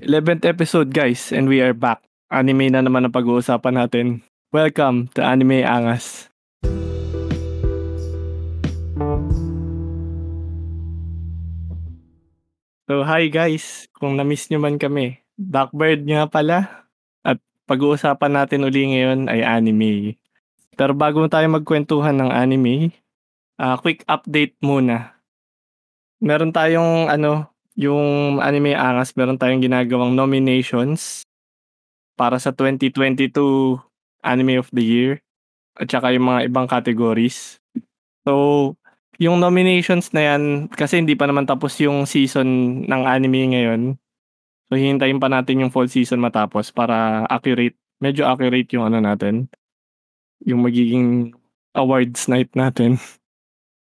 11th episode guys and we are back. Anime na naman ang pag-uusapan natin. Welcome to Anime Angas. So hi guys, kung na-miss nyo man kami, Blackbird nga pala. At pag-uusapan natin uli ngayon ay anime. Pero bago tayo magkwentuhan ng anime, uh, quick update muna. Meron tayong ano, yung anime angas, meron tayong ginagawang nominations para sa 2022 Anime of the Year at saka yung mga ibang categories. So, yung nominations na yan, kasi hindi pa naman tapos yung season ng anime ngayon. So, hihintayin pa natin yung fall season matapos para accurate, medyo accurate yung ano natin. Yung magiging awards night natin.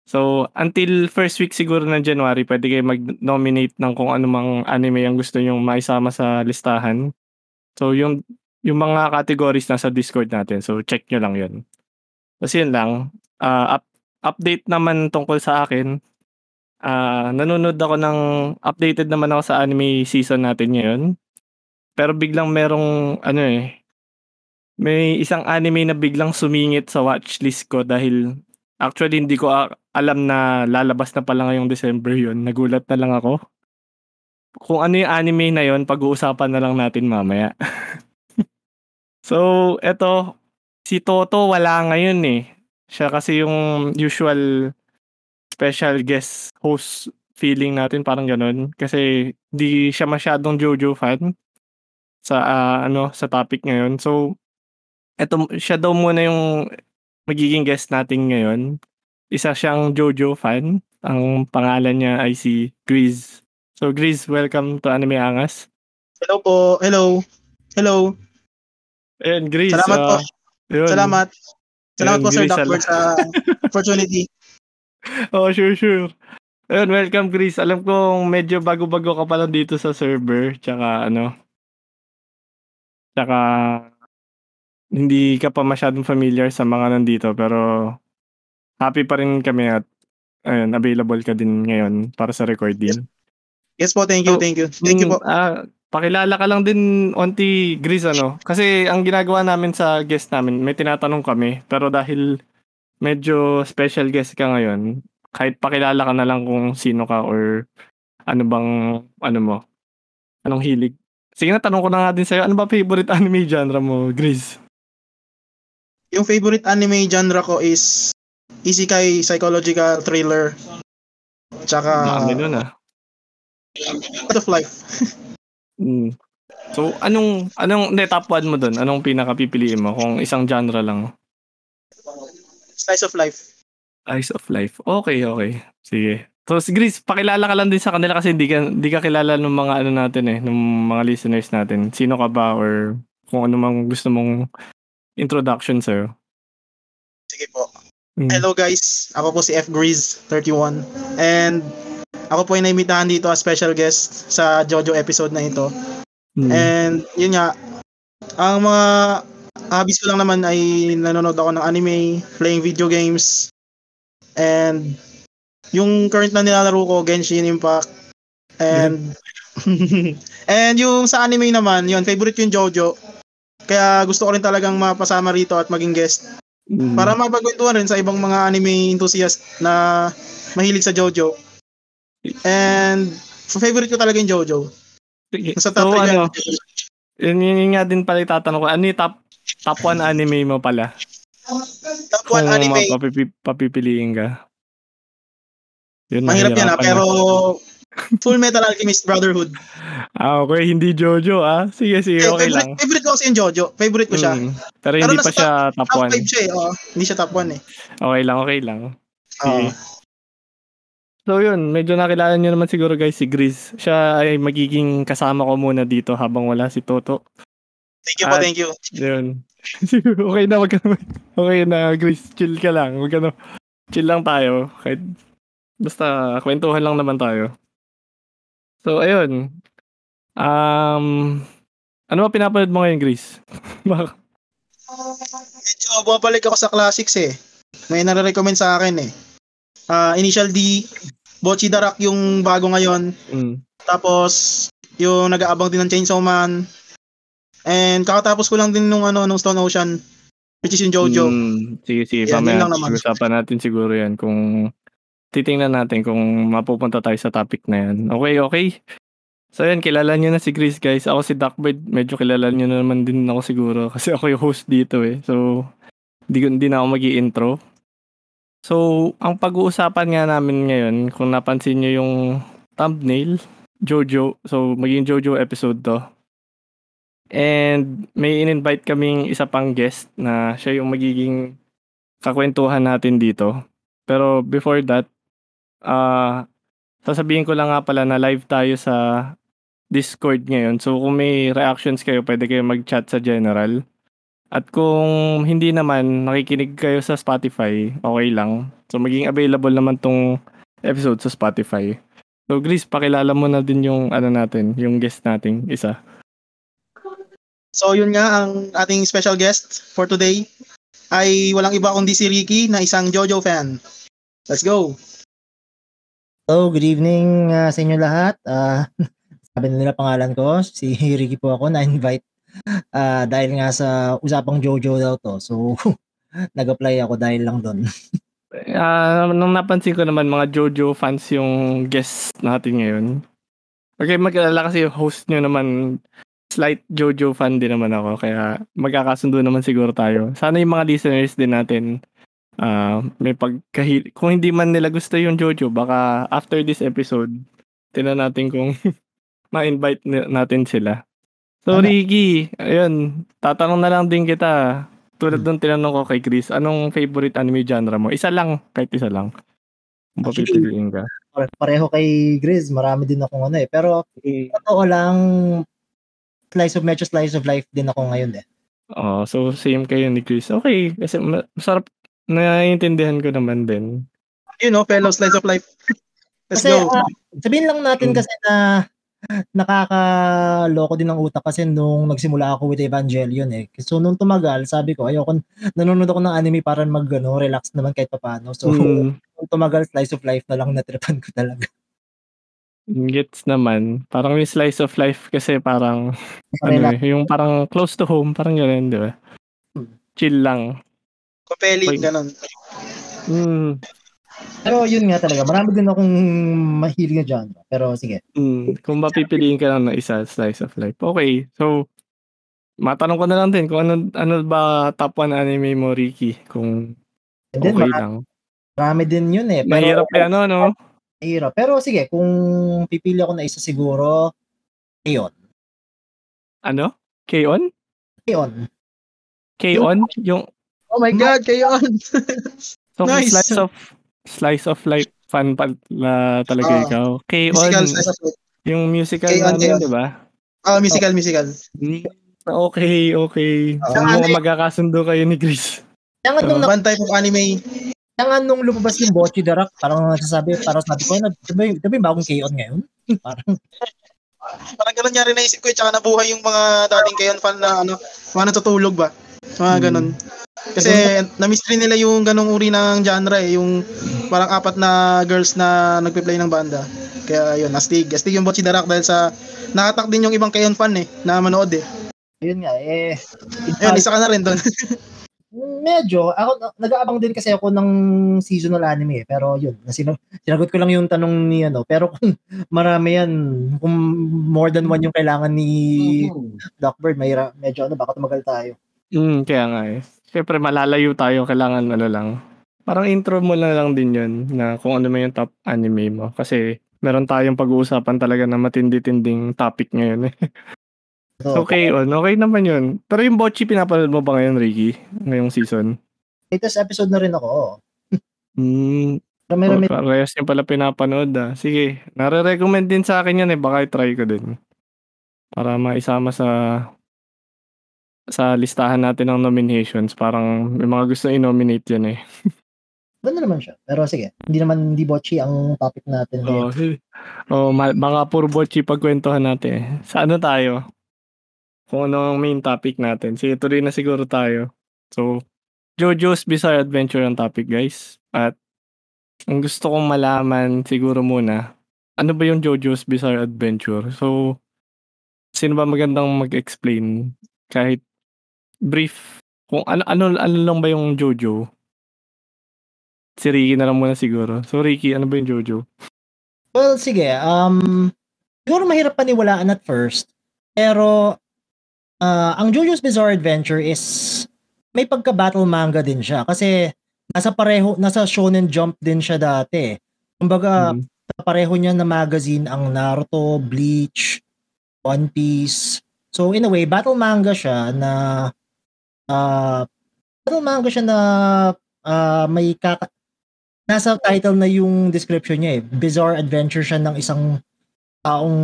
So, until first week siguro ng January, pwede kayo mag-nominate ng kung anumang anime ang gusto nyong maisama sa listahan. So, yung, yung mga categories nasa Discord natin. So, check nyo lang yun. Kasi yun lang. Uh, up, update naman tungkol sa akin. Uh, nanonood ako ng, updated naman ako sa anime season natin ngayon. Pero biglang merong, ano eh, may isang anime na biglang sumingit sa watchlist ko dahil actually hindi ko alam na lalabas na pala ngayong December yun. Nagulat na lang ako. Kung ano yung anime na yun, pag-uusapan na lang natin mamaya. so, eto, si Toto wala ngayon eh. Siya kasi yung usual special guest host feeling natin parang ganun kasi di siya masyadong JoJo fan sa uh, ano sa topic ngayon. So eto siya daw muna yung magiging guest natin ngayon. Isa siyang JoJo fan. Ang pangalan niya ay si Grizz. So Grizz, welcome to Anime Angas. Hello po. Hello. Hello. Ayun, Grizz. Salamat uh, po. Yun. Salamat. Salamat Ayun, po, Sir Duckworth, sa opportunity. oh, sure, sure. Ayun, welcome, Chris. Alam ko medyo bago-bago ka pa lang dito sa server. Tsaka, ano, tsaka, hindi ka pa masyadong familiar sa mga nandito pero happy pa rin kami at ayun, available ka din ngayon para sa recording. Yes, yes po, thank you, so, thank you. Thank you po. Uh, pakilala ka lang din onti Gris ano kasi ang ginagawa namin sa guest namin may tinatanong kami pero dahil medyo special guest ka ngayon kahit pakilala ka na lang kung sino ka or ano bang ano mo anong hilig sige na tanong ko na nga din sa'yo ano ba favorite anime genre mo Gris yung favorite anime genre ko is isekai psychological thriller. Tsaka Dami nun ah. Out of life. mm. So, anong, anong, hindi, top 1 mo dun? Anong pinaka-pipiliin mo kung isang genre lang? Slice of life. Slice of life. Okay, okay. Sige. So, si Gris, pakilala ka lang din sa kanila kasi hindi ka, hindi ka kilala ng mga ano natin eh, ng mga listeners natin. Sino ka ba or kung ano mang gusto mong introduction, sir. Sige po. Mm. Hello guys, ako po si F Grease 31 and ako po ay naimitahan dito as special guest sa Jojo episode na ito. Mm. And yun nga, ang mga hobbies ko lang naman ay nanonood ako ng anime, playing video games, and yung current na nilalaro ko, Genshin Impact, and and yung sa anime naman, yun, favorite yung Jojo. Kaya gusto ko rin talagang mapasama rito at maging guest. Mm. Para mapagkwentuhan rin sa ibang mga anime enthusiast na mahilig sa JoJo. And favorite ko talaga yung JoJo. Sa top so, ano, yun, yun nga din pala itatanong ko. Ano yung top, top 1 anime mo pala? Top 1 anime? Kung papipi, papipiliin ka. Yun, Mahirap yan ha, ah, pero Full Metal Alchemist Brotherhood. Ah, okay. Hindi Jojo, ah. Sige, sige. Okay, favorite, lang. Favorite ko kasi yung Jojo. Favorite ko siya. Mm, pero hindi pero pa siya top 1. Top 5 siya eh. Oh, hindi siya top 1 eh. Okay lang, okay lang. Sige. Uh, so yun, medyo nakilala niyo naman siguro guys si Gris. Siya ay magiging kasama ko muna dito habang wala si Toto. Thank you At, po, thank you. Yun. okay na, wag ka na. Okay na, Gris. Chill ka lang. Wag ka na. Chill lang tayo. Kahit basta kwentuhan lang naman tayo. So, ayun. Um, ano ba pinapanood mo ngayon, Grace? Medyo bumabalik ako sa classics eh. May nare-recommend sa akin eh. Uh, Initial D, Bochi Darak yung bago ngayon. Mm. Tapos, yung nag-aabang din ng Chainsaw Man. And kakatapos ko lang din nung ano nung Stone Ocean which is yung Jojo. Mm, sige, sige. Yan, Pamaya, yun lang naman. usapan natin siguro yan kung titingnan natin kung mapupunta tayo sa topic na yan. Okay, okay. So yan, kilala nyo na si Chris guys. Ako si Duckbird, medyo kilala nyo na naman din ako siguro kasi ako yung host dito eh. So, hindi, hindi na ako mag intro So, ang pag-uusapan nga namin ngayon, kung napansin nyo yung thumbnail, Jojo. So, maging Jojo episode to. And may in-invite kaming isa pang guest na siya yung magiging kakwentuhan natin dito. Pero before that, uh, sasabihin ko lang nga pala na live tayo sa Discord ngayon. So kung may reactions kayo, pwede kayo mag-chat sa general. At kung hindi naman, nakikinig kayo sa Spotify, okay lang. So maging available naman tong episode sa Spotify. So Gris, pakilala mo na din yung ano natin, yung guest nating isa. So yun nga ang ating special guest for today ay walang iba kundi si Ricky na isang JoJo fan. Let's go. Hello, good evening uh, sa inyo lahat. Uh, sabi nila pangalan ko, si Ricky po ako na-invite uh, dahil nga sa usapang JoJo daw to. So nag-apply ako dahil lang doon. uh, nung napansin ko naman mga JoJo fans yung guest natin ngayon. Okay, mag-alala kasi yung host nyo naman slight JoJo fan din naman ako kaya magkakasundo naman siguro tayo. Sana yung mga listeners din natin uh, may pagkahil kung hindi man nila gusto yung JoJo baka after this episode tinan natin kung ma-invite natin sila. So ano? Ricky, ayun, tatanong na lang din kita. Tulad hmm. nung tinanong ko kay Chris, anong favorite anime genre mo? Isa lang, kahit isa lang. Kung papipiliin ka. Pareho kay Grizz, marami din akong ano eh. Pero, okay. totoo lang, slice of medyo slice of life din ako ngayon eh. Oh, so same kayo ni Chris. Okay, kasi masarap naiintindihan ko naman din. You know, fellow slice of life. Let's kasi, go. Uh, sabihin lang natin mm. kasi na nakakaloko din ng utak kasi nung nagsimula ako with Evangelion eh. So nung tumagal, sabi ko, ayoko, nanonood ako ng anime para mag, ano, relax naman kahit paano. So mm. nung tumagal, slice of life na lang natripan ko talaga. Gets naman. Parang yung slice of life kasi parang, ano eh, yung parang close to home, parang gano'n, di ba? Hmm. Chill lang. Compelling, ganun. Hmm. Pero yun nga talaga, marami din akong mahilig na genre. Pero sige. Mm, kung mapipiliin ka lang ng isa, slice of life. Okay, so, matanong ko na lang din kung ano, ano ba top 1 anime mo, Ricky? Kung okay then, lang. Marami din yun eh. Pero, Mahirap yan, ano, no? Mahirap. Pero sige, kung pipili ako na isa siguro, Keon. Ano? Keon? Keon. Keon? Yung... Oh my God, Keon! so, nice. slice of slice of life fan pa na talaga uh, ikaw. Keon. Musical. Yung musical Keon, na yun, di ba? Ah, uh, musical, oh. musical. Okay, okay. Uh, so, mo magkakasundo kayo ni Chris. Yung uh, one type of anime kaya nga nung lumabas yung Bochi the Rock, parang nasasabi, parang sabi ko, ano, diba, diba yung bagong K-On ngayon? parang, parang ganun niya rin naisip ko, eh, tsaka nabuhay yung mga dating K-On fan na, ano, mga natutulog ba? Mga hmm. Kasi na-miss rin nila yung ganung uri ng genre eh, yung parang apat na girls na nagpe-play ng banda. Kaya yun, astig. Astig yung Bochi the Rock dahil sa nakatak din yung ibang K-On fan eh, na manood eh. Ayun nga eh. Ayun, isa ka na rin doon. medyo, ako, nag-aabang din kasi ako ng seasonal anime eh. Pero yun, nasino, sinagot ko lang yung tanong ni ano. Pero kung marami yan, kung more than one yung kailangan ni mm-hmm. Duckbird, may, medyo ano, baka tumagal tayo. Mm, kaya nga eh. Siyempre malalayo tayo, kailangan ano lang. Parang intro mo na lang din yun na kung ano man yung top anime mo. Kasi meron tayong pag-uusapan talaga na matindi-tinding topic ngayon eh. Okay, on. Okay naman yun. Pero yung Bocchi, pinapanood mo ba ngayon, Ricky? Ngayong season? Latest episode na rin ako. Hmm. Rami-rami. Oh, parehas yung pala pinapanood ah. Sige, nare-recommend din sa akin yan eh. Baka i-try ko din. Para maisama sa sa listahan natin ng nominations. Parang may mga gusto i-nominate yan eh. Ganda naman siya. Pero sige, hindi naman hindi bocchi ang topic natin. Oh, oh ma- baka puro bocchi pagkwentuhan natin. Sa ano tayo? kung ano ang main topic natin. Sige, tuloy na siguro tayo. So, JoJo's Bizarre Adventure ang topic, guys. At ang gusto kong malaman siguro muna, ano ba yung JoJo's Bizarre Adventure? So, sino ba magandang mag-explain? Kahit brief kung ano ano ano lang ba yung JoJo? Si Ricky na lang muna siguro. So Ricky, ano ba yung JoJo? Well, sige. Um, siguro mahirap paniwalaan at first. Pero uh, ang JoJo's Bizarre Adventure is may pagka-battle manga din siya kasi nasa pareho nasa Shonen Jump din siya dati. Kumbaga mm-hmm. pareho niya na magazine ang Naruto, Bleach, One Piece. So in a way, battle manga siya na uh, battle manga siya na uh, may kaka nasa title na yung description niya eh. Bizarre adventure siya ng isang taong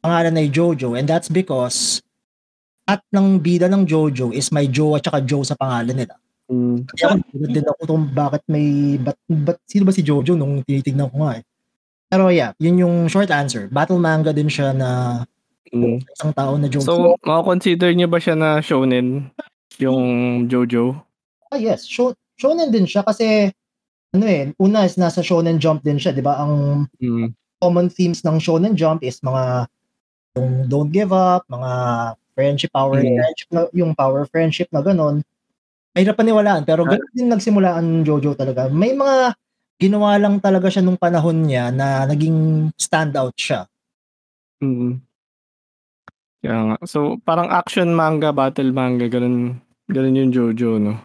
pangalan ay Jojo and that's because at ng bida ng Jojo is may Joe at saka Joe sa pangalan nila. Mm. Kaya ako din ako kung bakit may bat, bat, sino ba si Jojo nung tinitingnan ko nga eh. Pero yeah, yun yung short answer. Battle manga din siya na mm. isang tao na Jojo. So, mako-consider niyo ba siya na shonen yung Jojo? Ah yes, show, shonen din siya kasi ano eh, una is nasa shonen jump din siya, 'di ba? Ang mm. common themes ng shonen jump is mga yung don't give up, mga friendship, power mm. friendship, na, yung power friendship na ganun. Mahirap paniwalaan, pero ah. ganun din nagsimula ang Jojo talaga. May mga ginawa lang talaga siya nung panahon niya na naging standout siya. Mm. Kaya nga. So, parang action manga, battle manga, ganun, ganun yung Jojo, no?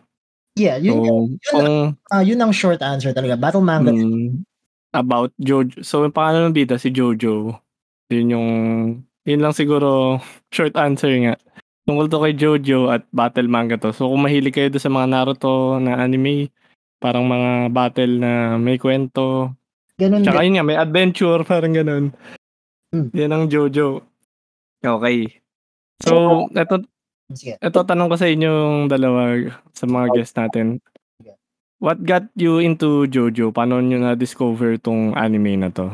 Yeah, yun, so, yun, yun, kung, uh, yun ang short answer talaga. Battle manga. Mm, about Jojo. So, yung pangalan ng bida, si Jojo. Yun yung, yun lang siguro short answer nga. Tungkol to kay Jojo at battle manga to. So, kung mahilig kayo sa mga Naruto na anime, parang mga battle na may kwento. Ganun Tsaka yun nga, may adventure, parang ganun. Hmm. Yan ang Jojo. Okay. So, eto, Sige. Ito tanong ko sa inyong dalawa sa mga okay. guests natin. What got you into JoJo? Paano nyo na-discover tong anime na to?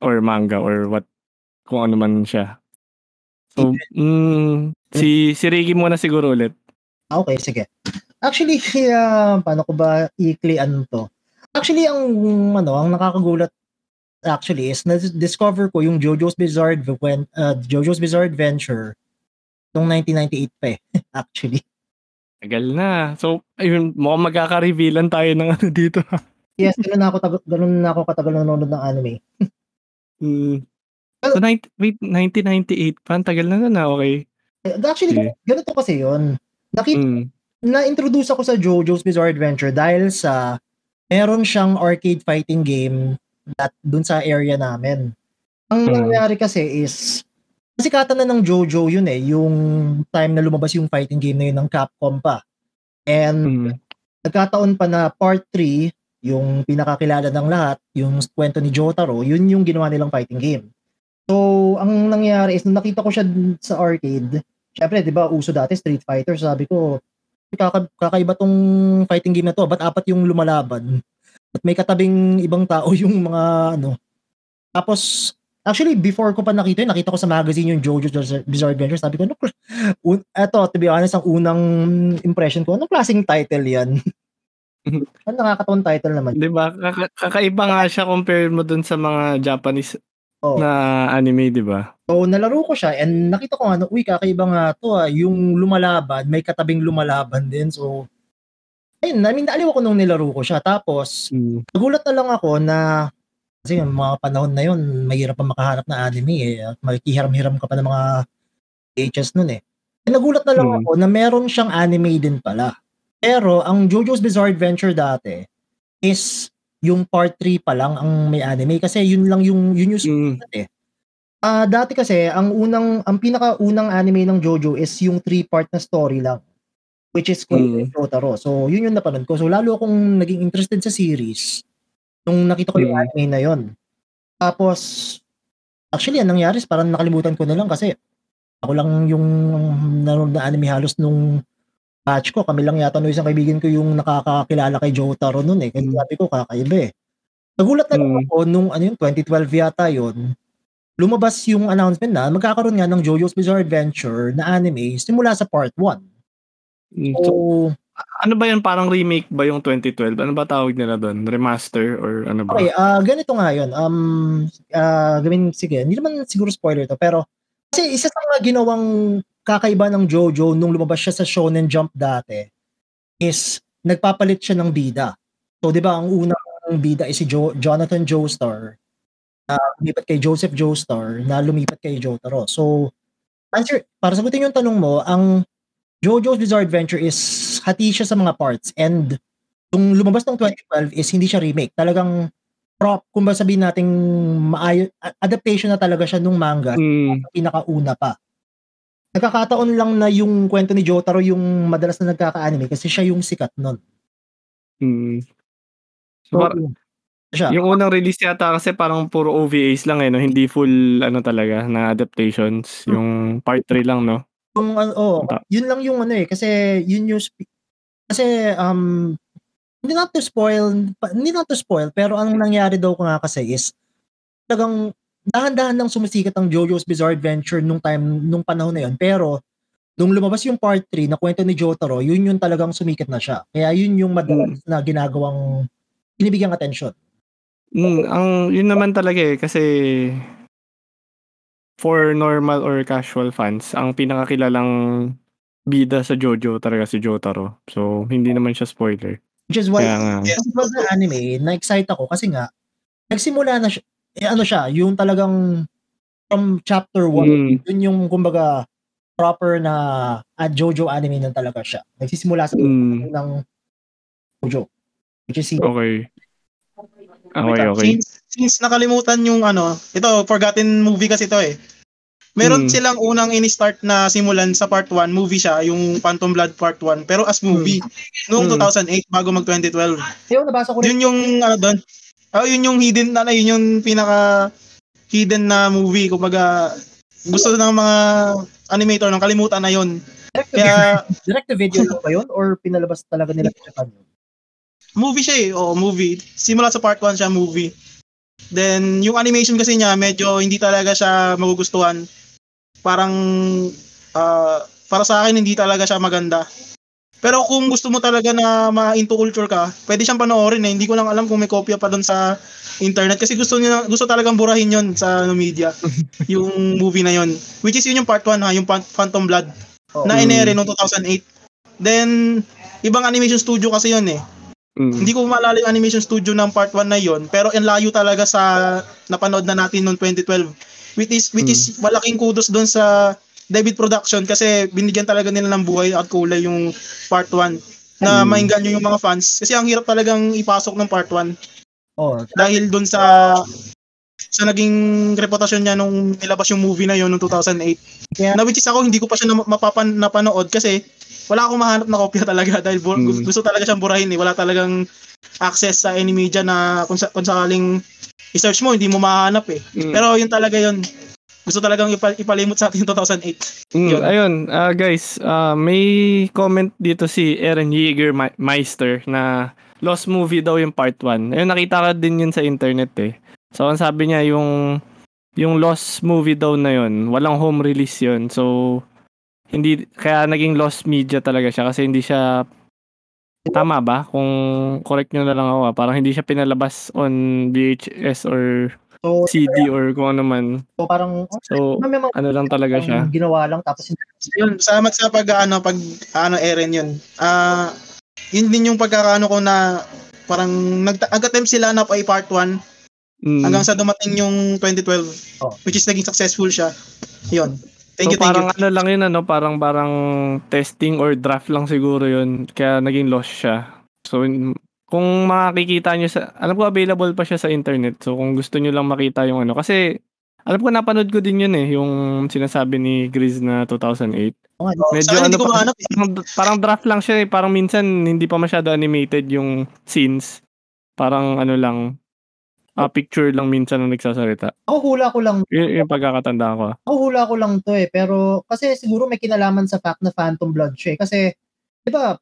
Or manga or what kung ano man siya. So, mm, si si Ricky muna siguro ulit. Ah, okay, sige. Actually, uh, paano ko ba i-clean to? Actually, ang ano, ang nakakagulat actually is na-discover ko yung JoJo's Bizarre uh, JoJo's Bizarre Adventure Nung 1998 pa eh, actually. Tagal na. So, ayun, mukhang magkaka-revealan tayo ng ano dito. yes, ganun na ako, tag- ganun na ako katagal nanonood ng anime. mm. So, 90, wait, 1998 pa? Tagal na na, okay. Eh, actually, yeah. ganito kasi yun. Nakita, mm. na-introduce ako sa JoJo's Bizarre Adventure dahil sa meron siyang arcade fighting game that dun sa area namin. Ang mm. nangyari kasi is Sikatan na ng JoJo yun eh, yung time na lumabas yung fighting game na yun ng Capcom pa. And mm. nagkataon pa na part 3, yung pinakakilala ng lahat, yung kwento ni Jotaro, yun yung ginawa nilang fighting game. So, ang nangyari is, nung nakita ko siya sa arcade, syempre, di ba, uso dati Street Fighter, sabi ko, kaka, kakaiba tong fighting game na to, ba't apat yung lumalaban? At may katabing ibang tao yung mga, ano, tapos, Actually, before ko pa nakita yun, nakita ko sa magazine yung JoJo's Bizarre Adventure. Sabi ko, ano, eto, to be honest, ang unang impression ko, anong klaseng title yan? ano nakakatawang title naman. Di ba? Kaka- kakaiba nga siya compare mo dun sa mga Japanese oh. na anime, di ba? So, nalaro ko siya and nakita ko ano, uy, kakaiba nga to ah. Yung lumalaban, may katabing lumalaban din. So, ayun, I mean, naaliw ako nung nilaro ko siya. Tapos, mm. nagulat na lang ako na kasi yung mga panahon na yun, mahirap pa makahanap na anime eh. At makikihiram-hiram ka pa ng mga VHS nun eh. E nagulat na lang hmm. ako na meron siyang anime din pala. Pero ang JoJo's Bizarre Adventure dati is yung part 3 pa lang ang may anime kasi yun lang yung yun yung mm. eh. Uh, dati kasi ang unang ang pinakaunang anime ng JoJo is yung 3 part na story lang which is called mm. Totoro. So yun yung napanood ko. So lalo akong naging interested sa series Nung nakita ko yung mm. anime na yon. Tapos, actually, ang nangyari is parang nakalimutan ko na lang kasi ako lang yung nanonood na anime halos nung batch ko. Kami lang yata no isang kaibigan ko yung nakakakilala kay Jotaro noon eh. Kasi mm. sabi ko, kakaiba eh. Nagulat na mm. ako nung ano yung 2012 yata yon lumabas yung announcement na magkakaroon nga ng JoJo's Bizarre Adventure na anime simula sa part 1. Mm, so, so ano ba yun? Parang remake ba yung 2012? Ano ba tawag nila doon? Remaster or ano ba? Okay, uh, ganito nga yun. Um, uh, gawin, sige, hindi naman siguro spoiler to, pero Kasi isa sa mga ginawang kakaiba ng Jojo nung lumabas siya sa Shonen Jump dati is nagpapalit siya ng bida. So 'di ba ang unang bida is si jo- Jonathan Joestar na lumipat kay Joseph Joestar na lumipat kay Jotaro. So answer para sagutin yung tanong mo, ang JoJo's Bizarre Adventure is hati siya sa mga parts and yung lumabas ng 2012 is hindi siya remake. Talagang prop, kung ba sabihin nating maayo, adaptation na talaga siya nung manga, Mm. pinakauna pa. Nagkakataon lang na yung kwento ni Jotaro yung madalas na nagkaka-anime kasi siya yung sikat nun. Mm. So, So, par- siya. yung unang release yata kasi parang puro OVAs lang eh, no? Hindi full ano talaga na adaptations. Hmm. Yung part 3 lang, no? Yung, ano, oh, yun lang yung ano eh, kasi yun yung, kasi, um, hindi not to spoil, hindi not to spoil, pero ang nangyari daw ko nga kasi is, talagang, dahan-dahan nang sumisikat ang JoJo's Bizarre Adventure nung time, nung panahon na yun, pero, nung lumabas yung part 3 na kwento ni Jotaro, yun yung talagang sumikat na siya. Kaya yun yung madalas na ginagawang, binibigyang atensyon. Mm, ang yun naman talaga eh kasi for normal or casual fans, ang pinakakilalang bida sa JoJo talaga si Jotaro. So, hindi naman siya spoiler. Which is why, Kaya. Kasi pag na anime, na-excite ako kasi nga, nagsimula na siya, eh, ano siya, yung talagang from chapter 1, Mm. yun yung kumbaga proper na uh, JoJo anime nun talaga siya. Nagsisimula sa Mm. ng JoJo. Which is si Okay. Okay, lang. okay. Since, since nakalimutan yung ano, ito, forgotten movie kasi ito eh. Meron Hmm. silang unang ini-start na simulan sa part 1, movie siya, yung Phantom Blood part 1, pero as movie, noong Hmm. 2008 bago mag 2012. Ayun, nabasa ko rin. Yun yung ano doon. Oh, yun yung hidden na yun yung pinaka hidden na movie kumbaga gusto ng mga animator nang kalimutan na yun. Direct to, Kaya direct to video ba yun? Or pinalabas talaga nila sa Japan yun? movie siya eh. Oo, movie. Simula sa part 1 siya movie. Then, yung animation kasi niya, medyo hindi talaga siya magugustuhan. Parang, ah, para sa akin, hindi talaga siya maganda. Pero kung gusto mo talaga na ma-into culture ka, pwede siyang panoorin eh. Hindi ko lang alam kung may kopya pa doon sa internet. Kasi gusto niya, gusto talagang burahin yon sa ano, media. yung movie na yon Which is yun yung part 1 ha, yung Phan- Phantom Blood. Oo. Na inere noong 2008. Then, ibang animation studio kasi yun eh. Mm. Hindi ko maalala yung animation studio ng part 1 na yon pero ang layo talaga sa napanood na natin noong 2012 which is which is malaking kudos doon sa David Production kasi binigyan talaga nila ng buhay at kulay yung part 1 na Mm. mainggan yung mga fans kasi ang hirap talagang ipasok ng part 1 Oh, dahil doon sa sa naging reputasyon niya nung nilabas yung movie na yon noong 2008 Kaya- na which is ako hindi ko pa siya na, mapapan, napanood kasi wala akong mahanap na kopya talaga dahil bu- Mm. gusto talaga siyang burahin eh. Wala talagang access sa any media na kung, sa, kung sakaling i-search mo, hindi mo mahanap eh. Mm. Pero yun talaga yun. Gusto talagang ipa- ipalimot sa atin 2008. Mm, Yun. ayun, ah, guys, ah, may comment dito si Eren Yeager Me- Meister na Lost Movie daw yung part 1. Ayun, nakita ka din yun sa internet eh. So, ang sabi niya, yung yung Lost Movie daw na yun, walang home release yun. So, hindi, kaya naging lost media talaga siya kasi hindi siya Tama ba? Kung correct nyo na lang ako, ah. parang hindi siya pinalabas on VHS or so, CD or kung ano man. so parang, So, may mga ano lang talaga siya. ginawa lang tapos hindi Yun, salamat sa pag ano pag ano Eren yun. Ah, yun din yung pagkakaano ko na parang nag attempt sila na pa part 1 Mm. hanggang sa dumating yung 2012 Oh. which is naging successful siya. Yun. Thank so you, thank parang you. ano lang yun ano, parang parang testing or draft lang siguro yun. Kaya naging lost siya. So in- kung makikita nyo sa, alam ko available pa siya sa internet. So kung gusto nyo lang makita yung ano, kasi alam ko napanood ko din yun eh, yung sinasabi ni Grizz na 2008. Oh, Oh, medyo sa akin, hindi ano ko pa- mahanap eh. Parang, parang draft lang siya eh, parang minsan hindi pa masyado animated yung scenes. Parang ano lang, ah, picture lang minsan ang nagsasalita. Ako hula ko lang, Yun yung pagkakatanda ko. ako hula ko lang to eh, pero kasi siguro may kinalaman sa fact na Phantom Blood siya eh. Kasi, di ba,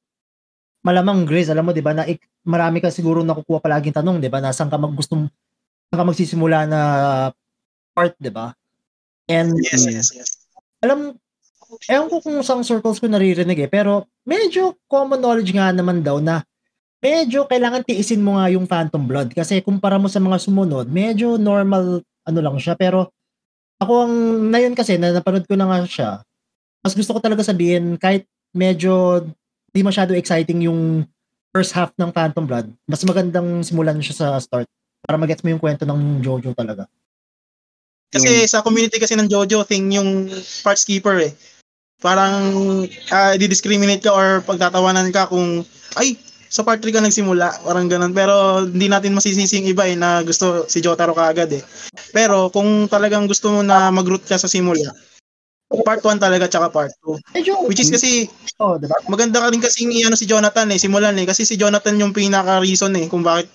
malamang Grizz, alam mo, di ba, na ik- marami ka siguro nakukuha palaging tanong, di ba, na saan ka mag gustong, saan ka magsisimula na part, di ba? And, Yes, yes, yes. alam, ewan ko kung saan circles ko naririnig eh, pero medyo common knowledge nga naman daw na medyo kailangan tiisin mo nga yung Phantom Blood kasi kumpara mo sa mga sumunod, medyo normal ano lang siya pero ako ang, na yun kasi, na napanood ko na nga siya, mas gusto ko talaga sabihin, kahit medyo di masyado exciting yung first half ng Phantom Blood, mas magandang simulan siya sa start para magets mo yung kwento ng Jojo talaga. Kasi yung... sa community kasi ng Jojo thing yung parts keeper eh. Parang uh, di-discriminate ka or pagtatawanan ka kung ay sa part 3 ka nagsimula, parang ganun. Pero hindi natin masisisi yung iba eh, na gusto si Jotaro kaagad eh. Pero kung talagang gusto mo na mag-root ka sa simula, part 1 talaga tsaka part 2. Which is kasi, oh, diba? maganda ka rin kasi ano si Jonathan eh, simulan eh. Kasi si Jonathan yung pinaka-reason eh kung bakit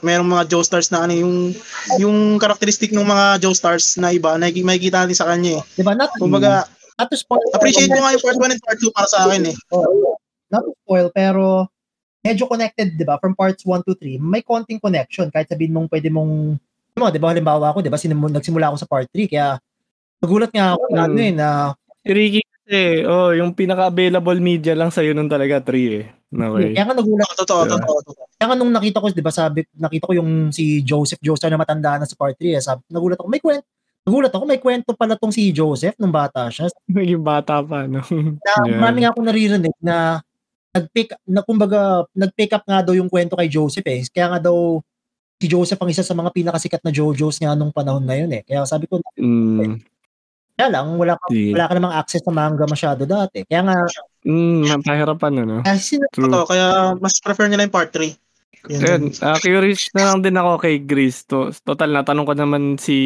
merong mga Joestars na ano yung yung karakteristik ng mga Joestars na iba na makikita natin sa kanya eh. Diba? Not, Kumbaga, not to spoil, appreciate ko nga yung part 1 and part 2 para sa akin eh. Oh, not to spoil, pero medyo connected, 'di ba? From parts 1 to 3, may konting connection kahit sabihin mong pwede mong mo, 'di ba? Halimbawa ako, 'di ba? Sinimul, nagsimula ako sa part 3 kaya nagulat nga ako na ano eh na si Ricky kasi, oh, yung pinaka-available media lang sa iyo nun talaga 3 eh. Okay. Kaya nga nagulat. Oh, totoo, yeah. totoo, totoo. Kaya nga nung nakita ko, 'di ba, sabi nakita ko yung si Joseph Joestar na matanda na sa part 3, eh, sabi, nagulat ako, may kwento Nagulat ako, may kwento pala tong si Joseph nung bata siya. Naging bata pa, no? na, yeah. Marami nga ako naririnig na nag-pick na kumbaga nag-pick up nga daw yung kwento kay Joseph eh. Kaya nga daw si Joseph ang isa sa mga pinakasikat na JoJo's nga nung panahon na yun eh. Kaya sabi ko, mm. kaya lang, wala ka, yeah. wala ka namang access sa manga masyado dati. Kaya nga, mm, pahirapan ano. Kaya, sin- Totoo, kaya mas prefer nila yung part 3. Yun, uh, curious na lang din ako kay Gris. To, total, natanong ko naman si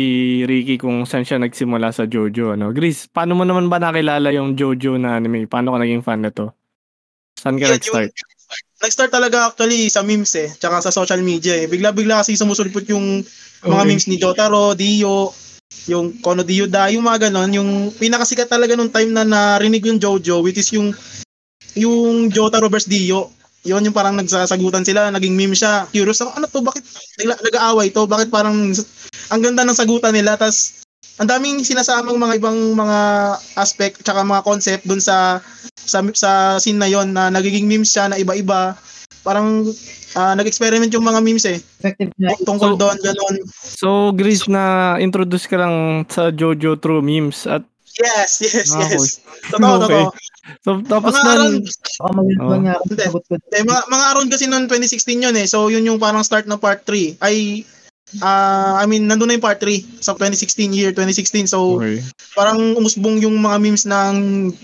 Ricky kung saan siya nagsimula sa Jojo. Ano? Gris, paano mo naman ba nakilala yung Jojo na anime? Paano ka naging fan na to? Saan ka nag-start? Nag-start talaga actually sa memes eh, tsaka sa social media eh. Bigla-bigla kasi sumusulpot yung mga okay. memes ni Jotaro, Dio, yung Kono Dio Da, yung mga ganon, yung pinakasikat talaga nung time na narinig yung Jojo, which is yung yung Jotaro vs Dio. Yun yung parang nagsasagutan sila, naging meme siya. Curious ako, ano to, bakit nag-aaway to? Bakit parang ang ganda ng sagutan nila, tas ang daming sinasamang mga ibang mga aspect tsaka mga concept dun sa sa, sa scene na yon na nagiging memes siya na iba-iba. Parang uh, nag-experiment yung mga memes eh. Tungkol so, doon, gano'n. So, Gris, na introduce ka lang sa Jojo through memes at Yes, yes, ah, yes. Totoo, okay. totoo. So, tapos mga nun... Aron, oh, hindi, hindi, mga, mga around kasi noon 2016 yun eh. So, yun yung parang start ng part 3. Ay, uh, I mean, nandun na yung part 3 sa 2016 year, 2016. So, okay. parang umusbong yung mga memes ng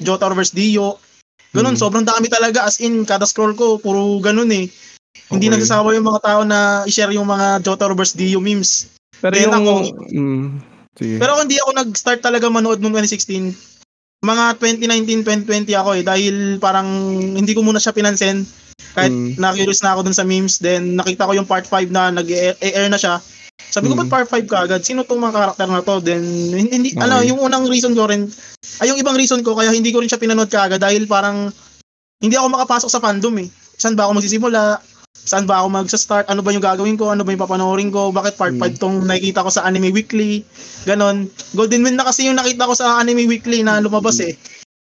Jotaro vs. Dio. Ganun, hmm. sobrang dami talaga. As in, kada scroll ko, puro ganun eh. Okay. Hindi nagsasawa yung mga tao na i-share yung mga Jotaro vs. Dio memes. Pero Then yung... Ako, mm, pero kung hindi ako nag-start talaga manood noong 2016, mga 2019, 2020 ako eh. Dahil parang hindi ko muna siya pinansin. Kahit mm. na-curious na ako dun sa memes. Then nakita ko yung part 5 na nag-air na siya. Sabi ko, mm. ba't part 5 ka agad? Sino tong mga karakter na to? Then, hindi, okay. ano, yung unang reason ko rin, ay yung ibang reason ko, kaya hindi ko rin siya pinanood kaagad dahil parang, hindi ako makapasok sa fandom eh. Saan ba ako magsisimula? Saan ba ako magsa-start? Ano ba yung gagawin ko? Ano ba yung papanoorin ko? Bakit part 5 mm. tong nakikita ko sa Anime Weekly? Ganon. Golden Wind na kasi yung nakita ko sa Anime Weekly na lumabas eh.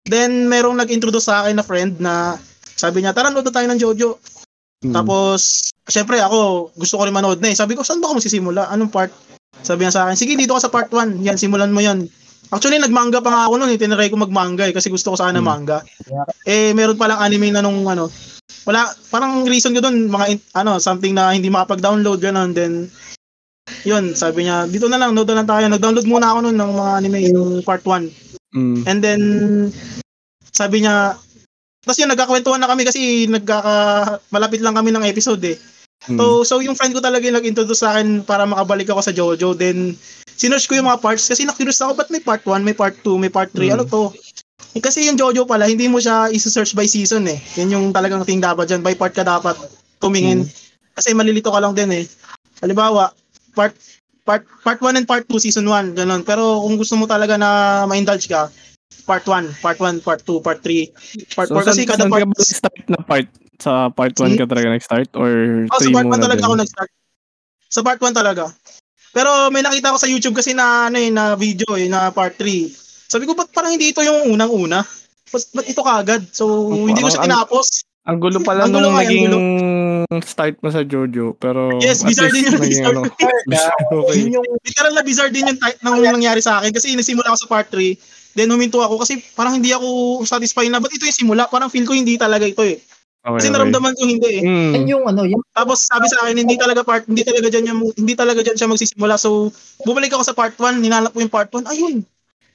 Then, merong nag-introduce sa akin na friend na sabi niya, tara, nood tayo ng Jojo. Mm. Tapos, syempre ako, gusto ko rin manood na eh. Sabi ko, saan ba ako magsisimula? Anong part? Sabi niya sa akin, sige, dito ka sa part 1. Yan, simulan mo yan. Actually, nagmanga pa nga ako noon eh. Tinry ko magmanga eh, kasi gusto ko sana mm. manga. Eh, meron pa lang anime na nung ano, wala, parang reason ko doon, mga, ano, something na hindi makapag-download, ganun. Then, yun, sabi niya, dito na lang, nood na lang tayo. Nag-download muna ako noon ng mga anime, yung part 1. Mm. And then, sabi niya, tapos yun, nagkakwentuhan na kami kasi nagkaka, malapit lang kami ng episode eh. Hmm. So, so yung friend ko talaga yung nag-introduce sa akin para makabalik ako sa Jojo. Then, sinerch ko yung mga parts kasi na-curious ako, ba't may part 1, may part 2, may part 3, hmm. ano to? Eh, kasi yung Jojo pala, hindi mo siya isa-search by season eh. Yan yung talagang thing dapat dyan. By part ka dapat tumingin. Hmm. Kasi malilito ka lang din eh. Halimbawa, part part part 1 and part 2 season 1 ganun pero kung gusto mo talaga na ma-indulge ka part 1, part 1, part 2, part 3, part 4 so, kasi kada part ka start na part sa part 1 ka talaga nag-start or oh, sa part 1 talaga din? ako nag-start. Sa part 1 talaga. Pero may nakita ko sa YouTube kasi na ano eh, na video eh na part 3. Sabi ko ba't parang hindi ito yung unang-una? Ba't, ba't ito kaagad? So oh, hindi ko siya tinapos. Ang gulo pala Ang gulo nung ang naging gulo. start mo sa Jojo, pero Yes, bizarre din yun, naging bizarre ano. okay. Yung Literal na bizarre din yung type ng nangyari sa akin kasi nagsimula ako sa part 3, then huminto ako kasi parang hindi ako satisfied na, ba't ito yung simula? Parang feel ko hindi talaga ito eh. Okay, Kasi okay. naramdaman ko hindi eh. Mm. yan yung ano, yung Tapos sabi sa akin, hindi talaga part, hindi talaga diyan yung, hindi talaga diyan siya magsisimula. So, bumalik ako sa part 1, hinanap ko yung part 1. Ayun.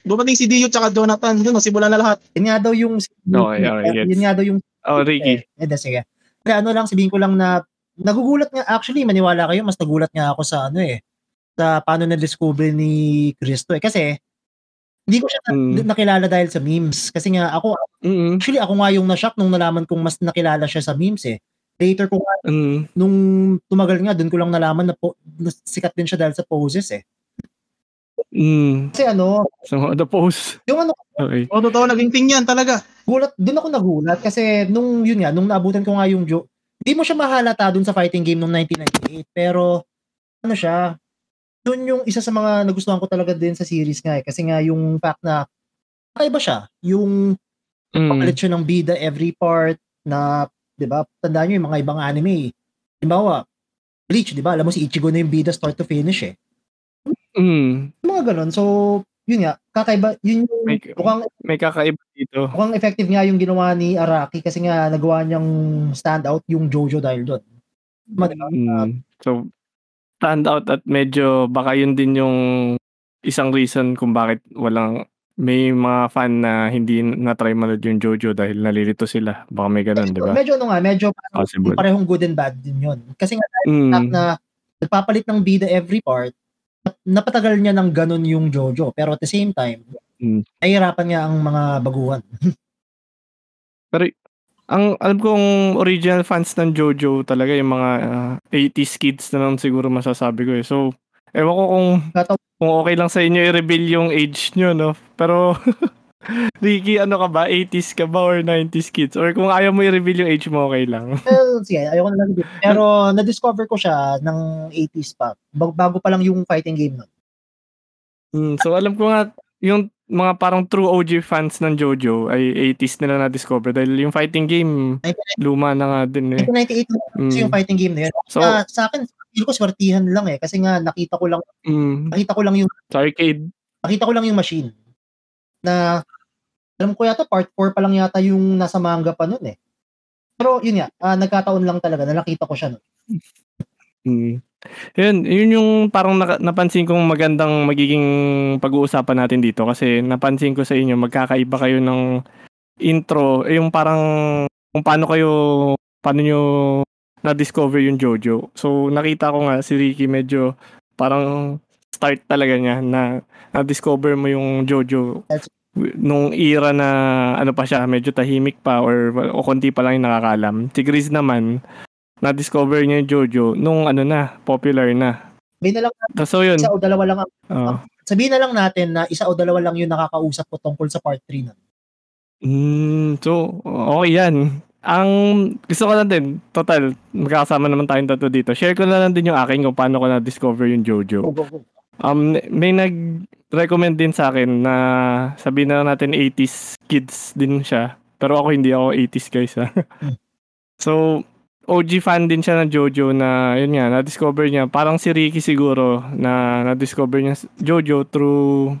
Dumating si Dio tsaka Jonathan, yun, simula na lahat. yun nga daw yung Okay, okay, gets. yun nga daw yung Oh, Ricky. Eh, eh, sige. Kaya ano lang, sabihin ko lang na nagugulat nga, actually, maniwala kayo, mas nagulat nga ako sa ano eh, sa paano na-discover ni Cristo eh. Kasi, hindi ko siya na- Mm. nakilala dahil sa memes. Kasi nga, ako, Mm. actually, ako nga yung na-shock nung nalaman kong mas nakilala siya sa memes eh. Later ko nga, Mm. nung tumagal nga, dun ko lang nalaman na, po, na sikat din siya dahil sa poses eh. Mm. Kasi ano, So, the post. yung ano, Okay. O, totoo, naging thing yan talaga. gulat, dun ako nagulat kasi nung yun nga, nung naabutan ko nga yung jo, hindi mo siya mahalata dun sa fighting game nung 1998 pero ano siya, dun yung isa sa mga nagustuhan ko talaga din sa series nga eh kasi nga yung fact na kakaiba siya, yung Mm. papalit siya ng bida every part na, 'di ba? Tandaan niyo yung mga ibang anime. Halimbawa, Bleach, 'di ba? Alam mo si Ichigo na yung bida start to finish eh. Mm. Yung mga ganun. So, yun nga, kakaiba, yun yung May, mukhang may kakaiba dito. Mukhang effective nga yung ginawa ni Araki kasi nga nagawa niyang stand out yung Jojo dahil doon. Mm. So, stand out at medyo baka yun din yung isang reason kung bakit walang may mga fan na hindi na-try manood yung Jojo dahil nalilito sila. Baka may ganun, di ba? Medyo ano nga, medyo Possible. parehong good and bad din yun. Kasi nga Mm. na nagpapalit ng bida every part, napatagal niya ng ganun yung Jojo. Pero at the same time, Mm. nahihirapan nga ang mga baguhan. Ang alam kong original fans ng Jojo talaga yung mga ah, 80s kids na lang siguro masasabi ko eh. So, ewan ko kung kung okay lang sa inyo i-reveal yung age nyo, no? Pero, Ricky, ano ka ba? 80s ka ba or 90s kids? Or kung ayaw mo i-reveal yung age mo, okay lang. well, sige, ayoko na lang. Pero na-discover ko siya ng 80s pa. Bag- Bago pa lang yung fighting game nun. Mm, so, alam ko nga, yung mga parang true OG fans ng Jojo ay 80s nila na-discover dahil yung fighting game, luma na nga din eh. 1998 na kasi Mm. yung fighting game na yun. So, Ah, sa akin, feel ko swertihan lang eh. Kasi nga nakita ko lang, mm, nakita ko lang yung sa arcade. nakita ko lang yung machine na alam ko yata part 4 pa lang yata yung nasa manga pa nun eh. Pero yun nga, ah, nagkataon lang talaga na nakita ko siya nun. Mm. Yun, yun yung parang naka- napansin kong magandang magiging pag-uusapan natin dito kasi napansin ko sa inyo magkakaiba kayo ng intro, eh, yung parang kung paano kayo paano nyo na-discover yung Jojo. So nakita ko nga si Ricky medyo parang start talaga niya na na-discover mo yung Jojo nung era na ano pa siya, medyo tahimik pa or o konti pa lang yung nakakalam. Si Grizz naman, na-discover niya yung Jojo nung ano na, popular na. Sabihin na lang, So yun, isa o dalawa lang, ang- oh. sabihin na lang natin na isa o dalawa lang yung nakakausap ko tungkol sa part 3 nun. Mm, so, okay yan. Ang gusto ko lang din, total, magkakasama naman tayong tatlo dito. Share ko na lang din yung akin kung paano ko na-discover yung Jojo. Go, go, go. Um, may nag-recommend din sa akin na sabihin na natin 80s kids din siya. Pero ako hindi ako 80s guys ha. so, OG fan din siya ng Jojo na yun nga, na-discover niya. Parang si Ricky siguro na na-discover niya Jojo through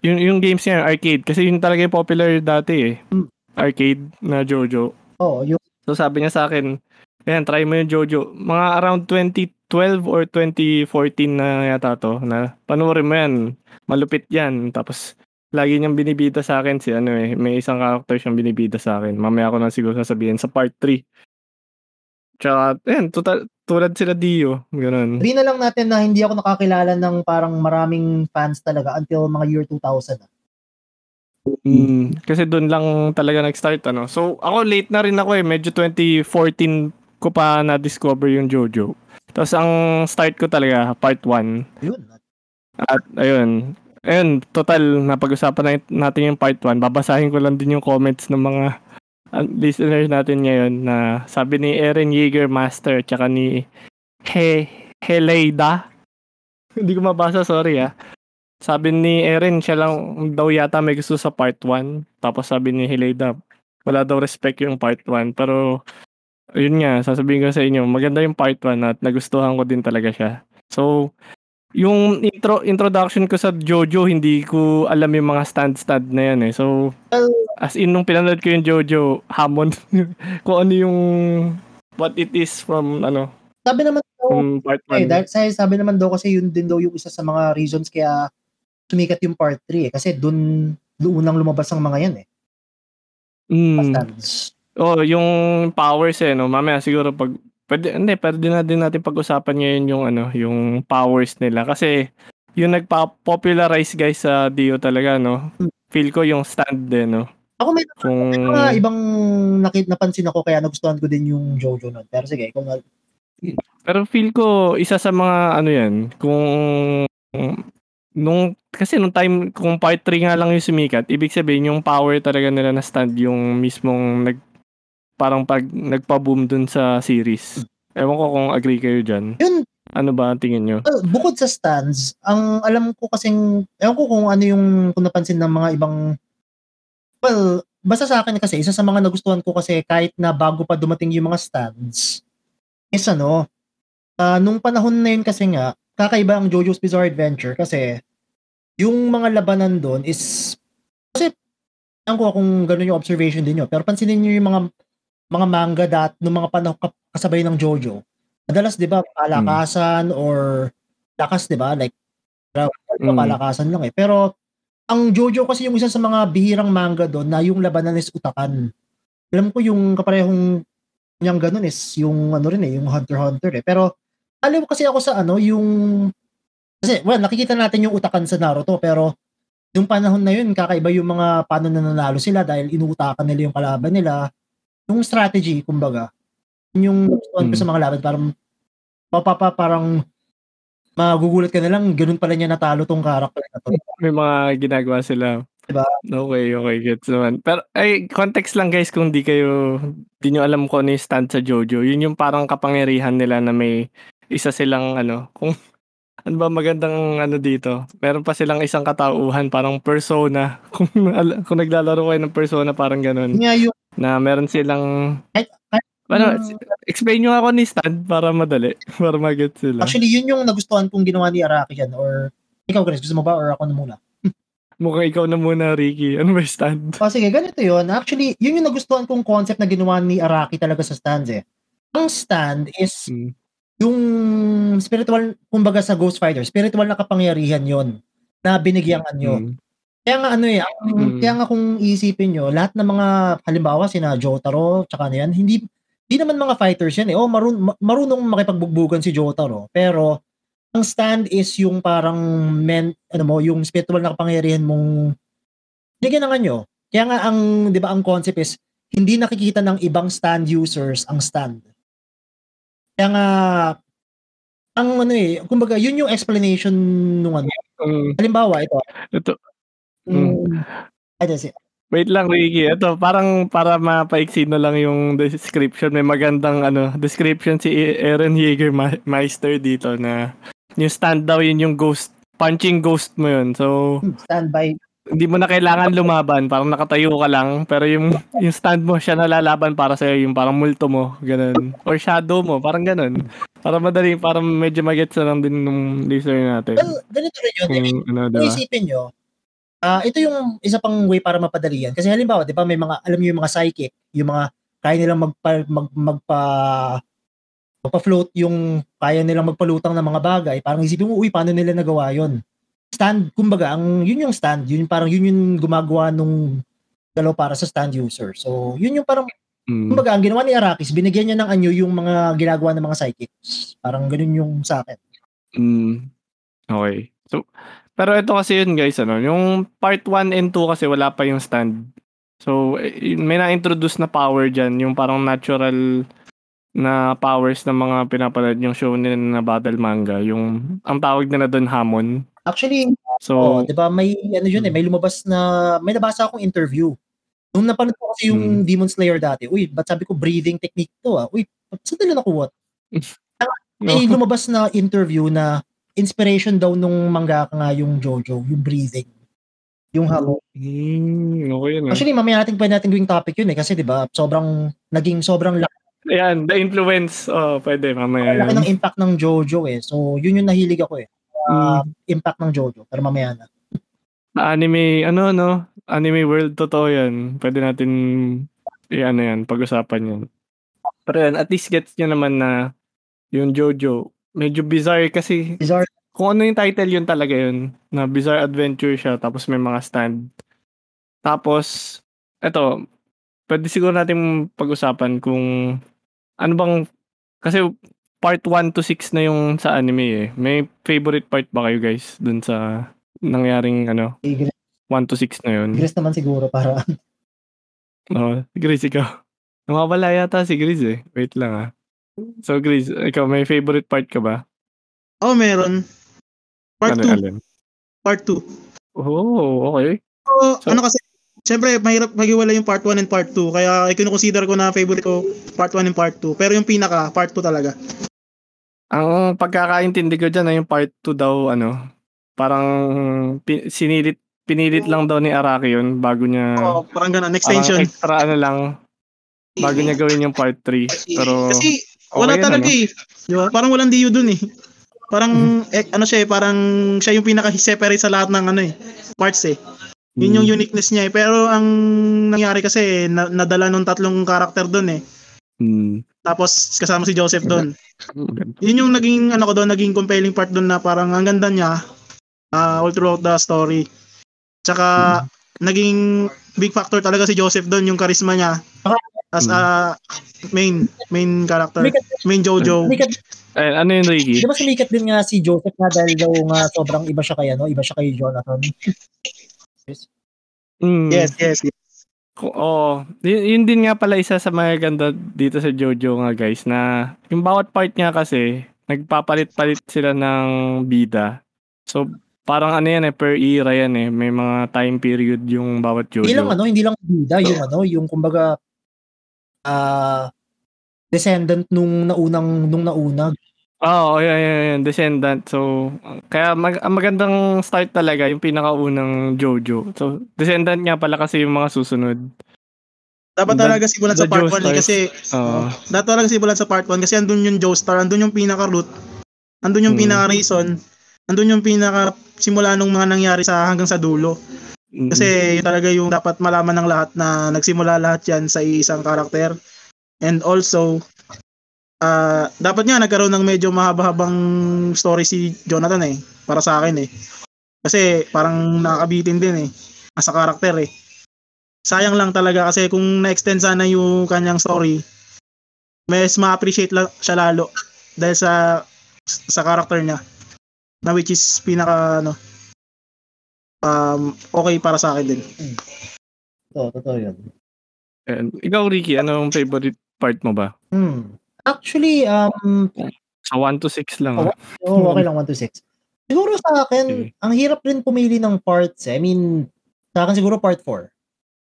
yung, yung games niya, arcade. Kasi yun talaga yung popular dati eh. Hmm. Arcade na Jojo. Oo, yung So sabi niya sa akin, ayan, try mo yung Jojo. Mga around 2012 or 2014 na yata to, na panoorin mo yan. Malupit yan. Tapos, lagi niyang binibida sa akin si ano eh, may isang character siyang binibida sa akin. Mamaya ko na siguro sasabihin sa part 3. Tsaka, ayan, total, tulad sila Dio. Ganun. sabihin na lang natin na hindi ako nakakilala ng parang maraming fans talaga until mga year 2000. ah. Mm, kasi doon lang talaga nag-start ano. So ako late na rin ako eh, medyo 2014 ko pa na-discover yung Jojo. Tapos ang start ko talaga part 1. Yun. At ayun, ayun, total napag-usapan na natin yung part 1. Babasahin ko lang din yung comments ng mga uh, listeners natin ngayon na sabi ni Eren Yeager Master tsaka ni He Heleida. Hindi ko mabasa, sorry ah. Sabi ni Eren, siya lang daw yata may gusto sa part 1. Tapos sabi ni Heleda, wala daw respect yung part 1 pero yun nga, sasabihin ko sa inyo, maganda yung part 1 at nagustuhan ko din talaga siya. So, yung intro introduction ko sa JoJo, hindi ko alam yung mga stand-stand na yan eh. So, as in, nung pinanood ko yung JoJo, hamon kung ano yung what it is from ano, sabi naman daw, from part 1. eh, dahil, sabi naman daw kasi yun din daw yung isa sa mga reasons kaya sumikat yung part 3 eh. Kasi dun, doon unang lumabas ang mga yan eh. Mm. Stands. Oh, yung powers eh, no? Mamaya siguro pag pwede hindi, pwede na din natin pag-usapan ngayon yung ano, yung powers nila kasi yung nagpa-popularize guys sa Dio talaga, no? Feel ko yung stand din, no? Ako may, Kung may mga ibang nakit napansin ako kaya nagustuhan ko din yung Jojo nun. Pero sige, kung pero feel ko isa sa mga ano yan, kung nung kasi nung time kung part 3 nga lang yung sumikat, ibig sabihin yung power talaga nila na stand yung mismong nag parang pag nagpa-boom dun sa series. Ewan ko kung agree kayo dyan. Yun. Ano ba ang tingin nyo? Uh, bukod sa stands, ang alam ko kasing, ewan ko kung ano yung kung napansin ng mga ibang, well, basta sa akin kasi, isa sa mga nagustuhan ko kasi kahit na bago pa dumating yung mga stands, is ano, uh, nung panahon na yun kasi nga, kakaiba ang JoJo's Bizarre Adventure kasi yung mga labanan doon is, kasi, ewan ko kung gano'n yung observation din nyo, pero pansinin nyo yung mga mga manga dat nung mga panahon kasabay ng JoJo. Madalas 'di ba palakasan mm. or lakas 'di ba? Like mm. palakasan lang eh. Pero ang JoJo kasi yung isa sa mga bihirang manga doon na yung labanan is utakan. Alam ko yung kaparehong niyang ganun is yung ano rin eh, yung Hunter Hunter eh. Pero alam kasi ako sa ano, yung kasi well, nakikita natin yung utakan sa Naruto pero yung panahon na yun, kakaiba yung mga paano nananalo sila dahil inutakan nila yung kalaban nila yung strategy, kumbaga, yung gustuhan ko sa mga laban, parang mapapa, parang magugulat ka na lang, ganun pala niya natalo tong character na to. May mga ginagawa sila. Diba? Okay, okay, gets naman. Pero, ay, context lang guys, kung di kayo, di nyo alam kung ano yung stand sa Jojo, yun yung parang kapangyarihan nila na may isa silang, ano, kung, ano ba magandang ano dito? Meron pa silang isang katauhan, parang persona. Kung, kung naglalaro kayo ng persona, parang ganun. Nga yung na meron silang ano, explain nyo ako ni Stan para madali, para mag-get sila. Actually, yun yung nagustuhan kong ginawa ni Araki yan, or ikaw, Chris, gusto mo ba, or ako na muna? Mukhang ikaw na muna, Ricky. Ano ba yung stand? Oh, sige, ganito yun. Actually, yun yung nagustuhan kong concept na ginawa ni Araki talaga sa stands eh. Ang stand is hmm. Yung spiritual, kumbaga sa Ghost Fighter, spiritual na kapangyarihan yon na binigyan nyo. Hmm. Kaya nga ano eh, ang, mm. kaya nga kung iisipin nyo, lahat ng mga halimbawa sina Jotaro, tsaka ano yan, hindi hindi naman mga fighters yan eh. Oh, marun, marunong makipagbugbugan si Jotaro, pero ang stand is yung parang men, ano mo, yung spiritual na kapangyarihan mong bigyan ng anyo. Kaya nga ang, 'di ba, ang concept is hindi nakikita ng ibang stand users ang stand. Kaya nga ang ano eh, kumbaga yun yung explanation nung ano. Um, halimbawa ito. Ito Mm. Ay, Wait lang, Ricky. Ito, parang para mapaiksi na lang yung description. May magandang ano, description si Aaron Jägermeister dito na yung stand daw yun yung ghost, punching ghost mo yun. So, stand by. Hindi mo na kailangan lumaban, parang nakatayo ka lang, pero yung yung stand mo siya nalalaban para sa yung parang multo mo, ganun. Or shadow mo, parang ganun. Para madali, para medyo magets na lang din ng listener natin. Well, ganito rin yun. Kung, ano, diba? Isipin nyo, Ah, ito yung isa pang way para mapadali yan. Kasi halimbawa, 'di ba, may mga alam niyo yung mga psychic, yung mga kaya nilang magpa mag, magpa magpa-float yung kaya nilang magpalutang ng mga bagay. Parang isipin mo, uy, paano nila nagawa 'yon? Stand, kumbaga, ang yun yung stand, yun parang yun yung gumagawa nung dalaw para sa stand user. So, yun yung parang mm. kumbaga, ang ginawa ni Arakis, binigyan niya ng anyo yung mga ginagawa ng mga psychics. Parang ganun yung sa akin. Mm. Okay. So, pero ito kasi yun guys, ano, yung part 1 and 2 kasi wala pa yung stand. So, eh, may na-introduce na power dyan, yung parang natural na powers ng mga pinapanood yung show nila na battle manga. Yung, ang tawag nila doon hamon. Actually, so, oh, di ba may, ano yun eh, may lumabas na, may nabasa akong interview. Nung napanood ko kasi yung hmm. Demon Slayer dati, uy, ba't sabi ko breathing technique to ah? Uy, saan nila nakuha? may lumabas na interview na inspiration daw nung mangaka nga yung Jojo, yung breathing. Yung habo. Hmm, okay na. Actually, mamaya natin pwede natin gawing topic yun eh. Kasi di ba sobrang, naging sobrang laki, Ayan, the influence. Oh, pwede mamaya. laki yan. ng impact ng Jojo eh. So, yun yung nahilig ako eh. Uh, Impact ng Jojo. Pero mamaya na. Anime, ano, no? Anime world, totoo yan. Pwede natin, i ano yan, pag-usapan yan. Pero yan, at least gets nyo naman na yung Jojo, medyo bizarre kasi Bizarre. kung ano yung title yun talaga yun, na Bizarre Adventure siya, tapos may mga stand. Tapos, eto, pwede siguro natin pag-usapan kung ano bang, kasi part 1 to 6 na yung sa anime eh. May favorite part ba kayo guys dun sa nangyaring ano, Igris 1 to 6 na yun? Igris naman siguro para Oo, si Grizz ikaw. Nawawala yata si Grizz eh. Wait lang ah. So Grizz, ikaw may favorite part ka ba? Oh, meron. Part ano 2. alin? Part 2. Oh, okay. So, So- ano kasi, syempre, mahirap maghiwalay yung part 1 and part 2. Kaya, kinukonsider ko na favorite ko part 1 and part 2. Pero yung pinaka, part 2 talaga. Ang pagkakaintindi ko dyan ay yung part 2 daw ano, parang pi- sinilit pinilit lang daw ni Araki yun bago niya Oh, parang ganun, parang extension. extra ano lang bago niya gawin yung part 3. Pero Kasi, wala yun, talaga ano? eh. Di ba? Parang walang diyo dun eh. Parang, Hmm. eh, ano siya eh, parang siya yung pinaka-separate sa lahat ng ano eh, parts eh. Yun yung Hmm. uniqueness niya eh. Pero ang nangyari kasi, na, nadala nung tatlong karakter dun eh. Hmm. Tapos kasama si Joseph doon. Maganda. Yun yung naging ano ko doon, naging compelling part doon na parang ang ganda niya uh, all throughout the story. Tsaka naging big factor talaga si Joseph doon yung charisma niya as a main main character, main Jojo. Sumikat, Eh, ano yun Ricky? di ba sumikat din nga si Joseph nga dahil daw nga sobrang iba siya kay ano, iba siya kay Jonathan. Mm. Yes, yes. yes. Oo. Yun, yun din nga pala isa sa mga ganda dito sa Jojo nga guys na yung bawat part niya kasi nagpapalit-palit sila ng bida. So parang ano yan eh per era yan eh. May mga time period yung bawat Jojo. Hindi lang ano, hindi lang bida, yung ano, yung kumbaga ah descendant nung naunang nung nauna. Oo, oh, yeah, yeah, yeah, Descendant. So, kaya mag- ang magandang start talaga yung pinakaunang Jojo. So, Descendant nga pala kasi yung mga susunod. Dapat The- talaga simulan sa part 1 eh, Joestars. kasi Oo. dapat talaga simulan sa part 1 kasi andun yung Joestar, andun yung pinaka root, andun yung Hmm. pinaka reason, andun yung pinaka simula nung mga nangyari sa hanggang sa dulo. Kasi yun talaga yung dapat malaman ng lahat na nagsimula lahat yan sa isang karakter. And also, ah dapat nga nagkaroon ng medyo mahaba-habang story si Jonathan eh. Para sa akin eh. Kasi parang nakakabitin din eh. As a karakter eh. Sayang lang talaga kasi kung na-extend sana yung kanyang story, mas ma-appreciate la- siya lalo dahil sa sa karakter niya na which is pinaka ano um okay para sa akin din. Totoo, totoo yun. And, ikaw Ricky, anong favorite part mo ba? Hmm. Actually, um, Sa 1 to 6 lang. ah. oh, okay lang, 1 to 6. Siguro sa akin, Okay. ang hirap rin pumili ng parts. eh. I mean, sa akin siguro part 4.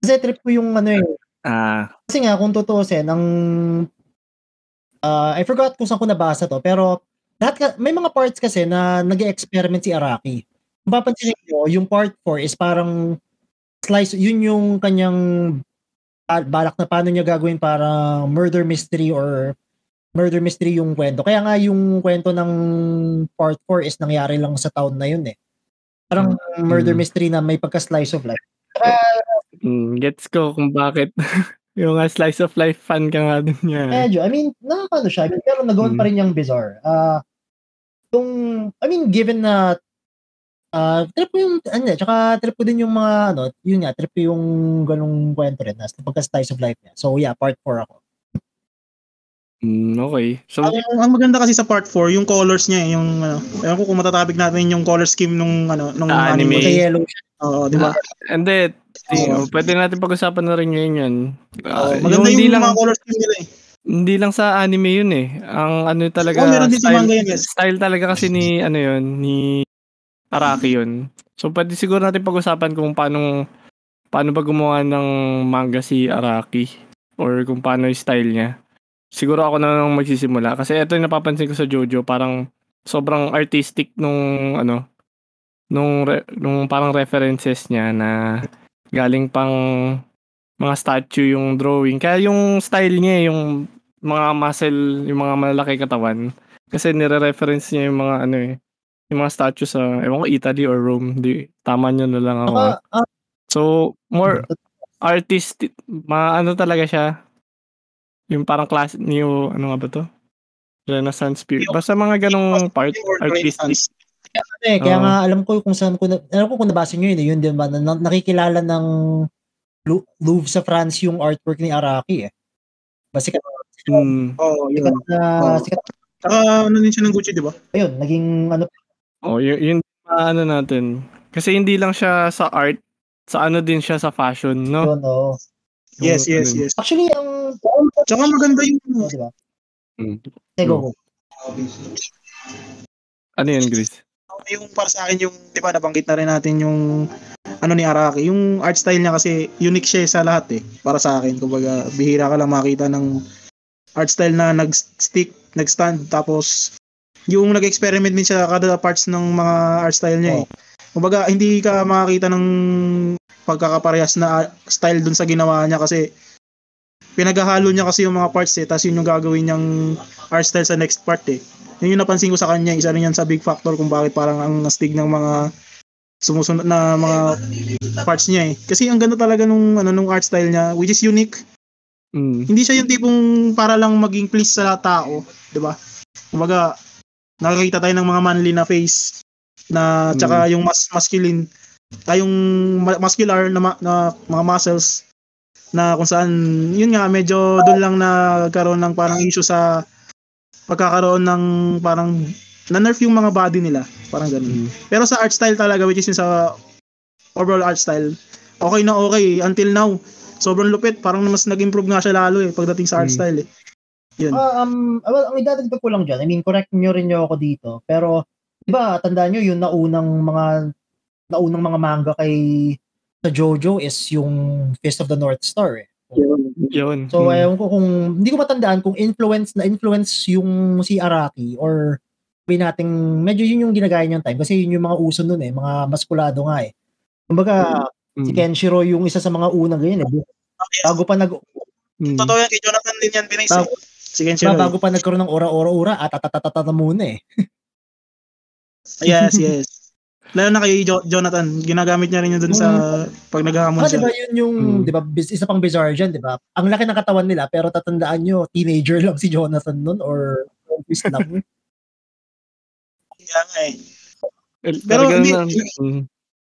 Kasi trip ko yung ano eh. Ah, Kasi nga, kung tutuusin, ang... ah, I forgot kung saan ko nabasa to, pero lahat ka, may mga parts kasi na nag experiment si Araki. Kung papansinin nyo, yung part 4 is parang slice, yun yung kanyang ba- balak na paano niya gagawin para murder mystery or murder mystery yung kwento. Kaya nga yung kwento ng part 4 is nangyari lang sa town na yun eh. Parang murder Mm. mystery na may pagka-slice of life. mm, gets ko kung bakit. yung slice of life fan ka nga din niya. Medyo, I mean, nakakano siya. I mean, pero nagawan Mm. pa rin niyang bizarre. Ah, yung, I mean, given na ah trip ko yung, ano, tsaka trip ko din yung mga, ano, yun nga, trip ko yung ganung kwento rin, na pagka-slice of life niya. So, yeah, part 4 ako. Mm, okay. So, Ang, ang maganda kasi sa part 4, yung colors niya eh, yung ano, ewan ko kung matatopic natin yung color scheme nung ano, nung Ah, anime. Pagka yellow siya. Oo, di ba? and then, tingin, pwede natin pag-usapan na rin ngayon yan. Ah, Oo, maganda yung, hindi lang, mga color scheme nila eh. hindi lang sa anime yun eh. Ang ano talaga, Oh, meron din sa style, manga yun, yes. style talaga kasi ni, ano yun, ni Araki yun. So, pwede siguro natin pag-usapan kung paano, paano ba gumawa ng manga si Araki or kung paano yung style niya. Siguro ako na lang magsisimula kasi ito yung napapansin ko sa Jojo, parang sobrang artistic nung ano nung re, nung parang references niya na galing pang mga statue yung drawing. Kaya yung style niya yung mga muscle, yung mga malalaki katawan. Kasi nire-reference niya yung mga ano eh, yung mga statue sa, ewan ko, Italy or Rome. Di, tama nyo na lang ako. Uh, uh, so, more artist, maano talaga siya. Yung parang class, new, ano nga ba to? Renaissance period. Basta mga ganong part, artistic. Kaya, eh, kaya uh, nga alam ko kung saan ko na, alam ko kung nabasa niyo yun, eh, yun din ba, na, nakikilala ng Louvre sa France yung artwork ni Araki eh. Basta sikat, mm. oh, yun. sikat na, oh. sikat. Saka ano din siya ng Gucci, di ba? Ayun, naging ano. Oh, yun, yun ano natin. Kasi hindi lang siya sa art, sa ano din siya sa fashion, no? Yun, oh. Yes, yes, ano yes. Actually, ang... Tsaka maganda yung... Oh, di ba? Mm. Tego. Ano yun, Grace? Yung para sa akin yung, di ba, nabanggit na rin natin yung ano ni Araki, yung art style niya kasi unique siya sa lahat eh. Para sa akin, kumbaga bihira ka lang makita ng art style na nag-stick, nag-stand, tapos yung nag-experiment din siya kada parts ng mga art style niya eh. Kumbaga hindi ka makakita ng pagkakaparehas na style dun sa ginawa niya kasi pinaghahalo niya kasi yung mga parts eh, tapos yun yung gagawin niyang art style sa next part eh. Yun yung napansin ko sa kanya, isa rin yan sa big factor kung bakit parang ang astig ng mga sumusunod na mga parts niya eh. Kasi ang ganda talaga nung ano nung art style niya which is unique. Mm. Hindi siya yung tipong para lang maging please sa tao, 'di ba? Kumbaga nakakita tayo ng mga manly na face na tsaka mm. yung mas masculine tayong muscular na, na mga muscles na kung saan yun nga medyo doon lang nagkaroon ng parang issue sa pagkakaroon ng parang na-nerf yung mga body nila. Parang ganun. Mm. Pero sa art style talaga, which is sa overall art style, okay na okay until now. Sobrang lupit. Parang mas nag-improve nga siya lalo eh pagdating sa art mm. style eh. Yun. Uh, um, well, ang idadagdag ko lang dyan, I mean, correct nyo rin nyo ako dito, pero, di ba, tandaan nyo, yung naunang mga, naunang mga manga kay sa Jojo is yung Fist of the North Star eh. Yun. Yun. So, hmm. ayaw ko kung, hindi ko matandaan kung influence na influence yung si Araki or sabihin nating medyo yun yung ginagaya niyang time kasi yun yung mga uso nun eh, mga maskulado nga eh. Kumbaga, mm. si Kenshiro yung isa sa mga unang ganyan eh. Bago pa nag... Mm. Totoo yan, kay Jonathan din yan binis bago, eh. Si Kenshiro. Bago pa nagkaroon ng ora-ora-ora at atatatata muna eh. yes, yes. Lalo na kay jo- Jonathan, ginagamit niya rin yun dun sa mm. pag naghahamon ah, siya. Diba yun yung, mm. diba, isa pang bizarre dyan, diba? Ang laki ng katawan nila, pero tatandaan nyo, teenager lang si Jonathan nun or lang. Kaya nga eh. Pero hindi, na, mm,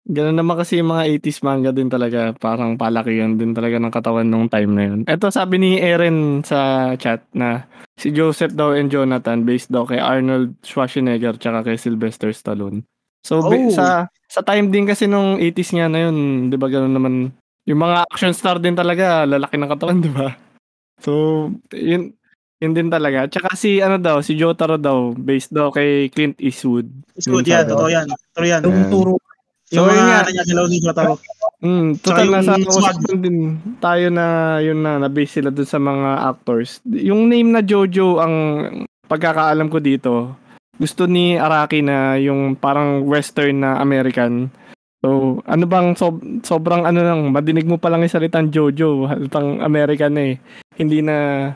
ganun naman kasi yung mga 80s manga din talaga, parang palakihan din talaga ng katawan nung time na yun. Ito sabi ni Eren sa chat na si Joseph daw and Jonathan based daw kay Arnold Schwarzenegger tsaka kay Sylvester Stallone. So oh. sa sa time din kasi nung 80s nga na yun, 'di ba ganoon naman yung mga action star din talaga lalaki ng katawan, 'di ba? So, yun yun din talaga. Tsaka si ano daw, si Jotaro daw, based daw kay Clint Eastwood. Eastwood yan, totoo yan. Totoo yan. Yung turo. So, yung mga ano niya, hilaw ni Jotaro. Mm, total na sa usapan din tayo na yun na, na-base sila dun sa mga actors. Yung name na Jojo, ang pagkakaalam ko dito, gusto ni Araki na yung parang western na American. So, ano bang sob- sobrang ano lang, madinig mo pa lang yung salitang Jojo, halatang American eh. Hindi na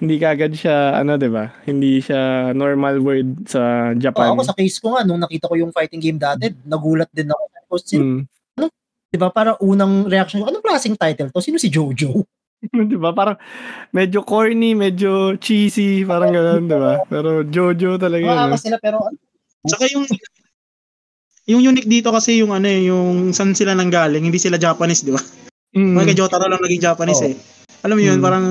hindi kagad siya ano 'di ba? Hindi siya normal word sa Japan. Oh, ako sa case ko nga nung nakita ko yung fighting game dati, nagulat din ako. Kasi, mm. ano, 'di ba? Para unang reaction ko, anong klaseng title to? Sino si Jojo? 'Di ba? Parang medyo corny, medyo cheesy, parang gano'n, 'di ba? Pero Jojo talaga. Ah, no? sila pero Saka yung yung unique dito kasi yung ano eh, yung saan sila nanggaling, hindi sila Japanese, 'di ba? Mm. Mga kay Jotaro lang naging Japanese oh. eh. Alam mo yun, mm. parang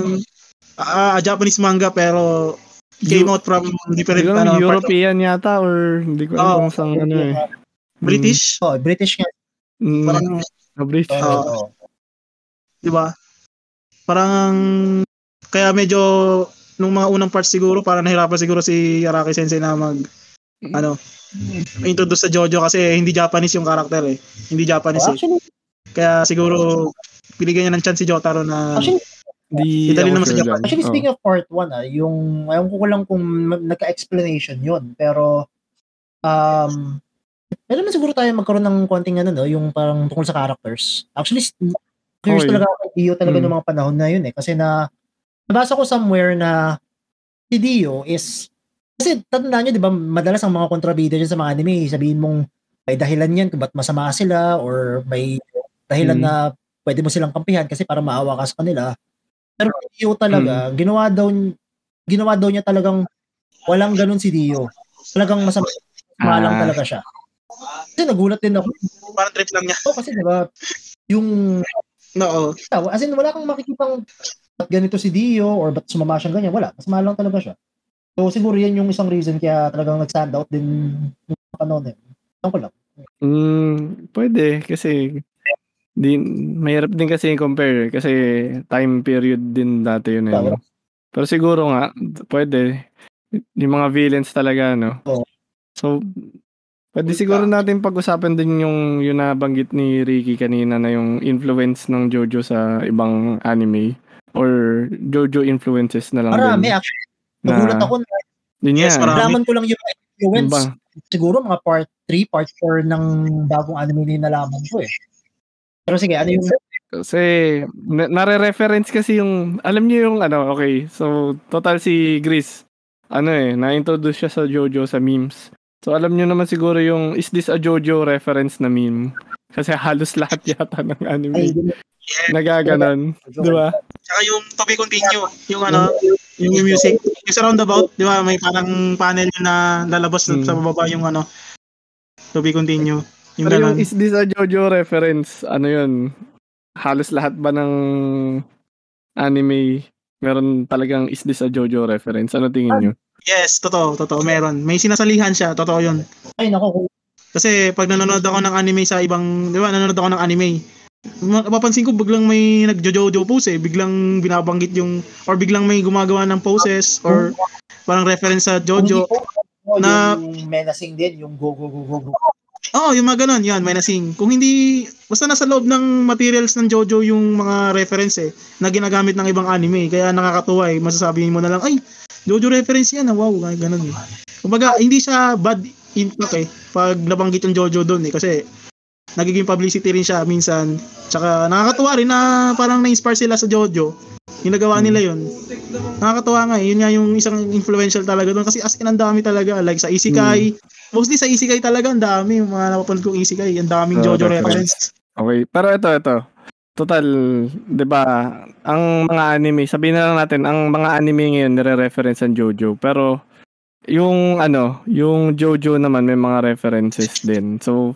uh, Japanese manga pero came out from different Siguro, ano, European yata or hindi ko alam oh, kung saan ano eh. British? Oh, British nga. Mm, parang uh, British. Uh, oh. 'Di ba? Parang kaya medyo nung mga unang parts siguro para nahirapan siguro si Araki Sensei na mag ano introduce sa Jojo kasi hindi Japanese yung karakter eh. Hindi Japanese oh, actually, eh. Kaya siguro binigyan niya ng chance si Jotaro na actually, Di Italy naman sa Japan. Actually, speaking oh. of part 1, ah, yung, ayaw ko lang kung nagka-explanation yun, pero, um, Pwede naman siguro tayo magkaroon ng konting ano, no, yung parang tungkol sa characters. Actually, curious talaga ako kay Dio talaga Mm. ng mga panahon na yun eh. Kasi na, nabasa ko somewhere na si Dio is, kasi tandaan nyo, di ba, madalas ang mga kontrabida dyan sa mga anime, sabihin mong may dahilan yan kung ba't masama sila or may dahilan Mm. na pwede mo silang kampihan kasi para maawa ka sa kanila. Pero si Dio talaga, ginawa daw ginawa daw niya talagang walang ganun si Dio. Talagang masama, masama lang Ah. talaga siya. Kasi nagulat din ako. Parang trip lang niya. Oh, kasi diba, yung Oo. as in wala kang makikitang ba't ganito si Dio or ba't sumama siyang ganyan. Wala. Masama lang talaga siya. So siguro yan yung isang reason kaya talagang nag-stand out din yung panahon. Ewan ko lang. Hmm, pwede kasi di mahirap din kasi i-compare kasi time period din dati yun eh. No? Pero siguro nga pwede yung mga villains talaga no. Oo. So pwede siguro natin pag-usapan din yung yung nabanggit ni Ricky kanina na yung influence ng JoJo sa ibang anime or JoJo influences na lang Marami din. actually. Nagulat Na- ako na Yun Yes, yan. marami. nalaman ko lang yung Yun influence. ba? Siguro mga part 3, part 4 ng bagong anime na nalaman ko eh. Pero sige, ano yung Kasi na- nare-reference kasi yung alam niyo yung ano, okay. So total si Gris ano eh, na-introduce siya sa JoJo sa memes. So alam niyo naman siguro yung is this a JoJo reference na meme? Kasi halos lahat yata ng ay, anime Yeah. nagaganon, 'di ba? Tsaka yung to be continue. Yung ano, yung music. Yung sa roundabout, di ba? May parang panel na lalabas Hmm. sa baba yung ano. To be continue. Yung Pero yung ganun. is this a JoJo reference, ano yun? Halos lahat ba ng anime meron talagang is this a JoJo reference? Ano tingin niyo? Yes, totoo, totoo. Meron. May sinasalihan siya, totoo yun. ay nako, Kasi pag nanonood ako ng anime sa ibang, di ba, nanonood ako ng anime, ma- mapapansin ko biglang may nagjo-jojo pose eh, biglang binabanggit yung, or biglang may gumagawa ng poses, or parang reference sa Jojo. Po, na- yung menacing din, yung go, go, go, go, go. Oo, oh, yung mga ganun, yan, may nasing. Kung hindi, basta nasa loob ng materials ng Jojo yung mga reference eh, na ginagamit ng ibang anime, kaya nakakatuwa eh, masasabi mo na lang, ay, Jojo reference yan, ah, wow, ganun eh. Kumbaga, hindi siya bad impact eh, pag nabanggit yung Jojo doon eh, kasi nagiging publicity rin siya minsan. Tsaka nakakatuwa rin na parang na-inspire sila sa Jojo. Ginagawa nila yun. Nakakatuwa nga eh. Yun nga yung isang influential talaga doon. Kasi as in, ang dami talaga. Like sa Isekai. Mostly sa Isekai talaga, ang dami. Yung mga napapanood kong Isekai. Ang daming Oh, Jojo reference. reference. Okay, pero ito ito. Total, 'di ba? Ang mga anime, sabihin na lang natin, ang mga anime ngayon nire-reference ang JoJo, pero yung ano, yung JoJo naman may mga references din. So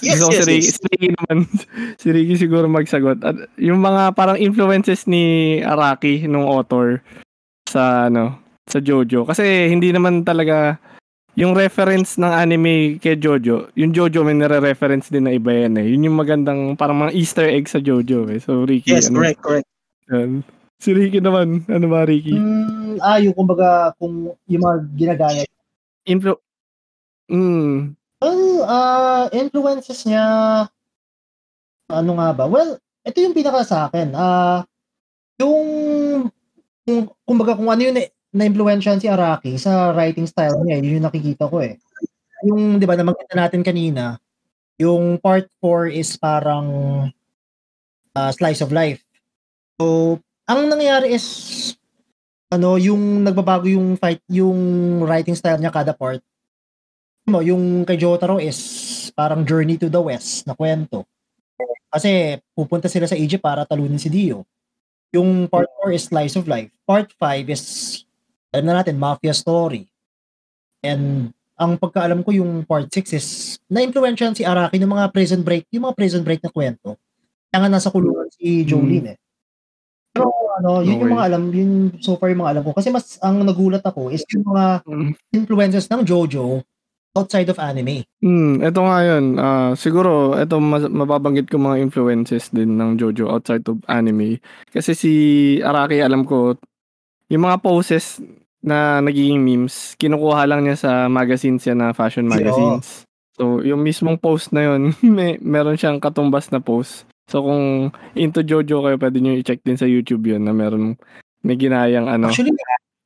Yes, so, yes, si, Ricky, yes. si Ricky naman, si Ricky siguro magsagot. At yung mga parang influences ni Araki nung author sa ano, sa JoJo kasi hindi naman talaga yung reference ng anime kay Jojo, yung Jojo may nire-reference din na iba yan eh. Yun yung magandang parang mga easter egg sa Jojo eh. So Ricky, Yes, ano, correct, correct. yan? Si Ricky naman, ano ba Ricky? Mm, ah, yung kumbaga, kung yung mga ginagaya. Influ... Mm, Well, ah, influences niya, ano nga ba? Well, ito yung pinaka sa akin. Ah, yung, kung, kumbaga kung ano yun eh, na-influensyahan si Araki sa writing style niya, yun yung nakikita ko eh. Yung, di ba, na natin kanina, yung part 4 is parang ah, slice of life. So, ang nangyayari is, ano, yung nagbabago yung fight, yung writing style niya kada part, mo, yung kay Jotaro is parang journey to the west na kwento. Kasi pupunta sila sa Egypt para talunin si Dio. Yung part 4 is slice of life. Part 5 is, alam na natin, mafia story. And ang pagkaalam ko yung part 6 is na-influensyahan si Araki ng mga prison break, yung mga prison break na kwento. Kaya nga nasa kulungan si Jolene eh. Pero ano, yun yung Okay. mga alam, yun so far yung mga alam ko. Kasi mas ang nagulat ako is yung mga mm. influences ng JoJo outside of anime. Hmm, eto nga yun. Ah, siguro, eto mas, mababanggit ko mga influences din ng JoJo outside of anime. Kasi si Araki, alam ko, yung mga poses na nagiging memes, kinukuha lang niya sa magazines yan na fashion Oo. magazines. So, yung mismong post na yun, may, meron siyang katumbas na post. So, kung into JoJo kayo, pwede nyo i-check din sa YouTube yun na meron may ginayang ano. Actually,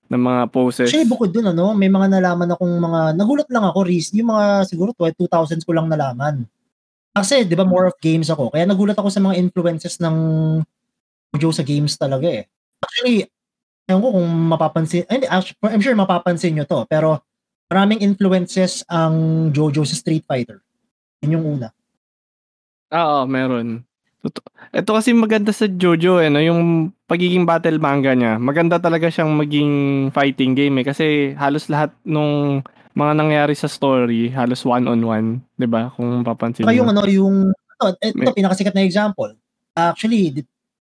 ng mga poses. Actually, bukod dun, ano, may mga nalaman akong mga, nagulat lang ako, Riz, yung mga siguro 2000s ko lang nalaman. Kasi, di ba, more of games ako. Kaya nagulat ako sa mga influences ng Jojo sa games talaga eh. Actually, ewan ko kung mapapansin, hindi, I'm sure mapapansin nyo to, pero maraming influences ang Jojo sa Street Fighter. Yun yung una. Oo, meron. Ito kasi maganda sa JoJo eh, no? yung pagiging battle manga niya. Maganda talaga siyang maging fighting game eh kasi halos lahat nung mga nangyari sa story, halos one-on-one, 'di ba? Kung papansin mo. yung ano, yung ito, ito May... pinakasikat na example. Actually,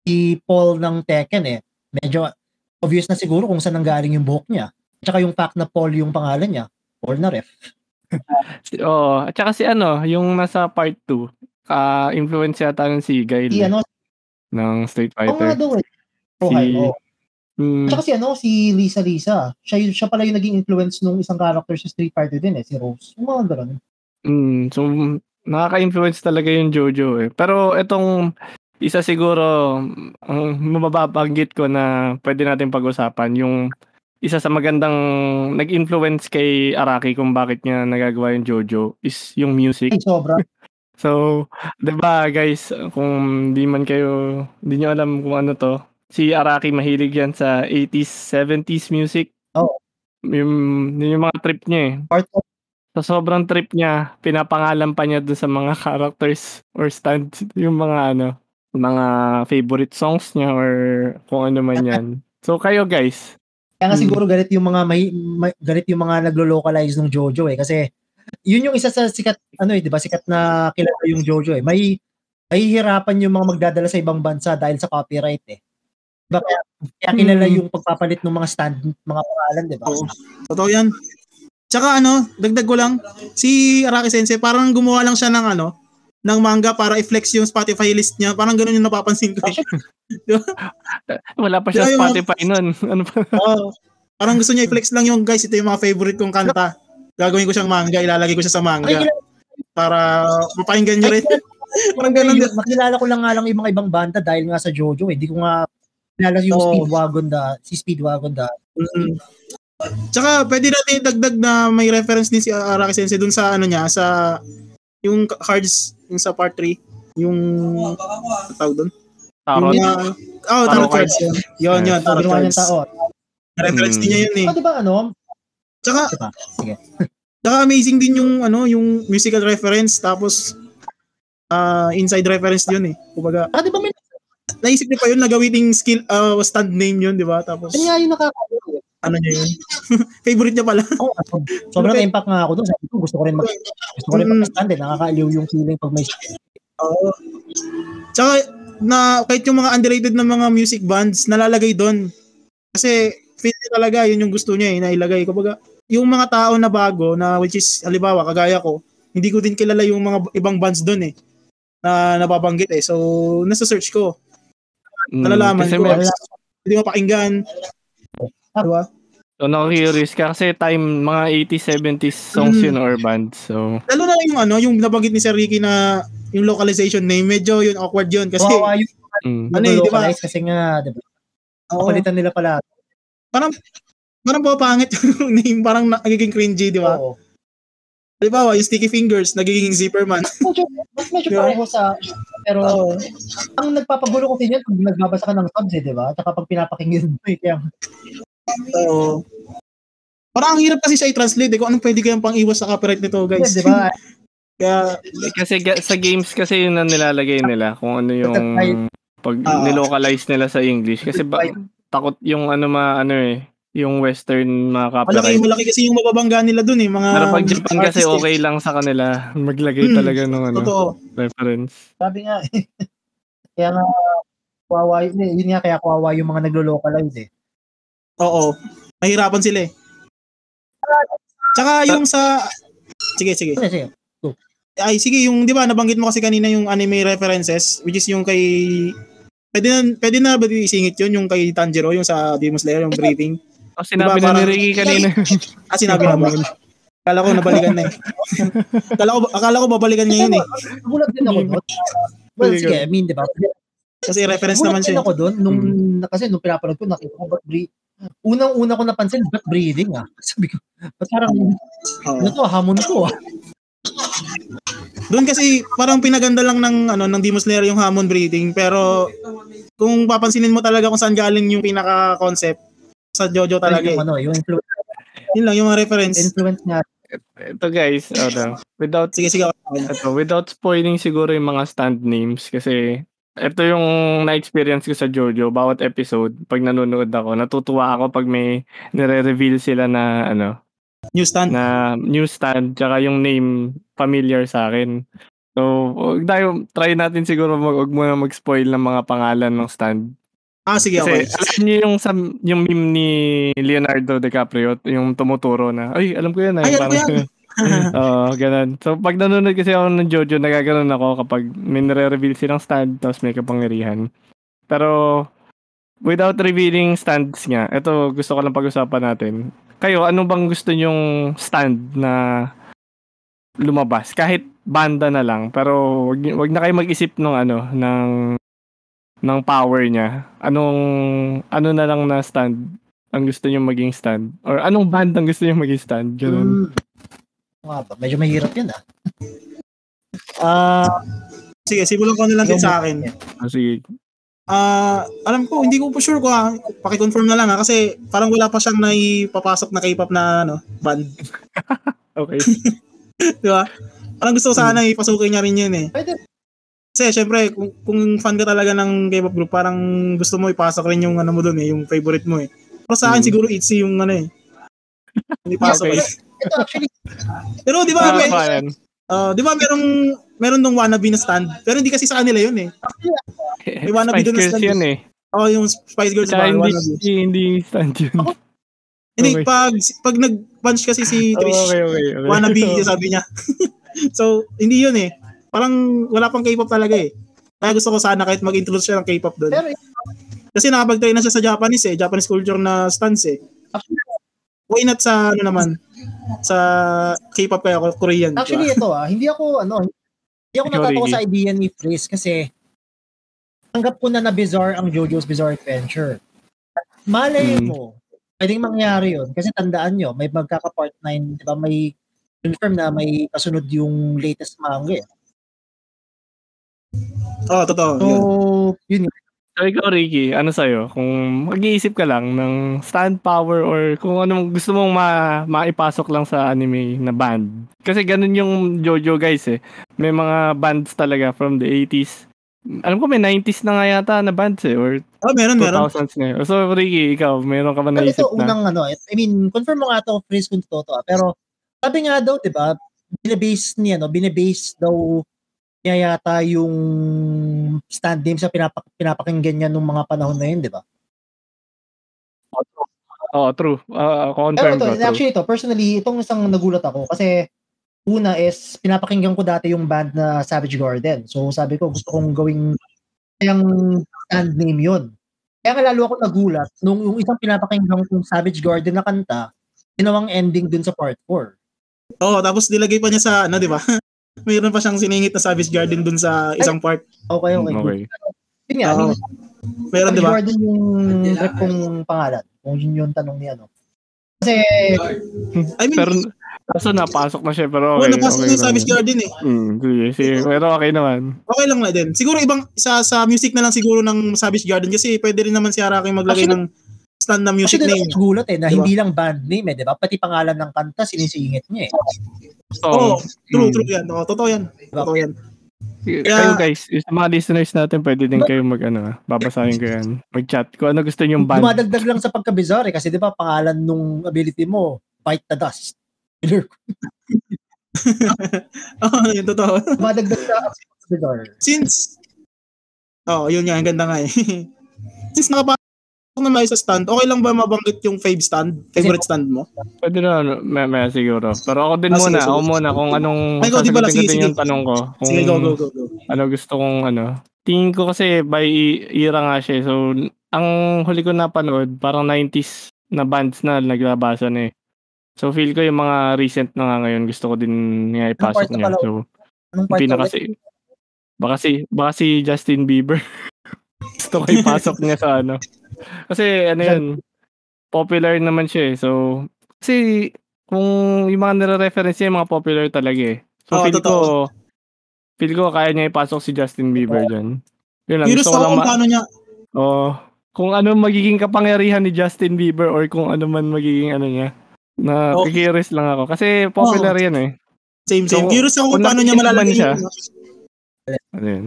si Paul ng Tekken eh, medyo obvious na siguro kung saan nanggaling yung buhok niya. Tsaka yung fact na Paul yung pangalan niya, Paul na ref. Oo, at saka si ano, yung nasa part 2, uh, influence yata ng si Guile. Si ano? Ng Street Fighter. Oo nga daw eh. Si, oh. Mm, Tsaka si ano, si Lisa Lisa. Siya, siya pala yung naging influence nung isang character sa Street Fighter din eh, si Rose. Yung mga ganun. Mm, so, nakaka-influence talaga yung Jojo eh. Pero itong isa siguro ang mababanggit ko na pwede natin pag-usapan yung isa sa magandang nag-influence kay Araki kung bakit niya nagagawa yung Jojo is yung music. Ay, sobra. So, 'di ba guys, kung di man kayo, hindi niyo alam kung ano 'to, si Araki mahilig yan sa 80s, 70s music. Oh. Yung, yung mga trip niya eh. Part of sa sobrang trip niya, pinapangalan pa niya doon sa mga characters or stands, yung mga ano, mga favorite songs niya or kung ano man yan. So kayo guys. Kaya nga hmm. siguro galit yung mga may, may galit yung mga naglo-localize ng JoJo eh kasi yun yung isa sa sikat, ano eh, di ba, sikat na kilala yung Jojo eh. May, mahihirapan yung mga magdadala sa ibang bansa dahil sa copyright eh. Diba? Kaya, kaya kilala hmm. yung pagpapalit ng mga stand, mga pangalan, di ba? Oo. Totoo yan. Tsaka ano, dagdag ko lang, si Araki Sensei, parang gumawa lang siya ng ano, ng manga para i-flex yung Spotify list niya. Parang ganun yung napapansin ko. Eh. diba? Wala pa siya diba Spotify yung, nun. Ano pa? oh, parang gusto niya i-flex lang yung guys, ito yung mga favorite kong kanta gagawin ko siyang manga, ilalagay ko siya sa manga. Para mapakinggan nyo rin. Parang ganun. Makilala ko lang nga lang yung mga ibang banda dahil nga sa Jojo. Hindi eh. ko nga kilala yung oh. Speedwagon da, si Speedwagon da. Mm-hmm. Tsaka pwede natin dagdag na may reference din si Araki Sensei dun sa ano niya, sa yung cards, yung sa part 3, yung tawag dun? Tarot. Yung, uh, oh, tarot, tarot cards. Yun, yun, yun tarot cards. Reference hmm. din niya yun eh. Oh, diba ano, Tsaka, Sige. tsaka amazing din yung ano, yung musical reference tapos uh, inside reference yun eh. Kumbaga, ah, di ba may naisip niyo pa yun na gawin skill uh, stand name yun, di ba? Tapos Ano nga yung nakakaliw. Ano niya yun? Favorite niya pala. Oh, sobrang okay. impact nga ako doon. Sabi ko, gusto ko rin mag gusto ko rin mm. mag-stand eh. Nakakaaliw yung feeling pag may Oo. Uh, tsaka na kahit yung mga underrated na mga music bands nalalagay doon. Kasi feel niya talaga yun yung gusto niya eh, nailagay. Kumbaga, yung mga tao na bago na which is halimbawa kagaya ko, hindi ko din kilala yung mga ibang bands doon eh na nababanggit eh. So, nasa search ko. Mm, Nalalaman ko. May... Hindi mo pakinggan. Diba? So, na-curious ka kasi time mga 80s, 70s songs mm. yun or band. So, lalo na yung ano, yung nabanggit ni Sir Ricky na yung localization name, medyo yun awkward yun kasi oh, yung, mm. ano eh, di ba? Kasi nga, di ba? Oh. nila pala. Parang parang po pangit yung name, parang nagiging cringy, di ba? Oo. Di ba, yung Sticky Fingers, nagiging Zipperman. Mas medyo diba? pareho sa, pero oh. ang nagpapagulo ko din yan pag nagbabasa ka ng subs eh, di ba? At pag pinapakinggan mo eh, kaya... Oo. Parang ang hirap kasi siya i-translate eh, kung anong pwede kayang pang-iwas sa copyright nito, guys. Yeah, di ba? Kaya, kasi sa games kasi yun ang nilalagay nila kung ano yung pag uh, nilocalize nila sa English kasi ba, takot yung ano ma ano eh yung western mga copyright. Malaki, malaki kasi yung mababangga nila dun eh. Mga Pero pag Japan kasi okay lang sa kanila. Maglagay hmm, talaga ng ano, totoo. reference. Sabi nga eh. kaya nga, kawawa yun eh. Yun nga kaya kawawa yung mga naglo-localize eh. Oo. Mahirapan sila eh. Tsaka yung sa... Sige, sige. Sige, sige. Ay, sige, yung, di ba, nabanggit mo kasi kanina yung anime references, which is yung kay Pwede na, pwede na ba isingit yun yung kay Tanjiro, yung sa Demon Slayer, yung breathing? Oh, sinabi diba, na ni Ricky kanina. ah, sinabi na ba? Akala ko nabalikan na eh. akala ko, akala ko babalikan niya yun eh. Nagulat din ako. Well, sige, I mean, di ba? Kasi reference naman siya. ako doon nung kasi nung pinapanood ko nakita ko ba't breathe. Unang-una ko napansin ba't breathing ah. Sabi ko, ba't parang Oo. ano to hamon ko ah. Doon kasi parang pinaganda lang ng ano ng Demon Slayer yung Hammond breathing pero kung papansinin mo talaga kung saan galing yung pinaka concept sa JoJo talaga yung eh. ano, yung influence, Yun lang yung mga reference. influence nga. Ito guys, ano, without Sige sige. ito, without spoiling siguro yung mga stand names kasi ito yung na-experience ko sa JoJo bawat episode pag nanonood ako natutuwa ako pag may nire-reveal sila na ano New stand. na new stand tsaka yung name familiar sa akin. So, tayo, try natin siguro mag, wag muna mag-spoil ng mga pangalan ng stand. Ah sige Kasi okay. alam niyo yung, sam- yung meme ni Leonardo DiCaprio, yung tumuturo na, ay, alam ko yan. Ay, alam ko yan. Oo, ganun. So, pag nanonood kasi ako ng Jojo, nagaganon ako kapag may nare-reveal silang stand tapos may kapangyarihan. Pero, without revealing stands nga, ito gusto ko lang pag-usapan natin. Kayo, ano bang gusto nyong stand na lumabas? Kahit banda na lang, pero wag, wag na kayo mag-isip ng ano, ng ng power niya. Anong ano na lang na stand ang gusto niyo maging stand? Or anong band ang gusto niyo maging stand? Ganun. Hmm. Nga ba? Medyo mahirap yun ah. Ah, Sige, simulan ko na lang din sa akin. Ah, sige. Ah, alam ko, hindi ko po sure ko ha. Paki-confirm na lang ha kasi parang wala pa siyang naipapasok na K-pop na ano, band, Okay. di ba? Parang gusto ko sana ipasukin niya rin yun eh. pwede. Kasi syempre, kung, kung fan ka talaga ng K-pop group, parang gusto mo ipasok rin yung ano mo doon eh, yung favorite mo eh. Pero sa akin Mm. siguro ITZY yung ano eh. Hindi pasok Okay. eh. Ito actually, Pero di ba, Para may, pa ah, di ba merong meron nung wannabe na stand, pero hindi kasi sa kanila yun eh. May wannabe doon na stand yan eh. Oh, yung Spice Girls ba? hindi, hindi, hindi stand yun. Hindi, Okay. pag, pag nag-punch kasi si Trish, okay, okay, okay. wannabe yung sabi niya. so, hindi yun eh. Parang wala pang K-pop talaga eh. Kaya gusto ko sana kahit mag-introduce siya ng K-pop doon. pero Kasi nakapag-try na siya sa Japanese eh, Japanese culture na stance eh. actually, Why not sa ano naman? Sa K-pop kaya ko Korean. actually ito ah, hindi ako ano, hindi ako natatawa sa idea ni Chris kasi tanggap ko na na bizarre ang JoJo's Bizarre Adventure. Malay Hmm. mo, pwedeng mangyari yun. Kasi tandaan nyo, may magkaka-part 9, di ba, may confirm na may kasunod yung latest manga eh. Oo, oh, totoo. So, yun. yun So ikaw, Ricky, ano sa'yo? Kung mag-iisip ka lang ng stand power or kung anong gusto mong ma maipasok lang sa anime na band. Kasi ganun yung JoJo guys eh. May mga bands talaga from the 80s. Alam ko may 90s na nga yata na bands eh. Or Oh, meron, meron. 2000s na eh. So Ricky, ikaw, meron ka ba naisip ito na? unang ano, I mean, confirm mo nga to, Chris, kung totoo to. ah. Pero sabi nga daw, 'di ba, binebase niya, no, binebase daw niya yata yung stand name sa pinapak pinapakinggan niya nung mga panahon na yun, 'di ba? Oo, true. Uh, Pero confirm ito, ko, true. actually ito, personally, itong isang nagulat ako kasi una is pinapakinggan ko dati yung band na Savage Garden. So sabi ko, gusto kong gawing yung stand name yun. Kaya nga lalo ako nagulat nung yung isang pinapakinggan kong Savage Garden na kanta, ginawang ending dun sa part 4. Oo, tapos nilagay pa niya sa, ano, di ba? Mayroon pa siyang siningit na Savage Garden dun sa isang part. Okay, okay. Mm, okay. Yun nga, Oo. Meron, di Savage ba? Garden yung rep kong pangalan. Kung yun yung tanong ni ano. Kasi, I mean, Pero kaso napasok na siya pero Oo, okay. napasok okay na yung Savage. Garden eh. Hmm, sige, sige. Pero okay naman. Okay lang na din. Siguro ibang, sa, sa music na lang siguro ng Savage Garden kasi pwede rin naman si Araki maglagay Actually- ng stand na music kasi name. ako gulat eh, na Diba? hindi lang band name eh, di ba? Pati pangalan ng kanta, sinisingit niya eh. Oo, So, true, hmm. true yan. Oo, totoo yan. Totoo yan. kayo guys, yung sa mga listeners natin, pede din kayo mag, ano, ah, babasahin ko yan. Mag-chat kung ano gusto niyong band. Dumadagdag lang sa pagka-bizarre eh, kasi di ba pangalan nung ability mo, Fight the Dust. Oo, yun, totoo. Dumadagdag sa bizarre. Since, oh, yun nga, ang ganda nga eh. Since nakapasok na sa stand, okay lang ba mabanggit yung fave stand? Favorite stand mo? Pwede na, ano, may, may siguro. Pero ako din Ah, muna, sige, sige. ako muna kung anong Ay, di pala, sige, din sige. yung tanong ko. Kung Sige, go, go, go, go. ano gusto kong ano. Tingin ko kasi by era nga siya. eh. So, ang huli ko napanood, parang 90s na bands na naglabasan eh. So, feel ko yung mga recent na nga ngayon, gusto ko din nga ipasok niya. So, Anong part pinaka si, baka si, baka si Justin Bieber. Gusto ko ipasok niya sa ano. Kasi ano yun, popular naman siya eh. So, kasi kung yung mga nire-reference niya, yung mga popular talaga eh. So, Oo, feel totoo. ko, feel ko kaya niya ipasok si Justin Bieber dyan. Yun lang, Curious gusto ko lang ma- paano niya, oh, kung ano magiging kapangyarihan ni Justin Bieber or kung ano man magiging ano niya. Na Okay. curious lang ako. Kasi popular yan eh. same same. So, Curious ako kung paano niya malalagay siya. Ano yun?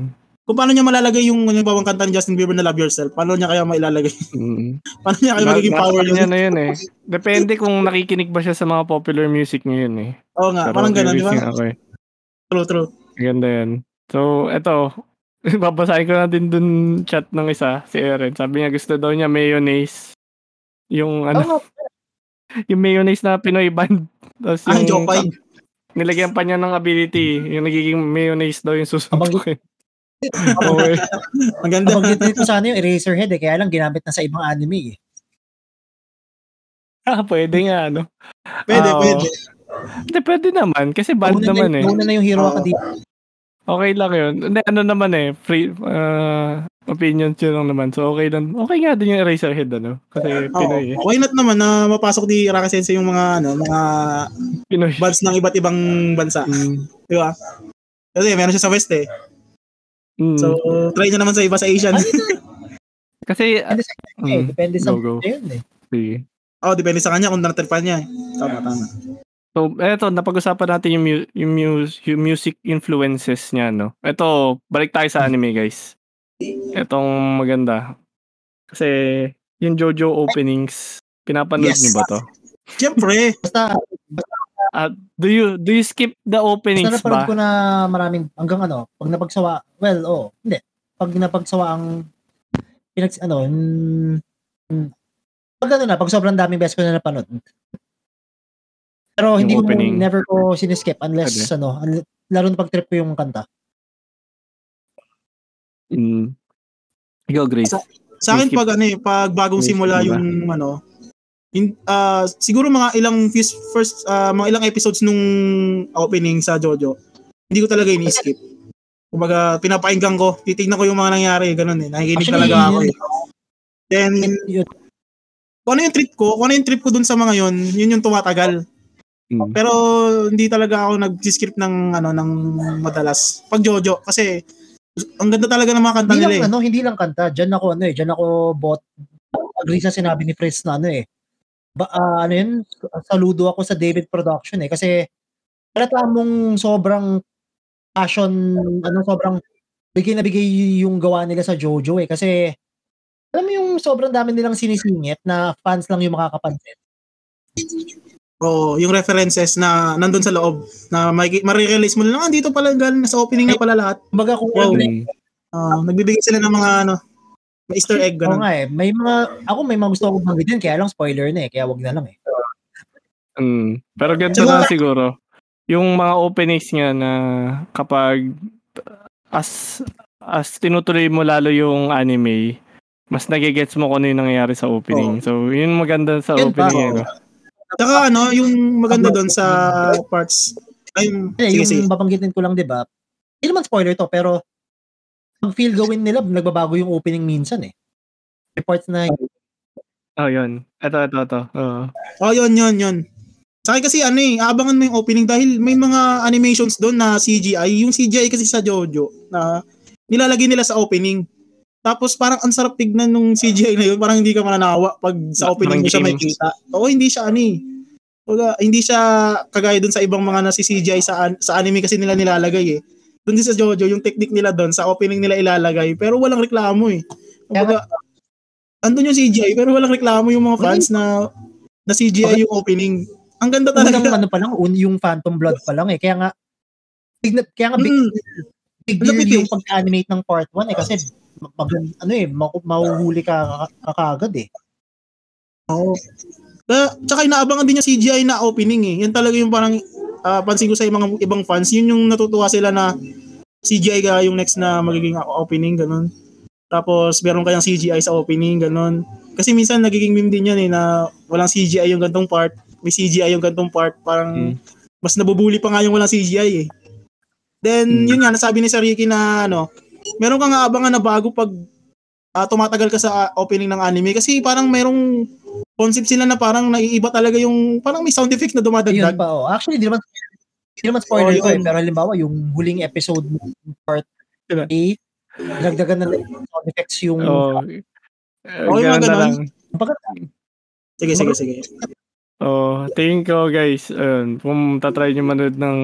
Kung paano niya malalagay yung ano bawang kanta ni Justin Bieber na Love Yourself. Paano niya kaya mailalagay? Mm. paano niya kaya magiging power yun? na yun eh. Depende kung nakikinig ba siya sa mga popular music ngayon eh. Oo nga, Pero parang ganun, di ba? ako eh. True, true. Ganda yan. So, eto. Babasahin ko na din dun chat ng isa, si Eren. Sabi niya gusto daw niya mayonnaise. Yung ano, Oo, yung mayonnaise na Pinoy band. Tapos Ah, yung Jopay. nilagyan pa niya ng ability. Yung nagiging mayonnaise daw yung susuntukin. Nabanggit- okay. Ang ganda. Nabanggit nito sana yung Eraserhead eh, kaya lang ginamit na sa ibang anime eh. Ah, pwede nga, ano. Pwede, Ah, oo. pwede. Hindi, pwede naman. Kasi band Nauna naman na, eh. nauna na yung Hero Oo. Academia. Okay lang yun. Hindi, ano naman eh. Free, uh, opinions yun lang naman. So, okay lang. Okay nga din yung Eraserhead, ano. Kasi Oo. Pinoy eh. Why not naman na mapasok di Raka Sensei yung mga ano, mga Pinoy. bands ng iba't ibang bansa, Mm. di ba? Kasi meron siya sa West eh. Mm. So, try niya naman sa iba sa Asian. kasi, Depende sa eh, mm, depende sa go, go. yun eh. sige. oh, depende sa kanya kung natripan niya. eh. Tama, tama. So, eto, napag-usapan natin yung, mu- yung, mu- yung music influences niya, no? Eto, balik tayo sa anime, guys. Etong maganda. Kasi, yung JoJo openings, pinapanood Yes. niyo ba to? Siyempre, Basta, Do you do you skip the basta openings napanood ba? ko na maraming, hanggang ano, pag napagsawa, well, oh, hindi. Pag napagsawa ang, pinag, ano, mm, mm, pag ano na, pag sobrang daming beses ko na napanood. Pero hindi Yung ko, opening. never ko siniskip unless, Pwede. ano, unless, lalo na pag trip ko yung kanta. Mm. Ikaw, Grace. Sa- sa akin pag ano eh, pag bagong Skip simula mo ba? yung ano, in, ah, siguro mga ilang first, first ah, mga ilang episodes nung opening sa JoJo, hindi ko talaga ini-skip. Kumbaga, pinapakinggan ko, titignan ko yung mga nangyari, ganun eh. Nakikinig Actually, talaga ako yun- eh. Then, Yun, kung ano yung trip ko, kung ano yung trip ko dun sa mga yun, yun yung tumatagal. Mm. Pero hindi talaga ako nag-script ng ano ng madalas. Pag Jojo kasi ang ganda talaga ng mga kanta hindi nila lang, eh. ano, hindi lang kanta. Diyan ako, ano eh, diyan ako bot, agree sa sinabi ni Fritz na ano eh. Ba, ah, ano yun, saludo ako sa David Production eh. Kasi, halata mong sobrang passion, ano, sobrang bigay na bigay yung gawa nila sa Jojo eh. Kasi, alam mo yung sobrang dami nilang sinisingit na fans lang yung makakapansin. Oo, yung references na nandun sa loob na marirealize mo lang, ah, dito pala galing sa opening na pala lahat. Kumbaga kung Wow. Mm. Ah, nagbibigay sila ng mga ano, may easter egg Oo ganun. nga eh. May mga, ako may mga gusto akong banggitin, kaya lang spoiler na eh. Kaya wag na lang eh. Mm. Pero ganito Siguro- na siguro. Yung mga openings nga na kapag as as tinutuloy mo lalo yung anime, mas nagigets mo kung ano yung nangyayari sa opening. So, yun maganda sa Yun pa, opening. oo. eh, no? Saka ano, yung maganda doon sa parts ay Eh, sige, yung sige. babanggitin ko lang, di ba? Hindi naman spoiler to, pero ang feel gawin nila, nagbabago yung opening minsan eh. May parts na, Oh, yun. Ito, ito, ito. Oo. Oh, yun, yun, yun. Sa akin kasi ano eh, aabangan mo yung opening dahil may mga animations doon na CGI. Yung CGI kasi sa JoJo na nilalagay nila sa opening. Tapos parang ang sarap tignan nung CGI na yun. Parang hindi ka mananawa pag sa opening mo siya makikita. Oo, hindi siya ano eh. Wala, hindi siya kagaya doon sa ibang mga nasi CGI sa, an- sa anime kasi nila nilalagay eh. Doon din sa JoJo, yung technique nila doon, sa opening nila ilalagay. Pero walang reklamo eh. Kumbaga, andun yung CGI, pero walang reklamo yung mga fans na na CGI yung opening. Ang ganda unang talaga. ano pa lang, un, yung Phantom Blood pa lang eh. Kaya nga, big, kaya nga big, Mm. big deal eh. yung pag-animate ng part 1 eh. Kasi, mag, ano eh, mahuhuli ka ka- kagad eh. Oo. Kaya, tsaka inaabangan din yung CGI na opening eh. Yan talaga yung parang ah, pansin ko sa mga ibang fans, yun yung natutuwa sila na CGI ka yung next na magiging opening, ganun. Tapos, meron kayang CGI sa opening, ganun. Kasi minsan nagiging meme din yan eh, na walang CGI yung gantong part, may CGI yung gantong part, parang Mm. mas nabubuli pa nga yung walang CGI eh. Then, Mm. yun nga, nasabi ni Sir Ricky na ano, meron kang aabangan na bago pag uh, tumatagal ka sa opening ng anime kasi parang merong concept sila na parang naiiba talaga yung parang may sound effects na dumadagdag. Yun pa, oh. Actually, di naman hindi naman spoiler oh, ko eh, pero halimbawa yung huling episode part 8, nagdagan na lang sound effects yung oh. Uh, oh, yung ganun. Sige, sige, sige. Oh, tingin ko guys, ayun, kung tatry niyo manood ng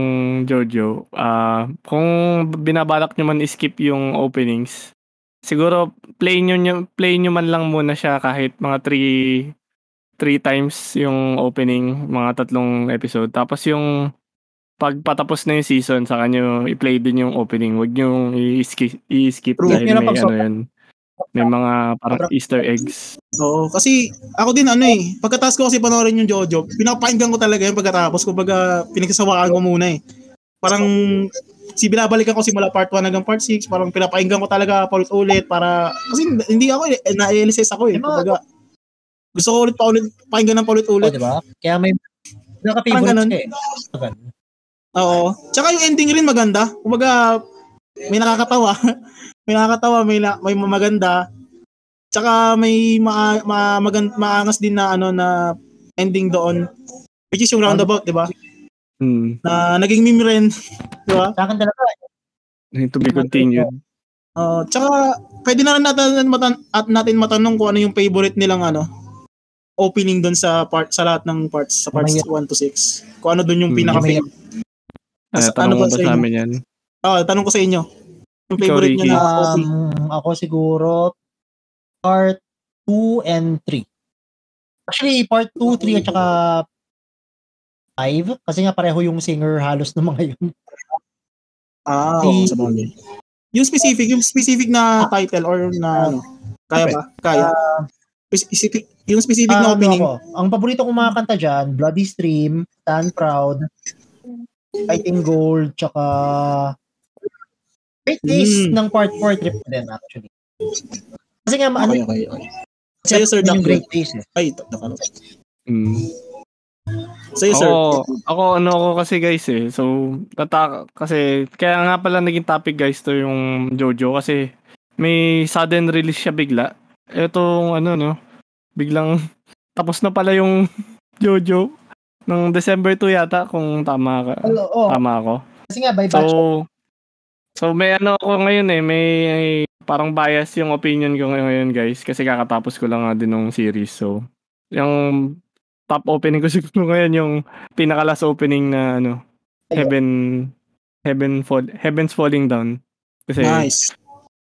Jojo, ah, uh, kung binabalak niyo man skip yung openings, siguro play niyo play niyo man lang muna siya kahit mga 3 3 times yung opening, mga tatlong episode. Tapos yung pag patapos na yung season, sa kanyo i-play din yung opening. Huwag niyo i-skip, i-skip dahil may ano yan. May mga parang Easter eggs. Oo, kasi ako din ano eh, pagkatapos ko kasi panoorin yung Jojo, pinapakinggan ko talaga yung pagkatapos, kumbaga pinagsasawaan ko muna eh. Parang si binabalikan ko simula part 1 hanggang part 6, parang pinapakinggan ko talaga paulit-ulit para kasi hindi ako eh, na-LSS ako eh. Kumbaga gusto ko ulit pa ulit pakinggan ng paulit-ulit. Oh, di ba? Kaya may naka-favorite eh. Oo. Tsaka yung ending rin maganda. Kumbaga may nakakatawa. may nakakatawa, may, na, may maganda. Tsaka may ma, ma, magand, maangas din na ano na ending doon. Which is yung roundabout, di ba? Hmm. Na naging meme rin. di ba? Sa akin talaga. To be continued. Uh, tsaka, pwede na rin natin, matan- at natin matanong kung ano yung favorite nilang ano, opening doon sa part sa lahat ng parts sa parts 1 to 6. Kung ano doon yung hmm. pinaka favorite. Uh, tanong ano ba sa amin yan? Oh, tanong ko sa inyo. Yung favorite niyo na um, Ako siguro part 2 and 3. Actually, part 2, 3 at saka 5 kasi nga pareho yung singer halos ng mga yun. Ah, si, sa bagay. Yung specific, yung specific na title or na ano, kaya ba? Kaya. Uh, specific, yung specific uh, na ano opening. Ano ako, ang paborito kong mga kanta dyan, Bloody Stream, Stand Proud, Fighting Gold, tsaka Great days mm. ng part 4 trip ko din actually. Kasi nga, ano, okay, okay, okay. Sa'yo, Sir Yung great days eh. Ay, nakano. Mm. Sa'yo, Sir. Ako, ako, ano ako kasi guys eh. So, tata, kasi, kaya nga pala naging topic guys to yung Jojo kasi may sudden release siya bigla. Ito, ano no, biglang tapos na pala yung Jojo ng December 2 yata kung tama ka. Oh, oh. Tama ako. Kasi nga by batch. So, So may ano ako ngayon eh, may parang bias yung opinion ko ngayon guys kasi kakatapos ko lang nga din ng series. So yung top opening ko siguro ngayon yung pinaka last opening na ano, Heaven Heaven Fall Heaven's Falling Down. Kasi nice.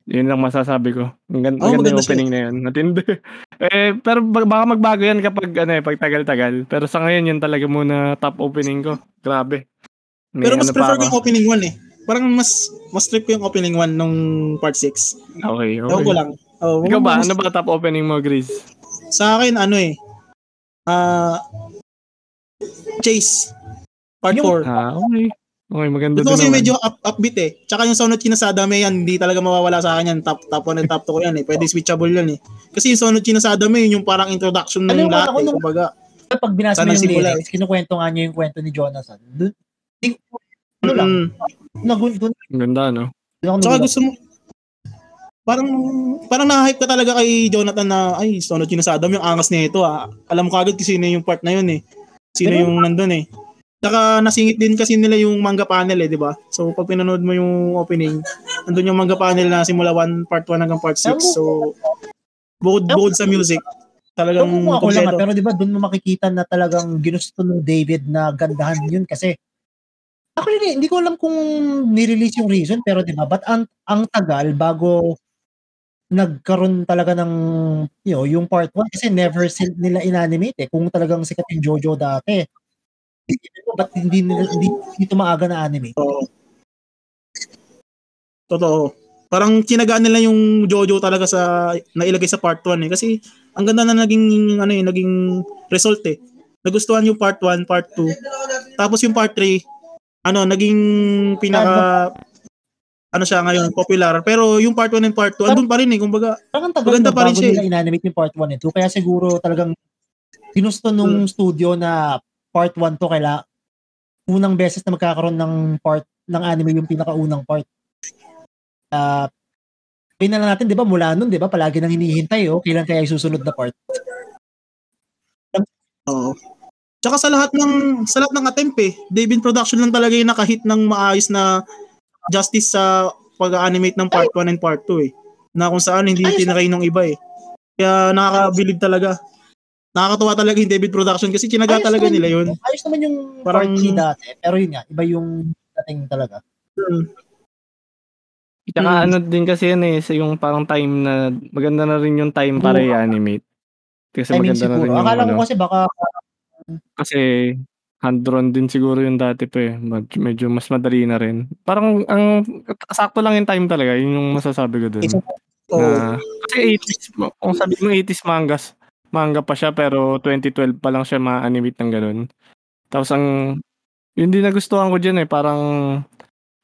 Yun lang masasabi ko. Ang ganda, oh, ganda yung opening siya. na yun. Matindi. eh, pero baka magbago yan kapag ano eh, pag tagal-tagal. Pero sa ngayon yun talaga muna top opening ko. Grabe. May pero mas ano prefer ko yung opening 1 eh. Parang mas mas trip ko yung opening one nung part 6. Okay, okay. Ewan ko lang. Oh, Ikaw ba? Mas... Ano ba top opening mo, Gris? Sa akin, ano eh. Uh, Chase. Part 4. Ah, okay. Okay, maganda Ito kasi medyo up, upbeat eh. Tsaka yung Sonot Chinasadame yan, hindi talaga mawawala sa akin yan. Top, top 1 and top 2 ko yan eh. Pwede switchable yan eh. Kasi yung Sonot Chinasadame, yun yung parang introduction ng lahat eh. Kumbaga, pag binasa mo yung lyrics, kinukwento nga niya yung kwento ni Jonathan. Doon, ano lang, mm. Dun. Ganda, no? Tsaka gusto mo, parang parang na-hype ka talaga kay Jonathan na ay Sonot yun sa Adam yung angas nito ah. Alam ko agad kasi sino yung part na yun eh. Sino yung nandun eh. Saka nasingit din kasi nila yung manga panel eh, di ba? So pag pinanood mo yung opening, nandun yung manga panel na simula 1 part 1 hanggang part 6. So bukod bukod sa music, talagang ako lang, pero di ba doon mo makikita na talagang ginusto ng David na gandahan yun kasi Actually, hindi ko alam kung ni-release yung reason pero 'di ba? But ang ang tagal bago nagkaroon talaga ng you know, yung part 1 kasi never nila inanimate eh. Kung talagang sikat yung JoJo dati. Ba't hindi nila hindi, hindi maaga na anime? Oo. Totoo. Parang kinagaan nila yung JoJo talaga sa nailagay sa part 1 eh kasi ang ganda na naging ano eh, naging result eh. Nagustuhan yung part 1, part 2. Tapos yung part 3 ano, naging pinaka ano siya ngayon, popular. Pero yung part 1 and part 2, andun pa rin eh. Kumbaga, maganda pa rin siya. Nila inanimate yung part 1 and 2. Kaya siguro talagang ginusto nung hmm. studio na part 1 to kaila unang beses na magkakaroon ng part ng anime yung pinakaunang part. Uh, na lang natin, di ba, mula nun, di ba, palagi nang hinihintay, oh, kailan kaya susunod na part. Oo. Tsaka sa lahat ng sa lahat ng attempt eh, David Production lang talaga yung nakahit ng maayos na justice sa pag-animate ng part 1 and part 2 eh. Na kung saan hindi tinry nung iba eh. Kaya nakakabilib talaga. Nakakatuwa talaga yung David Production kasi kinaga Ayos talaga naman nila yun. yun. Ayos naman yung Parang- part 3 dati. Pero yun nga, iba yung dating talaga. Hmm. Tsaka Mm. ano din kasi yan eh, sa yung parang time na, maganda na rin yung time para i-animate. Kasi Timing maganda na rin siguro. yung Akala ko ano. kasi baka Kasi hand-drawn din siguro yung dati pa eh. Med- Medyo mas madali na rin. Parang ang sakto lang yung time talaga. Yun yung masasabi ko dun. Oo. Na, kasi 80s, mo- kung sabi mo 80s mangas, manga pa siya pero 2012 pa lang siya ma-animate ng ganun. Tapos ang, yun din nagustuhan ko dyan eh. Parang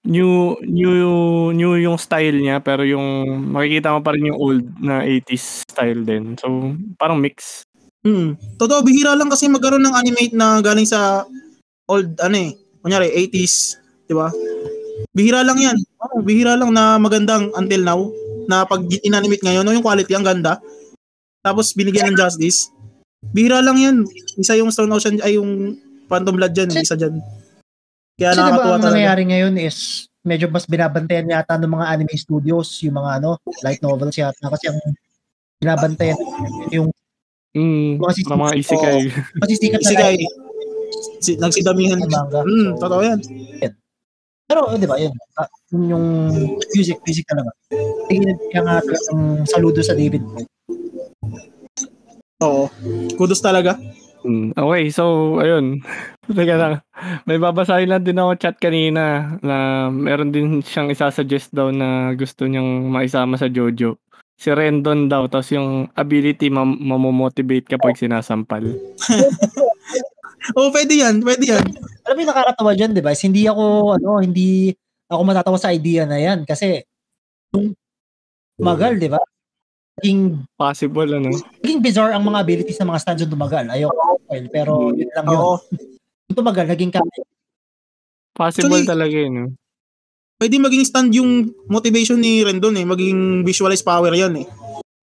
new new new yung style niya pero yung makikita mo pa rin yung old na 80s style din. So parang mix. Hmm. Totoo, bihira lang kasi magkaroon ng animate na galing sa old, ano eh, kunyari, 80s, di ba? Bihira lang yan. Oh, bihira lang na magandang until now, na pag inanimate ngayon, no, yung quality, ang ganda. Tapos binigyan ng justice. Bihira lang yan. Isa yung Stone Ocean, ay yung Phantom Blood dyan, isa dyan. Kaya Kasi diba ang nangyayari ngayon is medyo mas binabantayan yata ng mga anime studios yung mga ano, light novels yata kasi ang binabantayan yung Mm, Mga mga isekai. masisikat na Isekai. light Si, nagsidamihan. manga. Hmm, So, totoo yan. pero di ba yun, ah, yun yung music, music talaga. Tingin kaya nga talagang saludo sa David. Oo. Kudos talaga. Mm, Okay, so ayun. Teka lang. May babasahin lang din ako chat kanina na meron din siyang isasuggest daw na gusto niyang maisama sa Jojo. Si Rendon daw, tapos yung ability mam- mamomotivate kapag sinasampal. Oo, pwede yan, pwede yan. Alam mo yung nakakatawa dyan, di ba? Hindi ako, ano, hindi ako matatawa sa idea na yan kasi yung tumagal, di ba? Naging, Possible, ano? naging bizarre ang mga abilities ng mga stands yung tumagal. Ayoko spoil, pero yun lang yun. Oo. Yung tumagal, naging kami. Possible Actually- talaga yun. Pwede maging stand yung motivation ni Rendon eh, maging visualize power yan eh.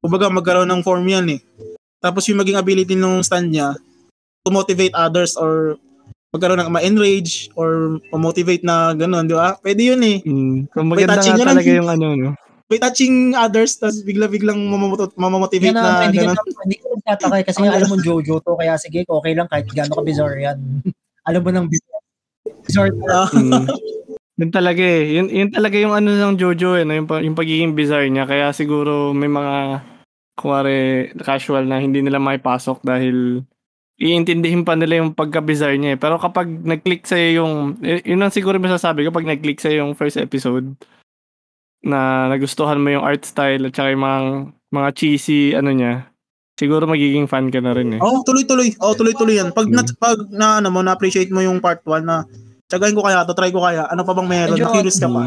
Kumbaga magkaroon ng form yan eh. Tapos yung maging ability ng stand niya to motivate others or magkaroon ng ma-enrage or ma-motivate na gano'n, di ba? Pwede yun eh. Mm, kung maganda touching nga talaga yung ano, no? By touching others, tapos bigla-biglang mamamot- mamamotivate Yan na na, gano'n. hindi ko nagtataka eh, kasi nga alam mo Jojo to, kaya sige, okay lang kahit gaano ka bizarre yan. alam mo nang bizarre. Bizarre Mm. Yun talaga eh. Yun, yun talaga yung ano ng Jojo eh. No? Yung, yung pagiging bizarre niya. Kaya siguro may mga kuwari casual na hindi nila maipasok dahil iintindihin pa nila yung pagka-bizarre niya eh. Pero kapag nag-click sa'yo yung, yun ang siguro masasabi kapag nag-click sa'yo yung first episode na nagustuhan mo yung art style at saka yung mga, mga cheesy ano niya, siguro magiging fan ka na rin eh. Oo, tuloy-tuloy. Oo, tuloy-tuloy yan. Pag, na, pag na, ano mo, na-appreciate mo yung part 1 na tsagain ko kaya to, try ko kaya, ano pa bang meron, Medyo- na-curious ka Mm. pa.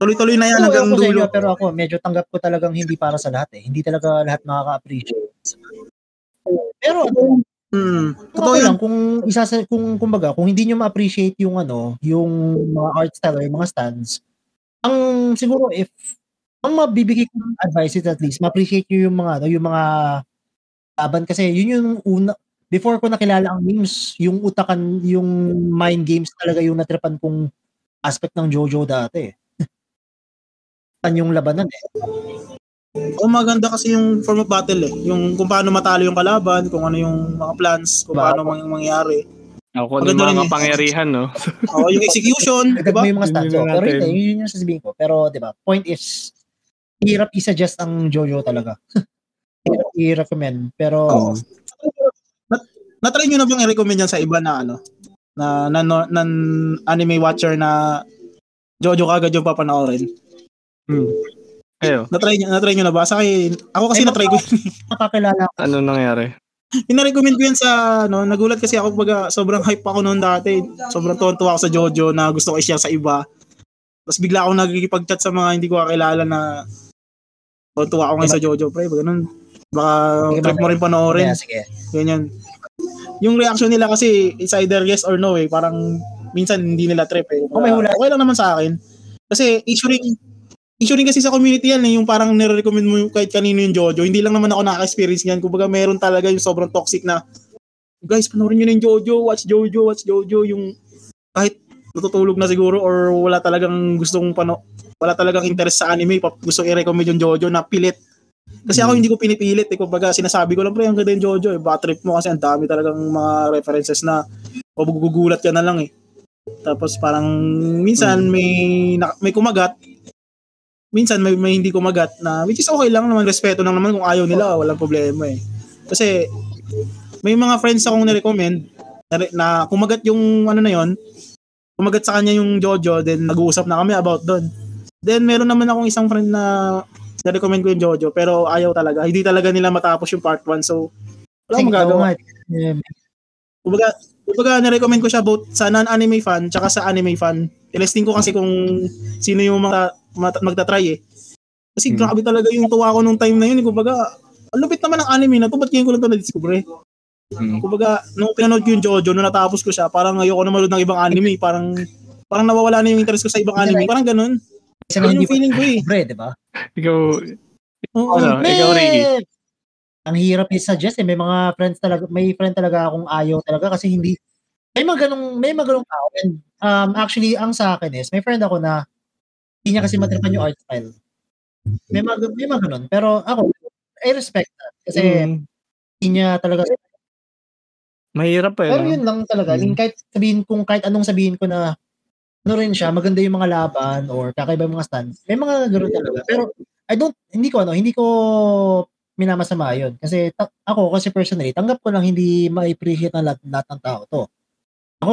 Tuloy-tuloy na yan hanggang ko dulo. inyo, pero ako, medyo tanggap ko talagang hindi para sa lahat eh. Hindi talaga lahat makaka-appreciate. Pero Hmm. Totoo lang kung isa sa kung kumbaga kung hindi niyo ma-appreciate yung ano, yung mga art style or yung mga stands, ang siguro if ang mabibigay kong advice is at least ma-appreciate niyo yung mga ano, yung mga laban kasi yun yung una before ko nakilala ang games, yung utakan, yung mind games talaga yung natripan kong aspect ng JoJo dati. Tan yung labanan eh. O maganda kasi yung form of battle eh. Yung kung paano matalo yung kalaban, kung ano yung mga plans, kung paano mang mangyari. Ako ano yung mga eh. kapangyarihan, no? O yung execution, di ba? yung mga Yun stats. yung oh. Pero yun, yun yung sasabihin ko. Pero, di ba, point is, hirap i-suggest ang Jojo talaga. hirap i-recommend. Pero, Oo. Na-try nyo na bang i-recommend yan sa iba na ano? Na, na, na, na anime watcher na Jojo kagad yung papanoorin. Hmm. Ayo, Na-try nyo, na-try nyo na ba? Sa akin, ako kasi Ay, na-try ko. nakakilala ko. ano nangyari? Pina-recommend ko yan sa, ano, nagulat kasi ako baga sobrang hype ako noon dati. Sobrang tuwan-tuwa ako sa Jojo na gusto ko i-share sa iba. Tapos bigla ako nagkikipag-chat sa mga hindi ko kakilala na tuwa ako ngayon sa Jojo, pre. Baga ganun. Baka Sige, trip mo rin panoorin. Yeah, sige. Ganyan. Yung reaction nila kasi it's either yes or no eh. Parang minsan hindi nila trip eh. Oh, may hula. Okay lang naman sa akin. Kasi issuing issue rin kasi sa community yan eh, yung parang nire-recommend mo kahit kanino yung Jojo. Hindi lang naman ako nakaka-experience yan. Kumbaga meron talaga yung sobrang toxic na guys, panoorin nyo na yung Jojo, watch Jojo, watch Jojo, yung kahit natutulog na siguro or wala talagang gustong pano wala talagang interest sa anime, gusto i-recommend yung Jojo na pilit. Kasi ako hindi ko pinipilit eh. Kumbaga sinasabi ko lang pre, ang ganda yung Jojo eh. Bad trip mo kasi ang dami talagang mga references na magugulat ka na lang eh. Tapos parang minsan hmm. may may kumagat. Minsan may, may hindi kumagat na which is okay lang naman respeto lang naman kung ayaw nila, walang problema eh. Kasi may mga friends akong na-recommend na, na kumagat yung ano na yon kumagat sa kanya yung Jojo then nag-uusap na kami about doon. Then meron naman akong isang friend na na-recommend ko yung Jojo pero ayaw talaga. Hindi talaga nila matapos yung part 1 so wala magagawa. Yeah. Kumbaga, kumbaga na-recommend ko siya both sa non-anime fan tsaka sa anime fan. Tinesting ko kasi kung sino yung mga magta-try eh. Kasi hmm. grabe talaga yung tuwa ko nung time na yun. Eh. Kumbaga, ang lupit naman ng anime na to. Ba't ngayon ko lang ito na-discover eh? Hmm. Kumbaga, nung pinanood ko yung Jojo, nung natapos ko siya, parang ayoko na manood ng ibang anime. Parang parang nawawala na yung interest ko sa ibang anime. Parang ganun. Kasi yung feeling ko eh. Pre, di ba? Ikaw, Oo, ano, may, ikaw, Ricky. Ang hirap i-suggest eh. May mga friends talaga, may friend talaga akong ayaw talaga kasi hindi, may mga ganong, may mga ganong tao. And um, actually, ang sa akin is, may friend ako na hindi niya kasi matripan yung art style. May mga, may mga ganon. Pero ako, I respect that. Kasi mm. hindi niya talaga Mahirap eh. Pero yun lang talaga. Mm. kahit sabihin kung kahit anong sabihin ko na ano rin siya, maganda yung mga laban or kakaiba yung mga stands. May mga ganoon talaga. Pero I don't, hindi ko ano, hindi ko minamasama yun. Kasi ta- ako, kasi personally, tanggap ko lang hindi ma-appreciate ng lahat, lahat ng tao to. Ako,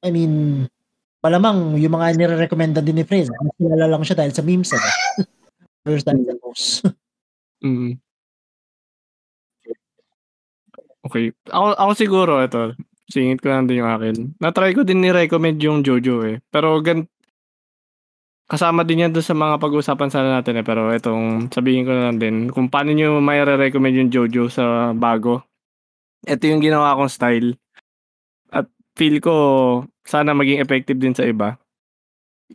I mean, malamang yung mga nire-recommenda din ni Fred, kilala lang siya dahil sa memes. Ano? First time sa post. mm. Okay. Ako, ako siguro, ito, singit ko lang din yung akin. Na-try ko din ni-recommend yung Jojo eh. Pero gan kasama din yan doon sa mga pag-uusapan sana natin eh. Pero itong sabihin ko na lang din kung paano nyo may recommend yung Jojo sa bago. Ito yung ginawa kong style. At feel ko sana maging effective din sa iba.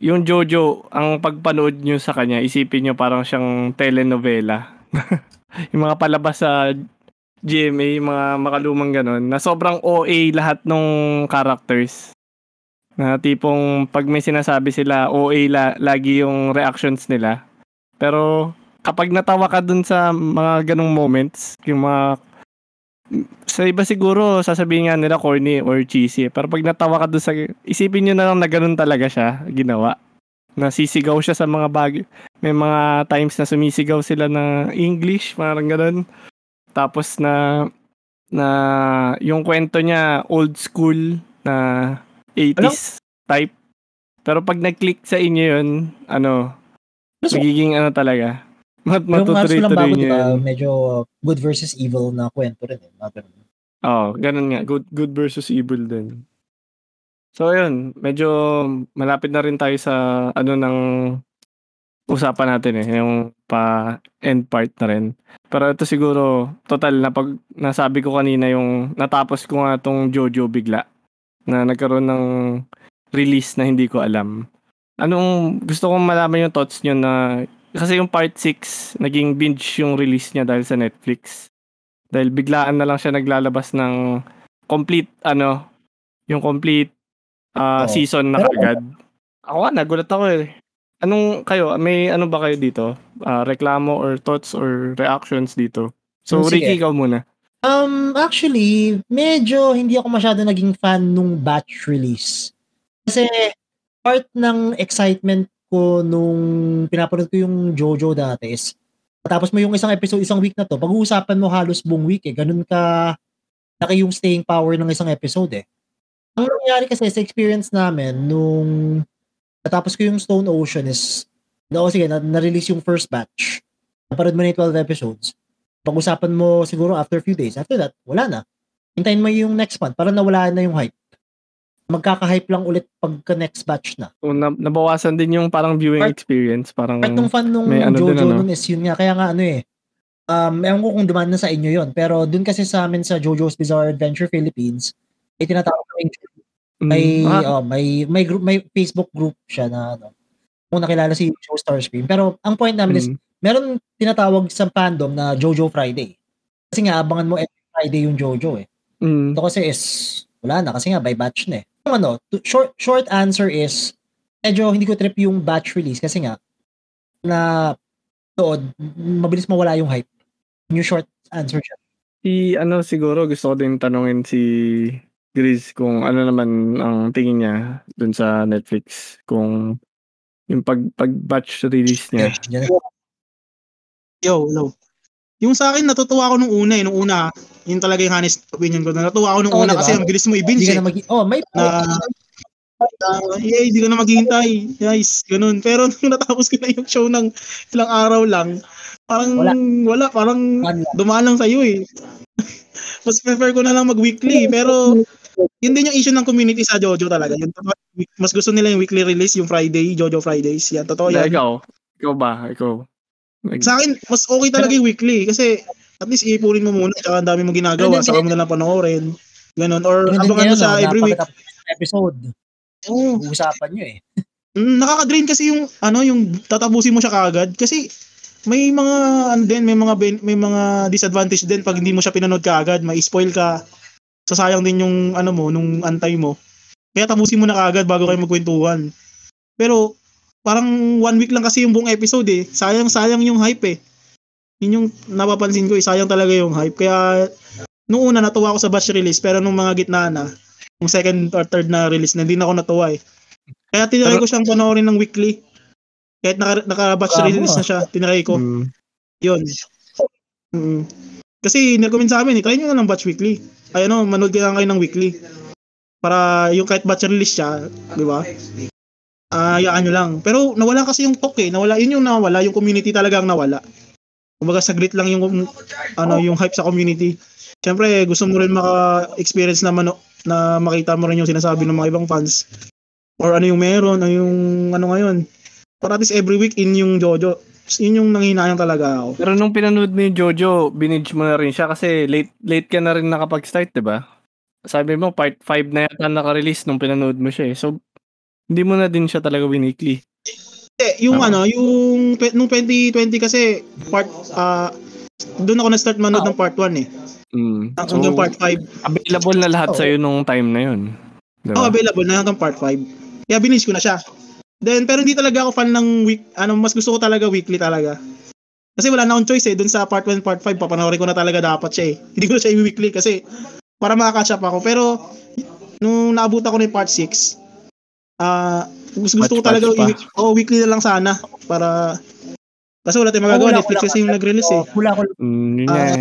Yung Jojo, ang pagpanood nyo sa kanya, isipin nyo parang siyang telenovela. yung mga palabas sa GMA, mga makalumang ganun, na sobrang OA lahat ng characters. Na tipong pag may sinasabi sila, OA la, lagi yung reactions nila. Pero kapag natawa ka dun sa mga ganong moments, yung mga sa iba siguro sasabihin nga nila corny or cheesy. Pero pag natawa ka dun sa isipin niyo na lang na ganun talaga siya ginawa. Nasisigaw siya sa mga bag. May mga times na sumisigaw sila ng English, parang ganun. Tapos na na yung kwento niya old school na 80s ano? type. Pero pag nag-click sa inyo yun, ano, so, magiging ano talaga. Mat matutuloy-tuloy niyo diba, medyo good versus evil na kwento rin. Eh. Oo, oh, ganun nga. Good, good versus evil din. So, ayun. Medyo malapit na rin tayo sa ano ng usapan natin eh, yung pa end part na rin. Pero ito siguro, total na pag nasabi ko kanina yung natapos ko nga tong Jojo bigla na nagkaroon ng release na hindi ko alam. Anong gusto kong malaman yung thoughts nyo na kasi yung part 6 naging binge yung release niya dahil sa Netflix. Dahil biglaan na lang siya naglalabas ng complete ano, yung complete uh, oh. season na kagad. Ako nga, nagulat ako eh. Anong kayo, may ano ba kayo dito? Uh, reklamo or thoughts or reactions dito? So, Sige. Ricky, ikaw muna. Um, actually, medyo hindi ako masyado naging fan nung batch release. Kasi part ng excitement ko nung pinapanood ko yung Jojo dati is tapos mo yung isang episode, isang week na to, pag-uusapan mo halos buong week eh. Ganun ka laki yung staying power ng isang episode eh. Ang nangyari kasi sa experience namin nung Natapos ko yung Stone Ocean is, no, sige, na, na-release yung first batch. Naparod mo na yung 12 episodes. Pag-usapan mo siguro after a few days. After that, wala na. Hintayin mo yung next month para nawala na yung hype. Magkaka-hype lang ulit pagka next batch na. So, na, nabawasan din yung parang viewing part, experience. Parang part ng fan nung ano Jojo din, ano? nun is yun nga. Kaya nga ano eh. Um, ewan ko kung dumaan na sa inyo yon Pero dun kasi sa amin sa Jojo's Bizarre Adventure Philippines, ay tinatawag kaming may mm. ah. oh, may may group may Facebook group siya na ano. kung nakilala si Joe Starscream. Pero ang point namin mm. is, meron tinatawag sa fandom na Jojo Friday. Kasi nga, abangan mo every Friday yung Jojo eh. Mm. Ito kasi is, wala na, kasi nga by batch na eh. Yung ano, to, short, short answer is, medyo hindi ko trip yung batch release kasi nga, na doon, mabilis mawala yung hype. Yung short answer siya. Si ano siguro gusto ko din tanungin si Grizz kung ano naman ang tingin niya dun sa Netflix kung yung pag pag batch release niya. Yo, no. Yung sa akin natutuwa ako nung una eh, nung una, yun talaga yung honest opinion ko. Natuwa ako nung oh, una diba? kasi ang bilis mo i-binge. Hindi ka na mag- oh, may na, uh, yeah, hindi ka na maghihintay. Guys, ganun. Pero nung natapos ko na yung show ng ilang araw lang, parang wala, wala parang dumaan lang sa'yo eh. Mas prefer ko na lang mag-weekly. Pero yun din yung issue ng community sa Jojo talaga. Yung, mas gusto nila yung weekly release, yung Friday, Jojo Fridays. Yan, totoo yan. Ikaw, ikaw ba? Ikaw? Sa akin, mas okay talaga yung weekly kasi at least iipunin mo muna tsaka ang dami mo ginagawa, saka mo na lang panoorin. Ganun. Or abangan mo sa every week. Episode. Oo. Oh. Usapan nyo eh. Mm, nakaka-drain kasi yung ano yung tatapusin mo siya kaagad kasi may mga ano din, may mga may mga disadvantage din pag hindi mo siya pinanood kaagad, may spoil ka. Sasayang din yung ano mo nung antay mo. Kaya tapusin mo na kaagad bago kayo magkwentuhan. Pero parang one week lang kasi yung buong episode eh. Sayang sayang yung hype eh. Yun yung napapansin ko eh, sayang talaga yung hype. Kaya nung una natuwa ako sa batch release pero nung mga gitna na, yung second or third na release na hindi na ako natuwa eh. Kaya tinry ko siyang panoorin ng weekly. Kahit naka, naka-batch Bravo, release na siya, tinry ko. Mm. Yun. Mm. Kasi nirecommend sa amin, eh, try nyo na ng batch weekly. Ay ano, manood ka kayo ng weekly. Para yung kahit batch release siya, di ba? Ah, uh, yaan nyo lang. Pero nawala kasi yung talk eh. Nawala, yun yung nawala. Yung community talaga ang nawala. Kumbaga saglit lang yung ano yung hype sa community. Siyempre, gusto mo rin maka-experience naman na makita mo rin yung sinasabi ng mga ibang fans. Or ano yung meron, ano yung ano ngayon para at least every week in yung Jojo. Yun yung nanghinayang talaga ako. Pero nung pinanood mo yung Jojo, binage mo na rin siya kasi late late ka na rin nakapag-start, 'di ba? Sabi mo part 5 na yata naka-release nung pinanood mo siya eh. So hindi mo na din siya talaga weekly. Eh, yung ano, yung nung 2020 kasi part uh, doon ako na-start manood oh. ng part 1 eh. Mm. So, hanggang part 5. Available na lahat oh. sa'yo nung time na yun. Diba? Oh, available na hanggang part 5. Kaya binis ko na siya. Then, pero hindi talaga ako fan ng week, ano, mas gusto ko talaga weekly talaga. Kasi wala na akong choice eh. Dun sa part 1, part 5, papanoorin ko na talaga dapat siya eh. Hindi ko na siya i-weekly kasi para makaka-catch up ako. Pero, nung naabot ako ng part 6, ah, uh, gusto, gusto ko talaga, i- oh, weekly na lang sana. Para, kasi wala tayong magagawa. Oh, Netflix kasi yung nag-release eh. Wala ko. Mm, uh,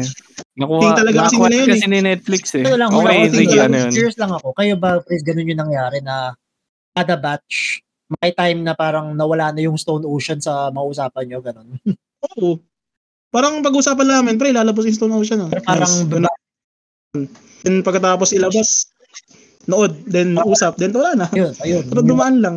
Nakuha, talaga kasi nila yun kasi eh. ni Netflix eh. Ito lang, okay, sige, ano yun. Lang ako. Kayo ba, please, ganun yung nangyari na kada batch, may time na parang nawala na yung Stone Ocean sa mausapan nyo, ganun. Oo. Parang pag-usapan namin, pre, lalabas yung Stone Ocean. Oh. parang yes. Dun, then pagkatapos ilabas, nood, then usap, then wala na. Ayun, ayun. Pero dumaan lang.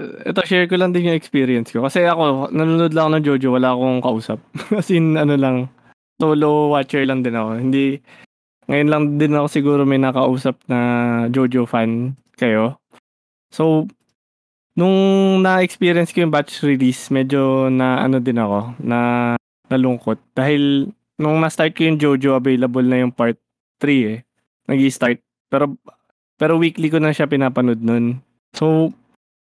Ito, share ko lang din yung experience ko. Kasi ako, nanonood lang ako ng Jojo, wala akong kausap. As in, ano lang, solo watcher lang din ako. Hindi, ngayon lang din ako siguro may nakausap na Jojo fan kayo. So, nung na-experience ko yung batch release, medyo na ano din ako, na nalungkot. Dahil nung na-start ko yung Jojo, available na yung part 3 eh. Nag-start. Pero, pero weekly ko na siya pinapanood nun. So,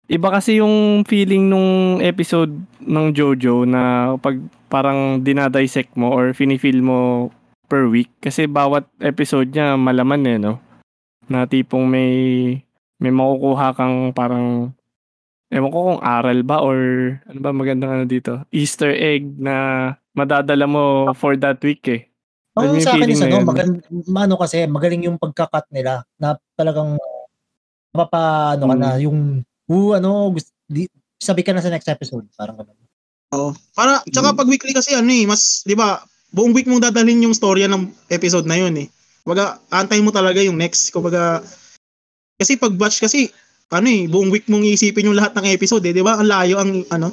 iba kasi yung feeling nung episode ng Jojo na pag parang dinadissect mo or finifeel mo per week. Kasi bawat episode niya malaman eh, no? Na tipong may may makukuha kang parang ewan ko kung aral ba or ano ba magandang ano dito, Easter egg na madadala mo for that week eh. Oh, sa akin is ano, magand, ano kasi, magaling yung pagkakat nila na talagang mapa, ano hmm. ka na, hmm. yung, uh, ano, gusto, di, sabi ka na sa next episode, parang ganun. Oo. Oh, para, tsaka hmm. pag weekly kasi ano eh, mas, di ba, buong week mong dadalhin yung storya ng episode na yun eh. Kumbaga, antay mo talaga yung next. Kumbaga, kasi pag batch kasi, ano eh, buong week mong iisipin yung lahat ng episode eh, di ba? Ang layo ang, ano,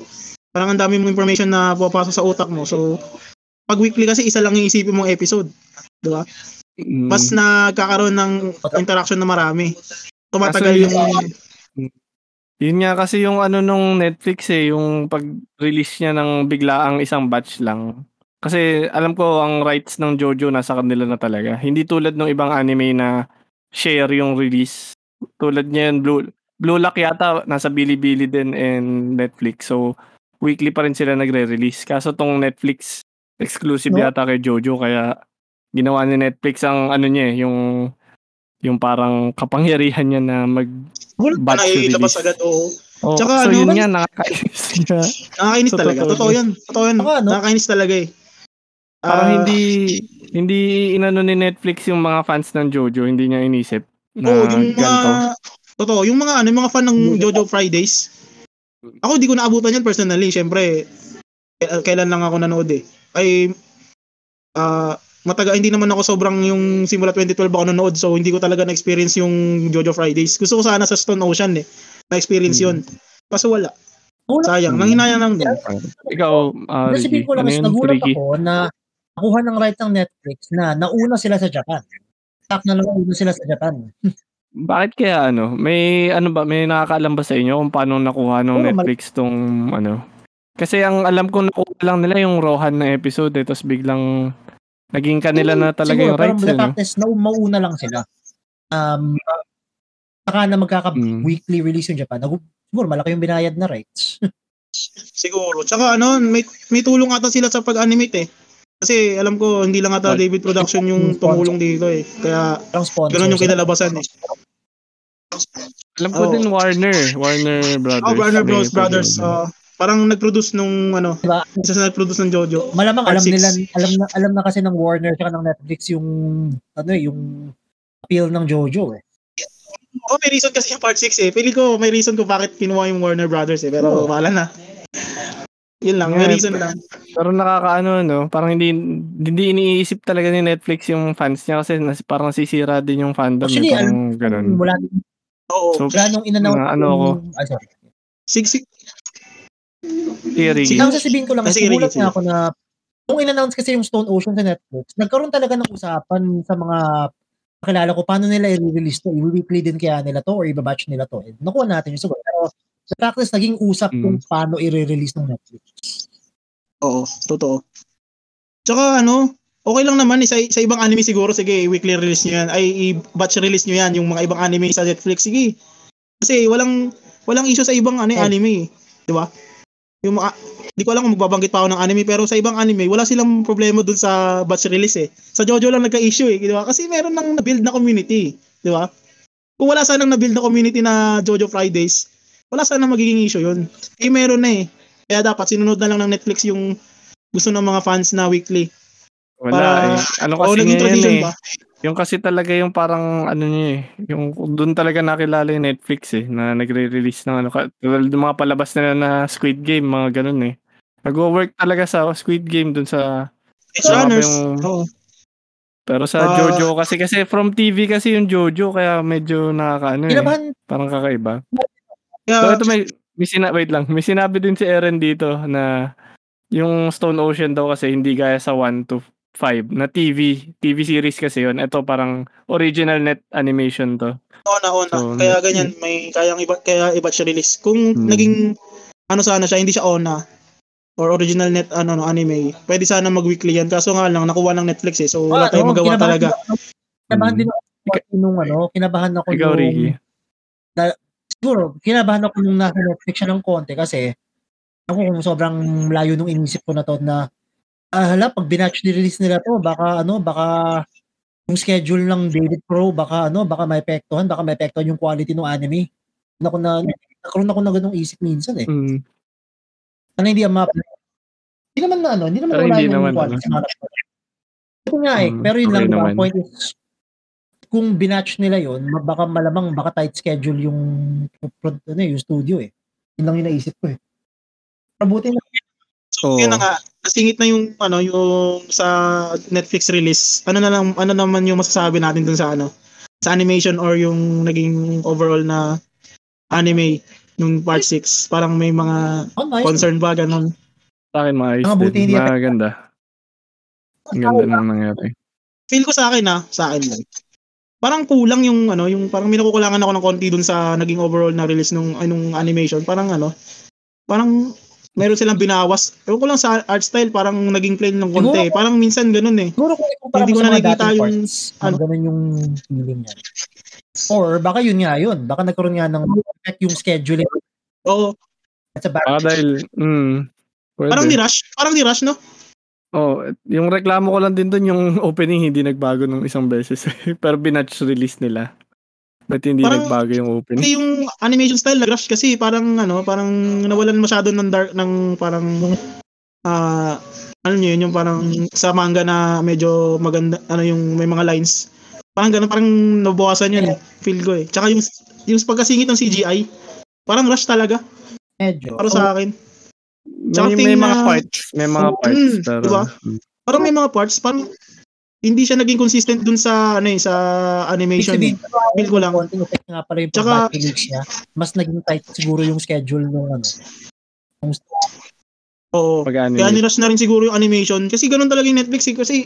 parang ang dami mong information na pupasok sa utak mo. So, pag weekly kasi, isa lang yung isipin mong episode. Di ba? Mm. Mas nagkakaroon ng interaction na marami. Tumatagal yung... Yun nga kasi yung ano nung Netflix eh, yung pag-release niya ng biglaang isang batch lang. Kasi alam ko ang rights ng JoJo nasa kanila na talaga. Hindi tulad ng ibang anime na share yung release. Tulad niyan Blue Blue Lock yata nasa Bilibili din and Netflix. So weekly pa rin sila nagre-release. Kaso tong Netflix exclusive no? yata kay JoJo kaya ginawa ni Netflix ang ano niya eh, yung yung parang kapangyarihan niya na mag batch release. Ilabas agad, oo. Oh, Tsaka, so ano, yun nga, nakakainis niya. Nakakainis so, talaga. Totoo, yan. Totoo yan. Ano? Nakakainis talaga eh. Parang uh, hindi hindi inano ni Netflix yung mga fans ng JoJo, hindi niya inisip na oh, yung ganito. Mga, totoo, yung mga ano, yung mga fan ng JoJo Fridays. Ako hindi ko naabutan yan personally, syempre kailan lang ako nanood eh. Ay uh, mataga hindi naman ako sobrang yung simula 2012 ako nanood so hindi ko talaga na-experience yung JoJo Fridays. Gusto ko sana sa Stone Ocean eh. Na-experience hmm. 'yon. Kaso wala. Sayang, nanghinayang lang din. Ikaw, uh, Ricky, ko lang ano nagulat ako na nakuha ng right ng Netflix na nauna sila sa Japan. Tak na lang sila sa Japan. Bakit kaya ano? May ano ba, may nakakaalam ba sa inyo kung paano nakuha ng oh, Netflix mal- tong ano? Kasi ang alam ko nakuha lang nila yung Rohan na episode eh, tapos biglang naging kanila na talaga Siguro, yung rights. Siguro, parang eh, no? na mauna lang sila. Um, saka na magkaka-weekly mm. release yung Japan. Siguro malaki yung binayad na rights. Siguro. Tsaka ano, may, may tulong ata sila sa pag-animate eh. Kasi alam ko, hindi lang ata David Production yung tumulong dito eh. Kaya, ganun yung kinalabasan eh. Alam ko oh. din Warner, Warner Brothers. Oh, Warner Bros. Brothers. Uh, parang nag-produce nung ano, diba? isa sa nag-produce ng Jojo. Malamang alam nila, alam na alam na kasi ng Warner at ng Netflix yung ano eh, yung appeal ng Jojo eh. Oh, may reason kasi yung part 6 eh. Pili ko may reason kung bakit kinuha yung Warner Brothers eh. Pero oh. wala na. Yun lang, may reason lang. Pero nakakaano no, parang hindi hindi iniisip talaga ni Netflix yung fans niya kasi nas, parang nasisira din yung fandom Actually, eh, parang ganun. Mula Oo. So, mula nung inanaw na, ano ako. Ah, sorry. Sigsig. Theory. Sige, sasabihin ko lang, kasi gulat nga ako na nung in-announce kasi yung Stone Ocean sa Netflix, nagkaroon talaga ng usapan sa mga kakilala ko paano nila i-release to. I-weekly din kaya nila to or i-batch nila to. Eh, nakuha natin yung sagot. Pero sa practice, naging usap mm. kung paano i-release ng Netflix. Oo, totoo. Tsaka ano, okay lang naman eh, sa, sa ibang anime siguro, sige, weekly release nyo yan, ay batch release nyo yan, yung mga ibang anime sa Netflix, sige. Kasi walang, walang issue sa ibang ano, yeah. anime, di ba? Yung mga, di ko alam kung magbabanggit pa ako ng anime, pero sa ibang anime, wala silang problema dun sa batch release eh. Sa Jojo lang nagka-issue eh, di ba? Kasi meron nang na-build na community, di ba? Kung wala sanang na-build na community na Jojo Fridays, wala sana magiging issue yun. Eh meron na eh. Kaya dapat sinunod na lang ng Netflix yung gusto ng mga fans na weekly. Wala Para, eh. Ano kasi oh, naging tradition eh. ba? Yung kasi talaga yung parang ano niya eh, yung doon talaga nakilala yung Netflix eh, na nagre-release ng ano, tulad ng mga palabas nila na Squid Game, mga ganun eh. Nag-work talaga sa Squid Game doon sa It's runners. Yung, oh. Pero sa uh, Jojo kasi kasi from TV kasi yung Jojo kaya medyo nakakaano eh. Parang kakaiba. Yeah. So ito may, may sina- wait lang, may sinabi din si Eren dito na yung Stone Ocean daw kasi hindi gaya sa 1 to 5 na TV, TV series kasi yon. Ito parang original net animation to. Oo na, oo na. So, kaya ganyan, may kayang iba, kaya iba siya release. Kung hmm. naging ano sana siya, hindi siya ONA or original net ano no anime. Pwede sana mag-weekly yan kaso nga lang nakuha ng Netflix eh. So wala tayong magawa talaga. Kinabahan din ako nung ano, kinabahan ako Ikaw, nung Ricky. Na, siguro, kinabahan ako nung nasa Netflix siya ng konti kasi ako kung sobrang layo nung inisip ko na to na ah, hala, pag binatch release nila to, baka ano, baka yung schedule ng David Pro, baka ano, baka may epektuhan, baka may epektuhan yung quality ng anime. Ako na, nagkaroon ako na ganung isip minsan eh. Mm. Ano hindi ang map? Hindi naman na ano, hindi naman wala yung quality. Ano. Ito nga eh, mm, pero yun okay lang, naman. point is, kung binatch nila yon baka malamang baka tight schedule yung ano, yung studio eh. Yun lang yung naisip ko eh. Mabuti na. So, oh. yun na nga. Nasingit na yung ano yung sa Netflix release. Ano na lang ano naman yung masasabi natin dun sa ano sa animation or yung naging overall na anime nung part 6. Parang may mga oh, nice. concern ba ganun? Sa akin maayos ah, din. Maganda. Ang ganda nang nangyari. Feel ko sa akin ah, sa akin lang parang kulang yung ano, yung parang minakukulangan ako ng konti dun sa naging overall na release nung anong animation. Parang ano, parang meron silang binawas. Ewan ko lang sa art style, parang naging plain ng konti. Siguro- parang minsan ganun eh. Siguro kung ikumpara Hindi ko na nakikita yung- parts, ano, ganun yung feeling niya. Or baka yun nga yun. Baka nagkaroon nga ng effect yung scheduling Oo, sa back. Ah, dahil, mm, pwede. parang ni Rush, parang ni Rush, no? Oh, yung reklamo ko lang din doon yung opening hindi nagbago nung isang beses. Pero binatch release nila. Ba't hindi Parang- nagbago yung opening? Kasi yung animation style nag Rush kasi parang ano, parang nawalan masyado ng dark ng parang ah ano nyo yun, yung parang sa manga na medyo maganda, ano yung may mga lines. Parang ganun, parang nabawasan yun eh. Feel ko eh. Tsaka yung, yung pagkasingit ng CGI, parang rush talaga. Medyo. Para sa akin. Tsaka May, may mga na- parts. May mga Mm, parts. pero, diba? Parang may mga parts, parang hindi siya naging consistent dun sa ano eh, sa animation. Eh. Feel ko lang. konting effect nga pala yung Tsaka- niya. Mas naging tight siguro yung schedule nung ano. Nung Oo. Kaya nirush na rin siguro yung animation. Kasi ganun talaga yung Netflix eh. Kasi,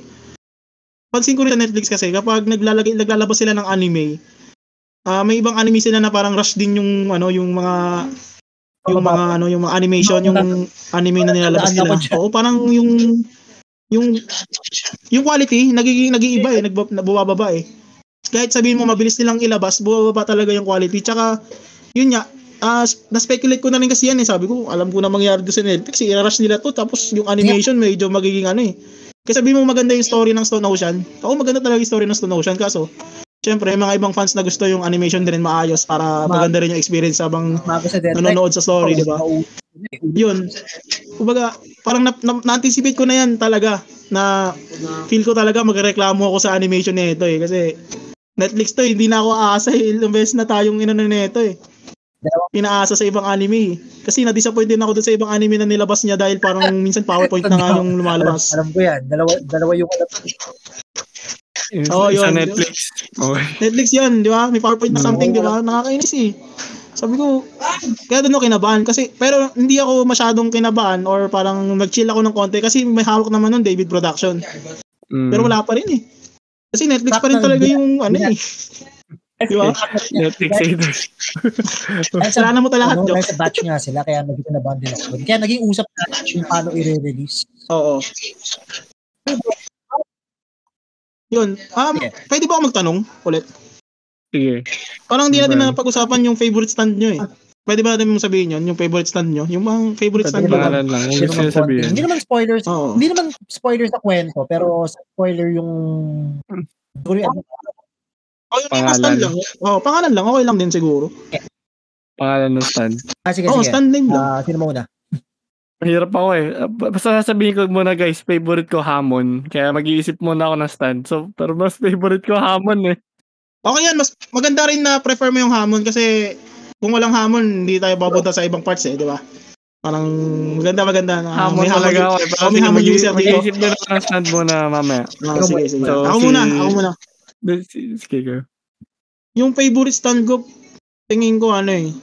pansin ko rin sa Netflix kasi, kapag naglalagay, naglalabas sila ng anime, ah may ibang anime sila na parang rush din yung, ano, yung mga, yung mga, ano, yung mga animation, yung anime na nilalabas nila. Oo, parang yung, yung, yung quality, nagiging, nag-iiba eh, nagbab, bumababa eh. Kahit sabihin mo mabilis nilang ilabas, bumababa talaga yung quality. Tsaka, yun nga, ah na-speculate ko na rin kasi yan eh. Sabi ko, alam ko na mangyari doon sa Netflix. Eh. I-rush nila to. Tapos yung animation medyo magiging ano eh. Kasi sabi mo maganda yung story ng Stone Ocean. Oo, maganda talaga yung story ng Stone Ocean. Kaso, syempre, may mga ibang fans na gusto yung animation din maayos para Ma- maganda rin yung experience habang sa nanonood sa story, di ba? Yun. Kumbaga, parang na, na, na-anticipate ko na yan talaga na feel ko talaga magreklamo ako sa animation nito eh. Kasi Netflix to, hindi na ako aasa eh. Ilang beses na tayong inano nito eh. Pinaasa sa ibang anime eh. Kasi na-disappoint din ako dun sa ibang anime na nilabas niya dahil parang minsan PowerPoint na nga yung Alam, lumalabas. alam ko yan. Dalawa, dalawa yung Yung Oo, sa yun. Netflix. Okay. Netflix yun, di ba? May PowerPoint na something, di ba? Nakakainis eh. Sabi ko, kaya doon ako kinabahan. Kasi, pero hindi ako masyadong kinabahan or parang nag-chill ako ng konti kasi may hawak naman nun David Production. Mm. Pero wala pa rin eh. Kasi Netflix pa rin talaga yung ano eh. Di ba? Netflix haters. Kasalanan mo ta lahat, ano, Joe. dahil sa batch nga sila, kaya naging nabahan din ako. Kaya naging usap na yung paano i-release. Oo. Yun. Um, Yeah. pwede ba ako magtanong ulit? Sige. Parang hindi natin Well. na pag-usapan yung favorite stand nyo eh. Pwede ba natin mong sabihin yun? Yung favorite stand nyo? Yung mga favorite stand nyo? lang. Gusto naman, niya sabihin. hindi naman spoilers. Oo. Hindi naman spoilers sa kwento, pero spoiler yung siguro yung ano, Oh, yung Pangalan. stand lang. Oh, pangalan lang. Okay lang din siguro. Pangalan ng stand. Ah, sige, Oo, sige. stand name lang. Ah, sino muna? Mahirap ako eh. Ah, ba- Basta sasabihin ko muna guys, favorite ko hamon. Kaya mag-iisip muna ako ng stand. So, pero mas favorite ko hamon eh. Okay yan, mas maganda rin na prefer mo yung hamon kasi kung walang hamon, hindi tayo bapunta sa ibang parts eh, di ba? Parang maganda maganda na Hamon may talaga ako eh. Oh, may hamon dito. mag-iisip na lang ng stand muna mamaya. Ah, sige, sige. So, ako si- muna, ako muna. Sige go. Yung favorite stand ko, tingin ko ano eh,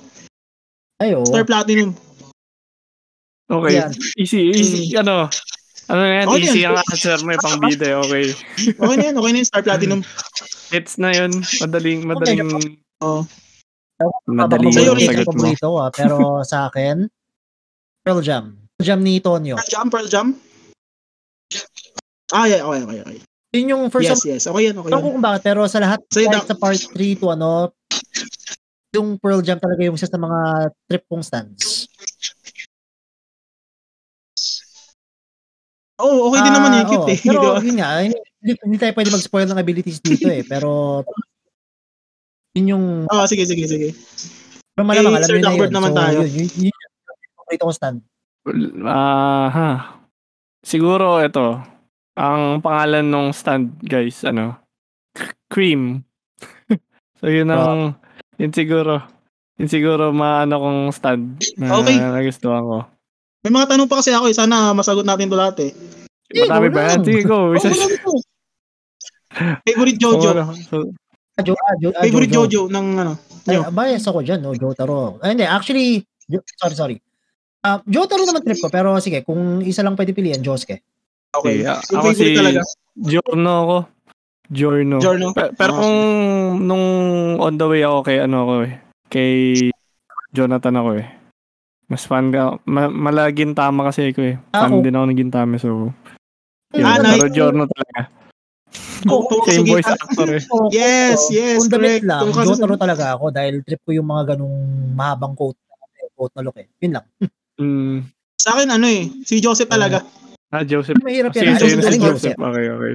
Ayo. Star Platinum. Okay. Yan. Easy, easy. Ano? Ano na yan? Okay easy yan. ang answer mo eh, pang bida. eh, Okay. Okay na yan, okay na yan, Star Platinum. Hits na yun. Madaling, madaling, Oh. madaling Sa'yo, yung Rick, sagot mo. paborito ah, pero sa akin, Pearl Jam. Pearl Jam ni Tonyo. Pearl Jam, Pearl Jam. Ah, yeah, okay, okay, okay. Yun yung first Yes, time, yes, okay yan, okay Ewan ko yan. kung bakit, pero sa lahat, Sa'yo kahit sa part 3 to ano, yung Pearl Jam talaga yung isa sa mga trip kong stands. Oo, oh, okay din naman Ah, eh, cute oo. eh. Pero yun nga, hindi, hindi tayo pwede mag-spoil ng abilities dito eh. Pero yun yung Ah, sige, sige, sige. pero malamang Eh, alam Sir nyo na yun. naman so, tayo. Yun, yun, yun, yung paborito kong stand. Ah, ha. Siguro ito. Ang pangalan ng stand, guys, ano? Cream. so yun ang yun siguro. Yun siguro maano kong stand na Okay. nagustuhan ko. May mga tanong pa kasi ako eh, sana masagot natin to lahat eh. Marami ba yan? Sige, Isa, po. Favorite Jojo. Ano, so, Ah, Jo, ah, Jo, ah, Favorite Jojo. Jojo ng ano. Ay, Nyo. bias ako dyan, no? Jotaro. Ay, hindi, actually, Jo- sorry, sorry. Ah, Jotaro naman trip ko, pero sige, kung isa lang pwede piliin, Josuke. Okay. Okay, ah, Yung ako si- talaga. Giorno ako. Giorno. Giorno. Pe- pero Ah, kung nung on the way ako kay ano ako eh, kay Jonathan ako eh. Mas fan ka, ma- malaging tama kasi ako eh. Fan Ako. din ako ng Gintama so. Yun, Ah, pero nice. Giorno talaga. Oo, oo, Same voice actor eh. Oo, Yes, yes, Kung damit correct. lang, Jotaro talaga ako dahil trip ko yung mga ganung mahabang quote quote na look eh. Yun lang. Mm. Sa akin, ano eh, si Joseph talaga. Ah, Joseph. Mahirap yan. na si Joseph. Joseph. Okay, okay.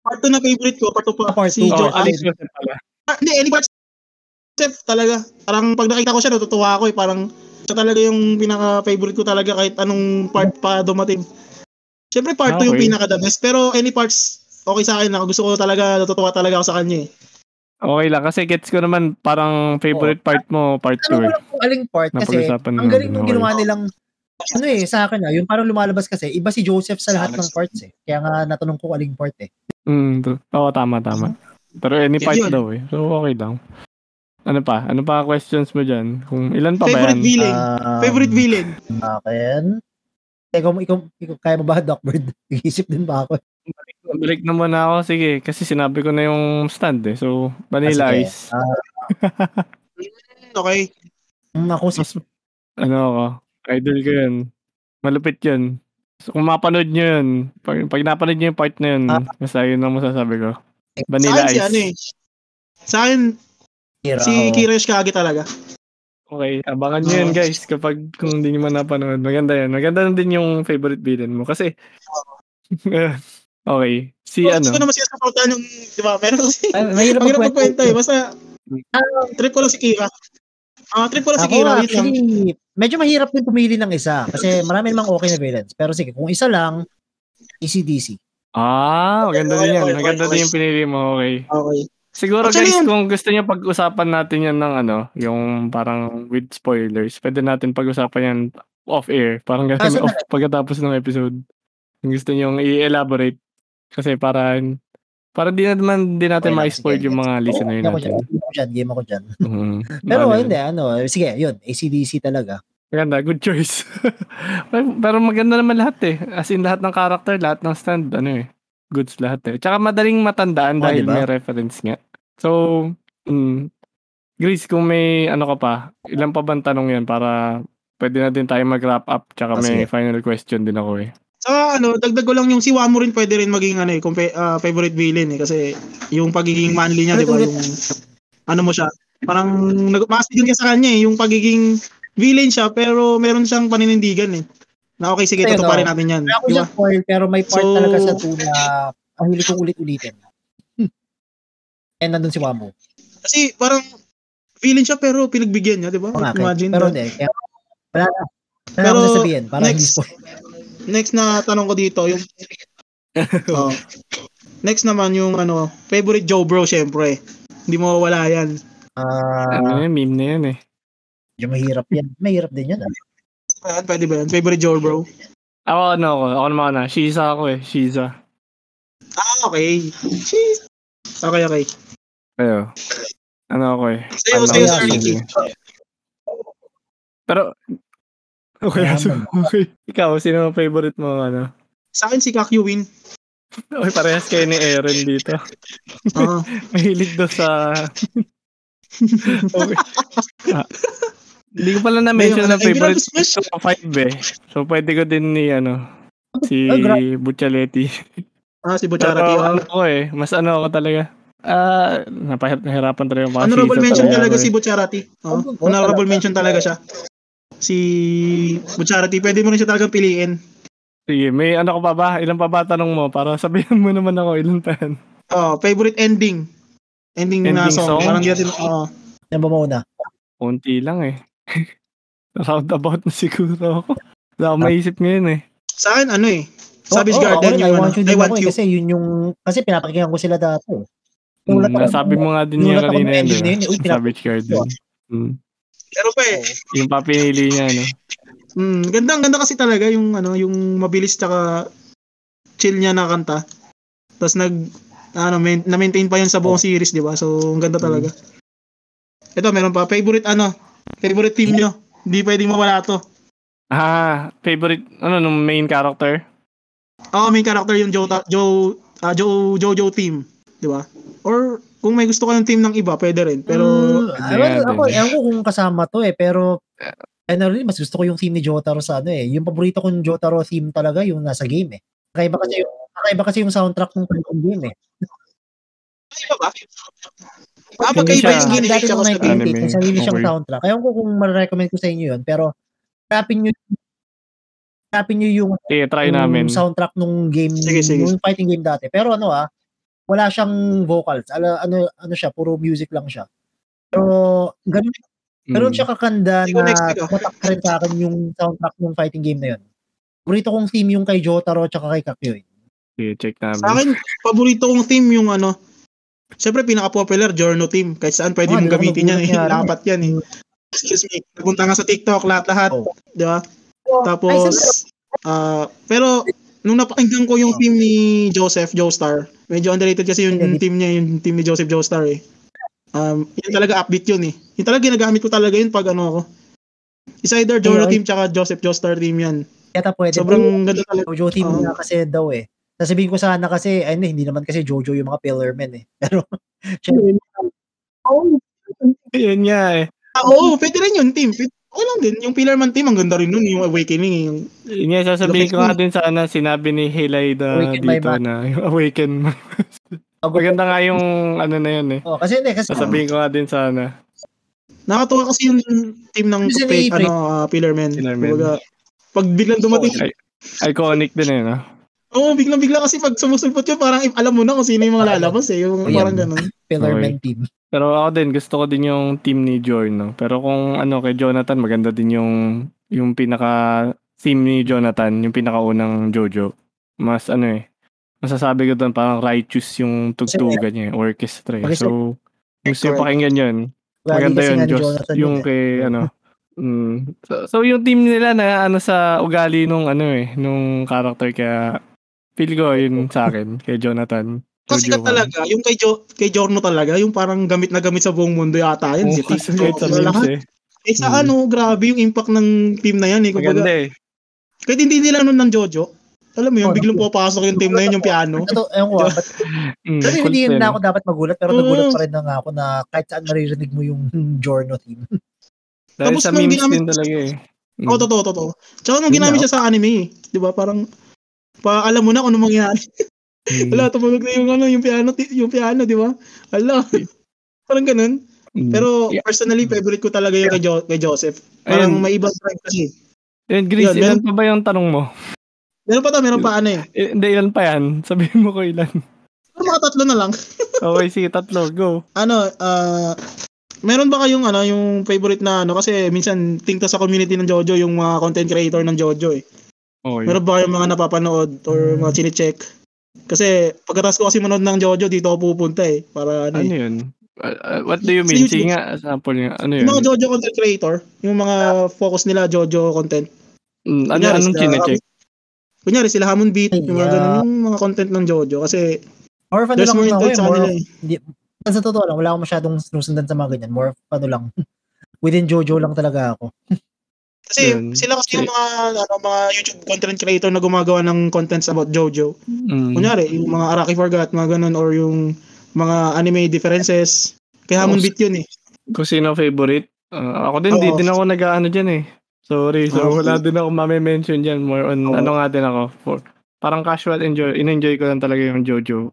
Part 2 na favorite ko, part 2 pa. Part si two. Oh, Joseph. Alex Joseph pala. Ah, Hindi, any part Joseph talaga. Parang pag nakita ko siya, natutuwa ako eh. Parang siya talaga yung pinaka-favorite ko talaga kahit anong part pa dumating. Siyempre part 2 yung Okay. pinaka-the best. Pero any parts, okay sa akin na. Gusto ko talaga, natutuwa talaga ako sa kanya eh. Okay lang kasi gets ko naman parang favorite part mo part 2 Ano ko eh. lang kung aling part kasi ang galing nung okay. ginawa nilang ano eh, sa akin ah, yung parang lumalabas kasi, iba si Joseph sa lahat ng parts eh. Kaya nga natanong ko kung aling part eh. Mm, to- oo, tama, tama. Pero any part yun. daw eh. So, okay lang. Ano pa? Ano pa questions mo dyan? Kung ilan pa ba Favorite yan? villain. Um, favorite villain. Akin. Ikaw, ikaw, ikaw, kaya mo ba, Dockbird? Nag-iisip din ba ako? Balik na muna ako. Sige, kasi sinabi ko na yung stand eh. So, Vanilla Ah. Ice. Ah, Okay. mm, ako si Mas, ano ako, idol ko yun. Malupit yun. So, kung mapanood nyo yun, pag, pag napanood nyo yung part na yun, Ah. basta yun ang masasabi ko. Vanilla si Ice. ano eh. Sa akin, Kira. si ako. Kira Yoshikage talaga. Okay, abangan nyo yun guys kapag kung hindi nyo man napanood. Maganda yan. Maganda na din yung favorite villain mo. Kasi, okay. Si Oh, ano, Gusto ko naman siya supportan yung, di ba? Meron kasi, Ay, mahirap magkwento. eh. Basta, trip ko lang si Kira. Ah, trip ko lang si Kira. Actually, medyo mahirap din pumili ng isa. Kasi marami namang okay na villains. Pero sige, kung isa lang, ECDC. ah, maganda din yan. Maganda okay. din yung pinili mo. Okay. Okay. Siguro Actually, guys, kung gusto niyo pag-usapan natin yan ng ano, yung parang with spoilers, pwede natin pag-usapan yan off-air. Parang Ah, ganun, so off, pagkatapos ng episode. Kung gusto niyo i-elaborate. Kasi para para di naman din natin Okay ma-spoil yung mga listener game ako dyan. natin. Game ako dyan. Game ako dyan. Mhm. Pero Ano hindi, ano. Sige, yun. ACDC talaga. Maganda, good choice. Pero maganda naman lahat eh. As in lahat ng character, lahat ng stand, ano eh. Goods lahat eh. Tsaka madaling matandaan Oh, dahil diba? may reference nga. So, mm, Grace, kung may ano ka pa, ilan pa bang tanong yan para pwede na din tayo mag-wrap up tsaka Ah, may final question din ako eh. Sa ano, dagdag ko lang yung si Wamo rin pwede rin maging ano eh, ah, favorite villain eh. Kasi yung pagiging manly niya, di ba? Yung, ano mo siya, parang nag din ka sa kanya eh. Yung pagiging villain siya, pero meron siyang paninindigan eh. Na okay, sige, Ayun, tutuparin oh. natin yan. Ako Di siya ba? spoil, pero may part So- talaga sa 2 na ang hilig kong ulit-ulitin. Hmm. And nandun si Wamo. Kasi parang villain siya pero pinagbigyan niya, di ba? Kaya- Imagine Pero hindi. Kaya, wala na. Wala Pero, akong sasabihin. Para hindi next. spoil. Next na tanong ko dito, yung... Oh. Next naman yung ano, favorite Joe Bro, syempre. Hindi mo wala yan. Ah, ano yan, meme na yan eh. medyo mahirap yan. Mahirap din yan. ah. Ayan, pwede ba yan? Favorite Joe Bro? Ako ano ako, ako naman na, Shiza ako eh, Shiza. Ah, okay. Jeez. Okay, okay. Ayo. Ano ako eh. Sa'yo, fan sa'yo, Sir Ricky. Shiza. Pero, okay, Mayaman. so, okay. Ikaw, sino ang favorite mo ano? Sa akin si Kakyuwin. Okay, parehas kayo ni Aaron dito. Ah, Mahilig daw sa... okay. Ah. Hindi ko pala na-mention na favorite na- ko 5 eh. So, pwede ko din ni, ano, si gra- Buccialetti. ah si Pero Bucharati. ano ko eh, mas ano ako talaga. Ah, napahirap nahirapan talaga yung mga Honorable season mention talaga talaga ako si eh. Bucharati. Oh, Oh, honorable talaga. mention talaga siya. Si Bucharati, pwede mo rin siya talagang piliin. Sige, may ano ko pa ba? Ilan pa ba tanong mo? Para sabihin mo naman ako ilan pa yan. Oh, favorite ending. Ending, na Ending song. song? Parang di natin, oh. Yan ba muna? Kunti lang eh. Roundabout na siguro ako. Wala akong maisip ngayon eh. Sa akin, ano eh. Savage oo, Garden, ako rin, yung I ano, want you I want eh, you. Kasi yun yung, kasi pinapakinggan ko sila dati. eh. Mm, Nagulat ako- nasabi mo nga din niya kanina yun, di ba? pinap- Savage Garden. Mm. Pero pa eh. Yung papinili niya, no? Mm, ganda, ganda kasi talaga yung ano, yung mabilis tsaka chill niya na kanta. Tapos nag ano, main, na-maintain pa yun sa buong series, di ba? So, ang ganda talaga. Ito, meron pa. Favorite ano? Favorite team nyo? Hindi pwedeng mawala to. Ah, favorite, ano, nung main character? Oh, main character yung Joe, Joe, ah, Joe, Jojo team. di ba? Or kung may gusto ka ng team ng iba, pwede rin. Pero mm, well, ako, ewan ko kung kasama to eh, pero generally, mas gusto ko yung theme ni Jotaro sa ano eh. Yung paborito kong Jotaro theme talaga yung nasa game eh. Kakaiba kasi yung, kakaiba kasi yung soundtrack ng game eh. Kakaiba ba? Ah, magkaiba yung game dati ng 1988, may sarili siyang okay. soundtrack. Kaya ko kung ma-recommend ko sa inyo yun, pero hanapin nyo hanapin nyo yung, sige, try yung namin. soundtrack nung game, sige, sige. yung fighting game dati. Pero ano ah, wala siyang vocals. Ano, ano, ano siya, puro music lang siya. Pero, ganun, ganun mm. siya kakanda na matak rin sa akin yung soundtrack ng fighting game na yun. Paborito kong theme yung kay Jotaro at kay Kakyoy. Okay, check namin. Sa akin, paborito kong theme yung ano, Siyempre, pinaka-popular, Jorno Team. Kahit saan pwede oh, mong gamitin yan. Eh. Dapat yan eh. Excuse me. Napunta nga sa TikTok, lahat-lahat. Oh. Di ba? Oh. Tapos, uh, pero, nung napakinggan ko yung team ni Joseph Joestar, medyo underrated kasi yung team niya, yung team ni Joseph Joestar eh. Um, yun talaga upbeat yun eh. Yung talaga ginagamit ko talaga yun pag ano ako. Is either Jorno Team tsaka Joseph Joestar team yan. Kaya pwede. Sobrang ganda talaga. Jojo team uh, na kasi daw eh. Sasabihin ko sana kasi, ay hindi naman kasi Jojo yung mga pillar men eh. Pero, syempre, oh, yun nga eh. Ah, oo, pwede rin yun, team. Okay lang din. Yung Pillar Man team, ang ganda rin nun, yung Awakening. Yung... Yun nga, sasabihin ko nga din sana, sinabi ni Hilay na Awaken dito na, yung Awaken Maganda nga yung ano na yun eh. Oh, kasi hindi, kasi... Sasabihin ko nga din sana. Nakatuwa kasi yung team ng fake, ano, uh, Pillar Man. Pillar Man. Pag biglang dumating... Oh, iconic din eh, no? Oo, oh, biglang-bigla kasi pag sumusulpot yun, parang alam mo na kung sino yung mga lalabas eh. Yung Ayan. parang ganun. Pillarman okay. team. Pero ako din, gusto ko din yung team ni Jorn. No? Pero kung ano, kay Jonathan, maganda din yung yung pinaka team ni Jonathan, yung pinakaunang Jojo. Mas ano eh, masasabi ko doon parang righteous yung tugtugan niya, orchestra. Eh. So, gusto yung pakinggan yun. Maganda yun, Diyos. Yung eh. kay, ano, Mm. So, so yung team nila na ano sa ugali nung ano eh, nung character kaya Feel ko yun sa akin, kay Jonathan. Kasi ka talaga, yung kay, jo, kay Jorno talaga, yung parang gamit na gamit sa buong mundo yata yun. Oh, si kasi kahit sa memes eh. Eh sa hmm. ano, grabe yung impact ng team na yan eh. Kumbaga, Maganda eh. Kahit hindi nila nun ng Jojo, alam mo yun, oh, biglang pupasok yung team na yun, yung piano. Ito, ewan ko, but, mm, pero hindi yun na ako dapat magulat, pero nagulat pa rin na nga ako na kahit saan maririnig mo yung Jorno team. Dahil Tapos sa memes din talaga eh. Mm. Oo, oh, totoo, totoo. Tsaka nung ginamit siya sa anime eh. Di ba, parang pa alam mo na kung ano mangyayari. Mm. Wala, tumunog na yung ano, yung piano, yung piano, di ba? Ala. Parang ganun. Mm. Pero yeah. personally, favorite ko talaga yung kay, jo- kay Joseph. Parang Ayun. may ibang drive kasi. Yan, Grace, Yun, ilan pa ba yung tanong mo? Meron pa to, meron pa ano eh. eh hindi, ilan pa yan? Sabihin mo ko ilan. Pero mga tatlo na lang. okay, sige, tatlo. Go. Ano, uh, meron ba kayong ano, yung favorite na ano? Kasi minsan, tingta sa community ng Jojo, yung mga content creator ng Jojo eh. Okay. Meron ba kayong mga napapanood or mga chine-check? Kasi pagkatapos ko kasi manood ng Jojo, dito ako pupunta eh. Para ano, ano eh. yun? Uh, what do you mean? Sige nga, sample nga. Ano yun? Yung mga Jojo content creator, yung mga focus nila Jojo content. Mm, ano, kunyari, anong chine-check? Kunyari sila Hamon Beat, yung mga ganun, yung mga content ng Jojo. Kasi More fan lang ako eh. More, eh. Hindi, sa totoo lang, wala akong masyadong sinusundan sa mga ganyan. More ano lang. Within Jojo lang talaga ako. Kasi Yun. sila kasi yung mga ano, mga YouTube content creator na gumagawa ng contents about JoJo. Mm. Kunyari, yung mga Araki Forgot, mga ganun, or yung mga anime differences. Kaya hamon bit yun eh. Kung sino favorite? Uh, ako din, Oo. di din ako nag-ano dyan eh. Sorry, so oh, wala din ako mame-mention dyan. More on, oh. ano nga din ako. For, parang casual enjoy, in-enjoy ko lang talaga yung JoJo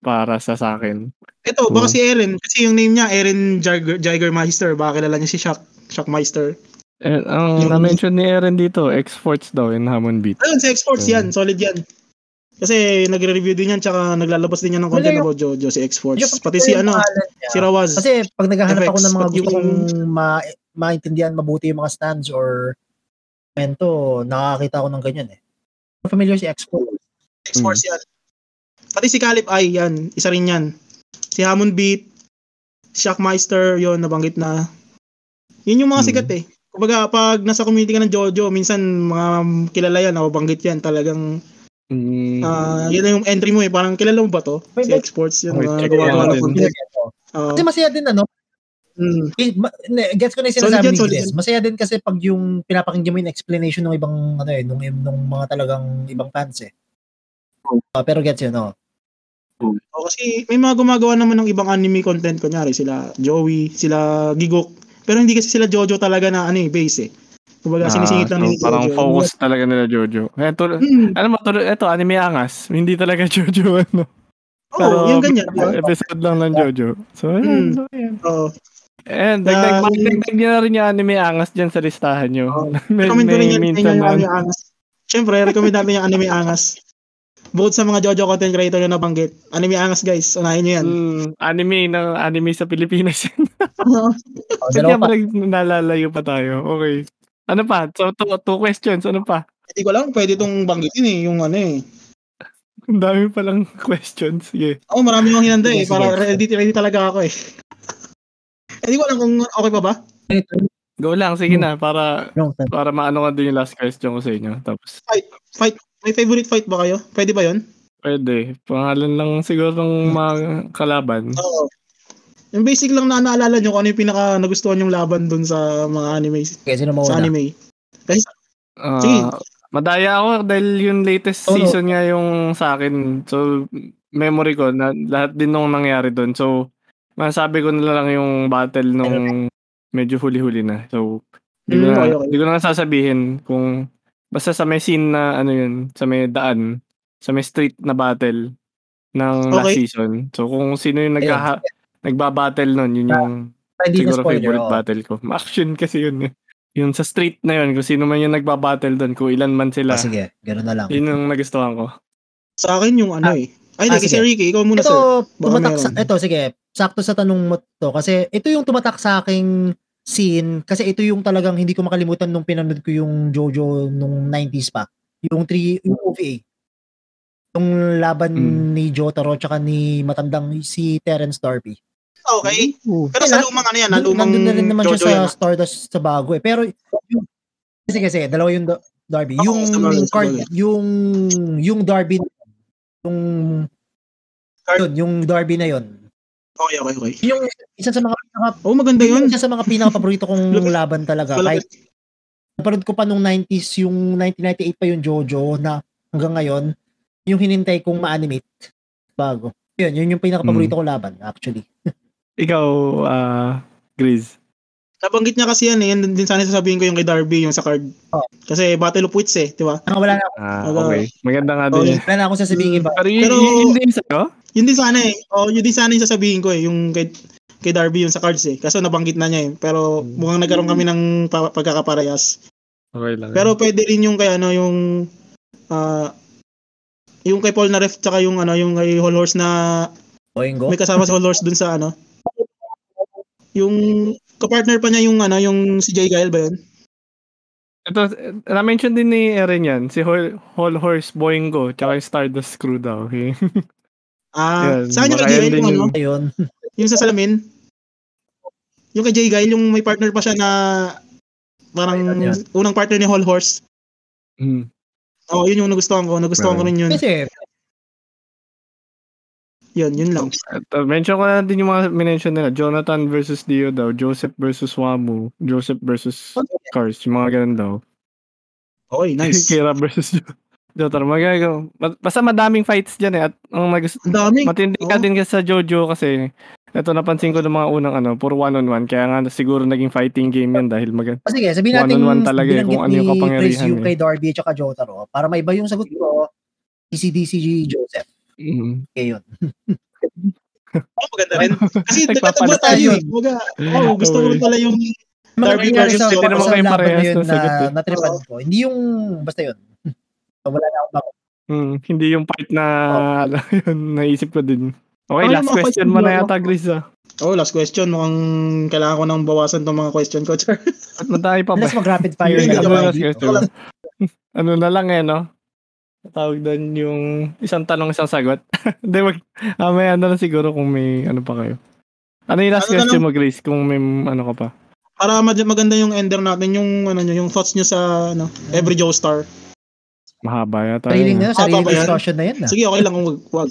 para sa sa akin. Ito, baka so, si Eren, kasi yung name niya, Eren Jagermeister, baka kilala niya si Shock, Shockmeister. Eh, ang yung, na-mention ni Eren dito, exports daw in Hamon Beat. Ayun, sa exports so, yan. Solid yan. Kasi nagre-review din yan, tsaka naglalabas din yan ng content about Jojo, si exports. Yung, Pati si ano, si Rawaz. Kasi pag naghahanap ako ng mga gusto kong ma maintindihan mabuti yung mga stands or mento, nakakita ako ng ganyan eh. Familiar si exports. Exports hmm. yan. Pati si Calip ay yan, isa rin yan. Si Hamon Beat, Shockmeister, yon nabanggit na. Yun yung mga hmm. sikat eh. Kumbaga, pag nasa community ka ng Jojo, minsan mga kilala yan, nababanggit yan, talagang Mm. Uh, yun na yung entry mo eh. Parang kilala mo ba to? Wait, si Exports yun. Uh, gawa ko ng uh, Kasi masaya din ano. Mm. Gets ko na yung sinasabi ni Chris. Masaya din kasi pag yung pinapakinggan mo yung explanation ng ibang ano eh, nung, nung mga talagang ibang fans eh. Uh, pero gets yun, no? O kasi may mga gumagawa naman ng ibang anime content kunyari sila Joey, sila Gigok. Pero hindi kasi sila Jojo talaga na ano eh, base eh. Kumbaga Ah, sinisingit lang so, parang Jojo. focus talaga nila Jojo. Kaya to, Hmm. alam mo, to, ito, anime angas. Hindi talaga Jojo, ano. Oo, yung ganyan. episode lang ng Jojo. So, Hmm. ayun. So. Oo. And dagdag, dagdag niyo na rin yung anime angas dyan sa listahan nyo. Oo. may, Recommend ko rin yung anime angas. Siyempre, recommend natin yung anime angas. Bukod sa mga Jojo content creator na nabanggit. Anime angas guys, unahin nyo yan. mm, anime ng anime sa Pilipinas. Oh, Kaya pa. pa nalalayo pa tayo. Okay. Ano pa? So, two, two questions. Ano pa? Hindi ko lang, pwede itong banggitin eh, yung ano eh. Ang dami palang questions. Sige. Ako marami akong hinanda eh, para ready, ready talaga ako eh. Hindi ko alam kung okay pa ba? Go lang. Sige na. Para para maano ka din yung last question ko sa inyo. Tapos, Fight. May favorite fight ba kayo? Pwede ba yon? pwede. Pangalan lang siguro ng mga kalaban. Oo. Yung basic lang na naalala nyo kung ano yung pinaka nagustuhan yung laban dun sa mga anime. Okay, sino Sa mauna? anime. Ah, Sige. madaya ako dahil yung latest Oo. season nga yung sa akin. So, memory ko na lahat din nung nangyari doon. So, masabi ko na lang yung battle nung medyo huli-huli na. So, hindi ko Mm, na, okay, okay. ko na sasabihin kung basta sa may scene na ano yun, sa may daan, sa may street na battle ng last Okay. season. So, kung sino yung naghaha, nagbabattle nun, yun yung Hindi na siguro spoiler. favorite oh. battle ko. Action kasi yun eh. Yung sa street na yun, kung sino man yung nagbabattle doon, kung ilan man sila, Ah, sige, gano'n na lang. yun yung nagustuhan ko. Sa akin yung ano eh. Ay, Ah, sige. Ricky, ikaw muna sir. Ito, tumatak sa, ito, sige, sakto sa tanong mo to. Kasi ito yung tumatak sa aking scene. Kasi ito yung talagang hindi ko makalimutan nung pinanood ko yung Jojo nung 90s pa. Yung 3, yung OVA. Yung laban Mm. ni Jotaro tsaka ni matandang si Terence Darby. Okay. Pero Kaya sa na- lumang ano yan? Nandun, lumang nandun na rin naman Jojo siya sa yan. ha? Stardust sa bago eh. Pero yung, kasi kasi dalawa yung Da- Darby. Oo, yung sa card, yung yung Darby yung yun, yung Darby na yun. Okay, okay, okay. Yung isa sa mga pinaka, Oh, maganda yun. isa sa mga pinaka paborito kong laban talaga. Kahit napanood ko pa nung 90s, yung 1998 pa yung Jojo na hanggang ngayon, yung hinintay kong ma-animate bago. Yun, yun yung pinaka paborito Hmm. kong laban actually. Ikaw, ah, Grizz. Nabanggit niya kasi yan eh. Yan din sana sasabihin ko yung kay Darby, yung sa card. Oh. Kasi Battle of Wits eh, di ba? Ah, wala na, Ah, okay. Maganda nga Okay. din. wala na akong sasabihin iba. Pero yun, Pero- yun, yun din sa'yo? Yun din sana eh. Oh, yun din sana yung sasabihin ko eh, yung kay, kay Darby yung sa cards eh. Kaso nabanggit na niya eh. Pero Hmm. mukhang nagkaroon kami ng pa- pagkakaparehas. Okay lang. Pero pwede rin yung kay ano, yung ah yung kay Paul na ref tsaka yung ano, yung kay Whole Horse na Oingo. may kasama si Whole Horse dun sa ano. Yung kapartner pa niya yung ano, yung si Jay Gael ba yun? Ito, na-mention din ni Eren yan. Si Whole, Whole Horse Boingo, tsaka yung Stardust Crew daw. Okay? Ah, Yan, saan yung kay yung ano? Ayun. Yung sa salamin? Yung kay Jay yung may partner pa siya na parang Ayun, yan. unang partner ni Whole Horse. Hmm. Oh, yun yung nagustuhan ko. Nagustuhan ko rin yun. Kasi, Yun, yun lang. At, uh, mention ko na din yung mga minention nila. Jonathan versus Dio daw. Joseph versus Wamu. Joseph versus Cars. Yung mga ganun daw. Okay, nice. Kira versus Jo- Jotaro. Magagaw. Basta madaming fights dyan eh. At ang nag- Ang dami. matindi ka Oo. din kasi sa Jojo kasi ito napansin ko ng mga unang ano, puro one-on-one. Kaya nga siguro naging fighting game yan dahil mag- ah, sige, sabihin natin One-on-one talaga eh, binanggit kung ano yung ni kapangyarihan Chris eh. kay Darby at saka Jotaro. Para may iba yung sagot ko, DCDCG Joseph. Mm. Okay, yun. Oh, maganda rin. Kasi nagtatagba tayo eh. Baga, oh, gusto ko rin pala yung Darby versus sa, Hindi naman kayo parehas na na sagot eh. natripan ko. Hindi yung, basta yun. Wala na akong bako. Mm, hindi yung part na alam yun, naisip ko din. Okay, Ano last question mo na yata, Gris. Ah. Oh, last question. Mukhang kailangan ko nang bawasan tong mga question ko. Char. At madami pa ba? Unless mag-rapid fire na ano lang. na last ano na lang eh, no? Tawag doon yung isang tanong, isang sagot. Hindi, wag. Ah, may ano na siguro kung may ano pa kayo. Ano yung last Ano question mo, Grace? Kung may ano ka pa. Para maganda yung ender natin, yung ano nyo, yung thoughts nyo sa ano, every Joestar. Mahaba yata. Sariling yun. na yun, sariling Haba ba yan? discussion na yun. ah. Sige, okay lang kung wag. wag.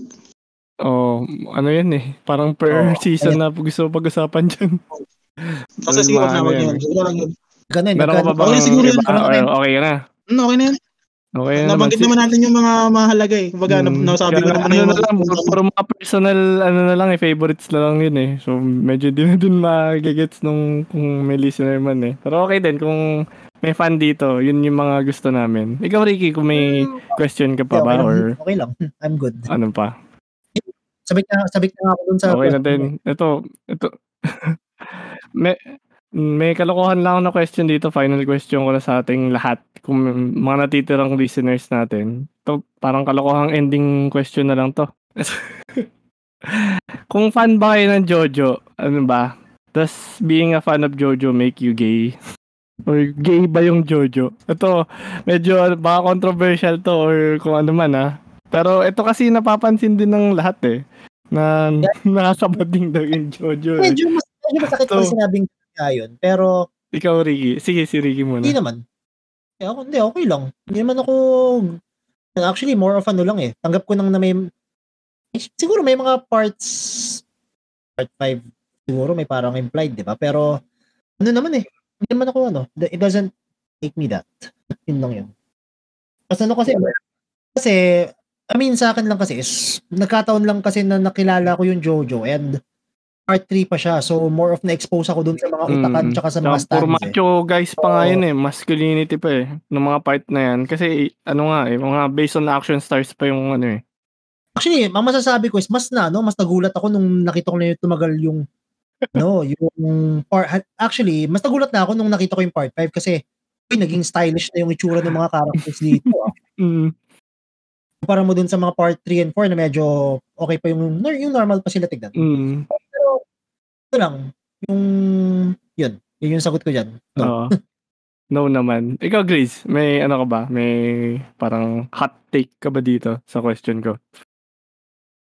Oh, ano yun eh. Parang per Oh, season na gusto pag-usapan dyan. Basta sige, wag na, ano wag yan. yan. Siguro lang yun. Ganun, Meron ka pa nagka- ba? Okay, siguro yun. iba? Okay. Or okay ka na. Hmm, okay na yan. Okay na Nabanggit naman natin yung mga mahalaga eh. Kumbaga, hmm. nasabi ko naman ano yung... Na lang, puro mga personal, ano na lang eh, favorites na lang yun eh. So, medyo din na din magigets nung kung may listener man eh. Pero okay din, kung may fan dito, yun yung mga gusto namin. Ikaw, Ricky, kung may question ka pa ba? Okay, or... okay lang. I'm good. Ano pa? Sabik na, sabik na ako dun sa... Okay na din. Ito, ito. may, may kalokohan lang na question dito. Final question ko na sa ating lahat. Kung mga natitirang listeners natin. To parang kalokohang ending question na lang to. kung fan ba kayo ng Jojo, ano ba? Does being a fan of Jojo make you gay? Or gay ba yung Jojo? Ito, medyo baka controversial to or kung ano man ah. Pero ito kasi napapansin din ng lahat eh. Na nakakabading daw yung Jojo. Eh. Medyo, mas, medyo masakit so, sinabing nga yun. Pero... Ikaw, Ricky. Sige, si Ricky muna. Hindi naman. Eh, ako, hindi, okay lang. Hindi naman ako... Actually, more of ano lang eh. Tanggap ko nang na may... Siguro may mga parts... Part 5, siguro may parang implied, di ba? Pero, ano naman eh. Hindi naman ako ano. It doesn't make me that. Yun lang yun. Kasi ano kasi... Kasi, I mean, sa akin lang kasi is, nagkataon lang kasi na nakilala ko yung Jojo and part 3 pa siya. So, more of na-expose ako dun sa mga utakan mm. tsaka sa mga stands. Puro macho eh. guys pa nga yun eh. Masculinity pa eh. Ng mga part na yan. Kasi, ano nga eh, mga based on action stars pa yung ano eh. Actually, ang masasabi ko is, mas na, no? Mas nagulat ako nung nakita ko na yung tumagal yung, no, yung part, actually, mas nagulat na ako nung nakita ko yung part 5 kasi, uy, naging stylish na yung itsura ng mga characters dito. Ah. mm. Para mo dun sa mga part 3 and 4 na medyo okay pa yung, yung normal pa sila tignan. Mm ito lang, yung, yun, yun yung sagot ko dyan. No. no naman. Ikaw, Grace, may ano ka ba? May parang hot take ka ba dito sa question ko?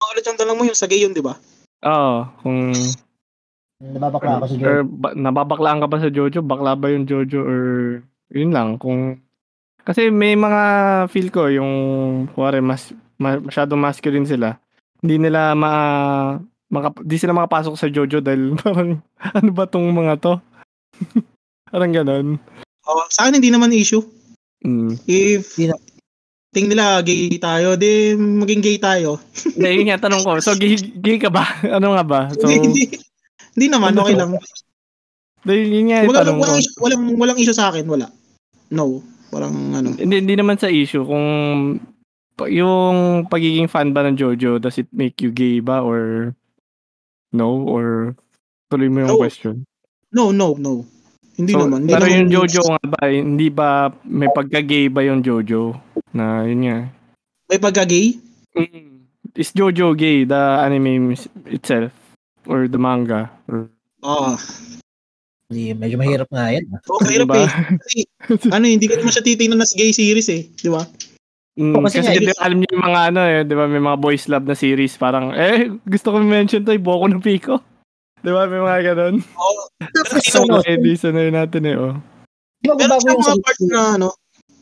Ulit ang tanong mo yung sa gay yun, di ba? Oo, kung... Nababakla ka sa Jojo. Or ba, nababaklaan ka ba sa Jojo? Bakla ba yung Jojo? Or yun lang, kung... Kasi may mga feel ko yung, kuwari, mas, masyadong masculine sila. Hindi nila ma maka, di sila makapasok sa Jojo dahil parang ano ba tong mga to? parang ganon. Oh, sa akin hindi naman issue. Mm. If ting nila gay tayo, di maging gay tayo. Hindi, yun nga tanong ko. So, gay, gay ka ba? Ano nga ba? So, hindi, hindi, naman, ano okay lang. Hindi, yun nga Walang, tanong walang, ko. Issue, walang, walang issue sa akin, wala. No, parang ano. Hindi, hindi naman sa issue kung yung pagiging fan ba ng Jojo, does it make you gay ba or No? Or tuloy mo yung no. question? No, no, no. Hindi so, naman. Hindi pero naman yung Jojo nga ba, hindi ba may pagka-gay ba yung Jojo? Na yun nga. May pagka-gay? Mm. Is Jojo gay, the anime itself? Or the manga? Or... Oh. Hindi, medyo mahirap nga yan. Oo, oh, mahirap diba? eh. ano, hindi ko naman siya titingnan na gay series eh. Di ba? Mm, oh, kasi, kasi nga, alam niyo yung mga ano eh, 'di ba, may mga boys love na series parang eh gusto ko mention 'to, Boku no Pico. 'Di ba, may mga ganun. Oo. Oh, so, eh, di sanay natin eh, oh. Di ba yung mga parts na ano,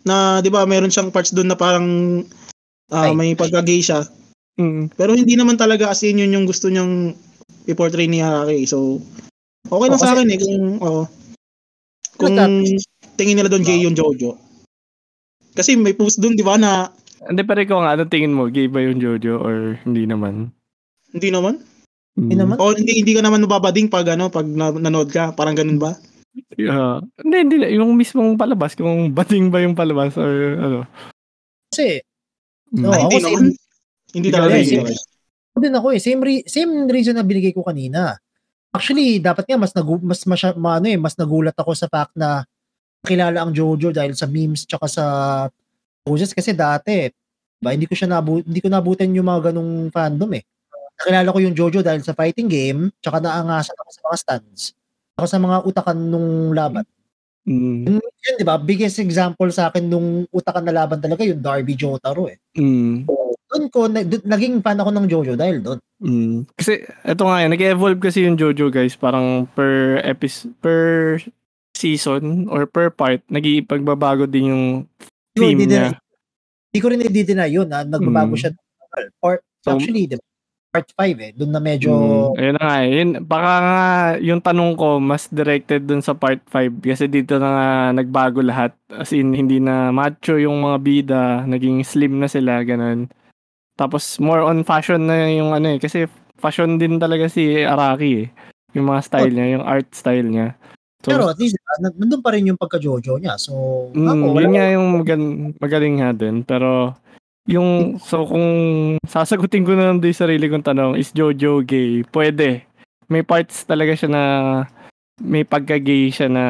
na 'di ba, meron siyang parts doon na parang uh, may pagka-gay siya. Mm. Pero hindi naman talaga as in yun yung gusto niyang i-portray ni Haraki. So, okay lang oh, sa akin eh kung oh, kung tingin nila doon gay yung Jojo. Kasi may post doon, di ba, na... Hindi, pero ikaw nga, ano tingin mo? Gay ba yung Jojo or hindi naman? Hindi naman? Hmm. Hindi naman? O hindi, hindi ka naman mababading pag ano, pag nanood ka? Parang ganun ba? Yeah. Hindi, hindi. Yung mismong palabas, kung bading ba yung palabas or ano. Kasi, hmm. no, Ay, hindi naman. Hindi talaga. Same din ako eh. Same, re- same reason na binigay ko kanina. Actually, dapat nga mas nagu mas mas ma, ano eh, mas nagulat ako sa fact na kilala ang Jojo dahil sa memes tsaka sa poses kasi dati, ba hindi ko siya nabu hindi ko nabutan yung mga ganung fandom eh. Nakilala ko yung Jojo dahil sa fighting game, tsaka naangasan ako sa mga stands. Ako sa mga utakan nung laban. Mm. Yun, di ba? Biggest example sa akin nung utakan na laban talaga yung Darby Jotaro eh. Mm. So, doon ko, naging fan ako ng Jojo dahil doon. Mm. Kasi, eto nga yan, nag-evolve kasi yung Jojo guys, parang per episode, per season or per part, nag-iipagbabago din yung theme hindi niya. Hindi ko rin i-deny yun, na nagbabago mm. siya. Or, so, actually, diba? part 5 eh. Doon na medyo... Mm, ayun na nga eh. Yun, baka nga yung tanong ko mas directed dun sa part 5 kasi dito na nga nagbago lahat. As in, hindi na macho yung mga bida, naging slim na sila, ganun. Tapos more on fashion na yung ano eh. Kasi fashion din talaga si Araki eh. Yung mga style oh. niya, yung art style niya. So, Pero at least, uh, nandun pa rin yung pagka-jojo niya. So, mm, ako, wala yun nga yung magan- magaling nga din. Pero, yung, so kung sasagutin ko na lang din sarili kong tanong, is Jojo gay? Pwede. May parts talaga siya na, may pagka-gay siya na,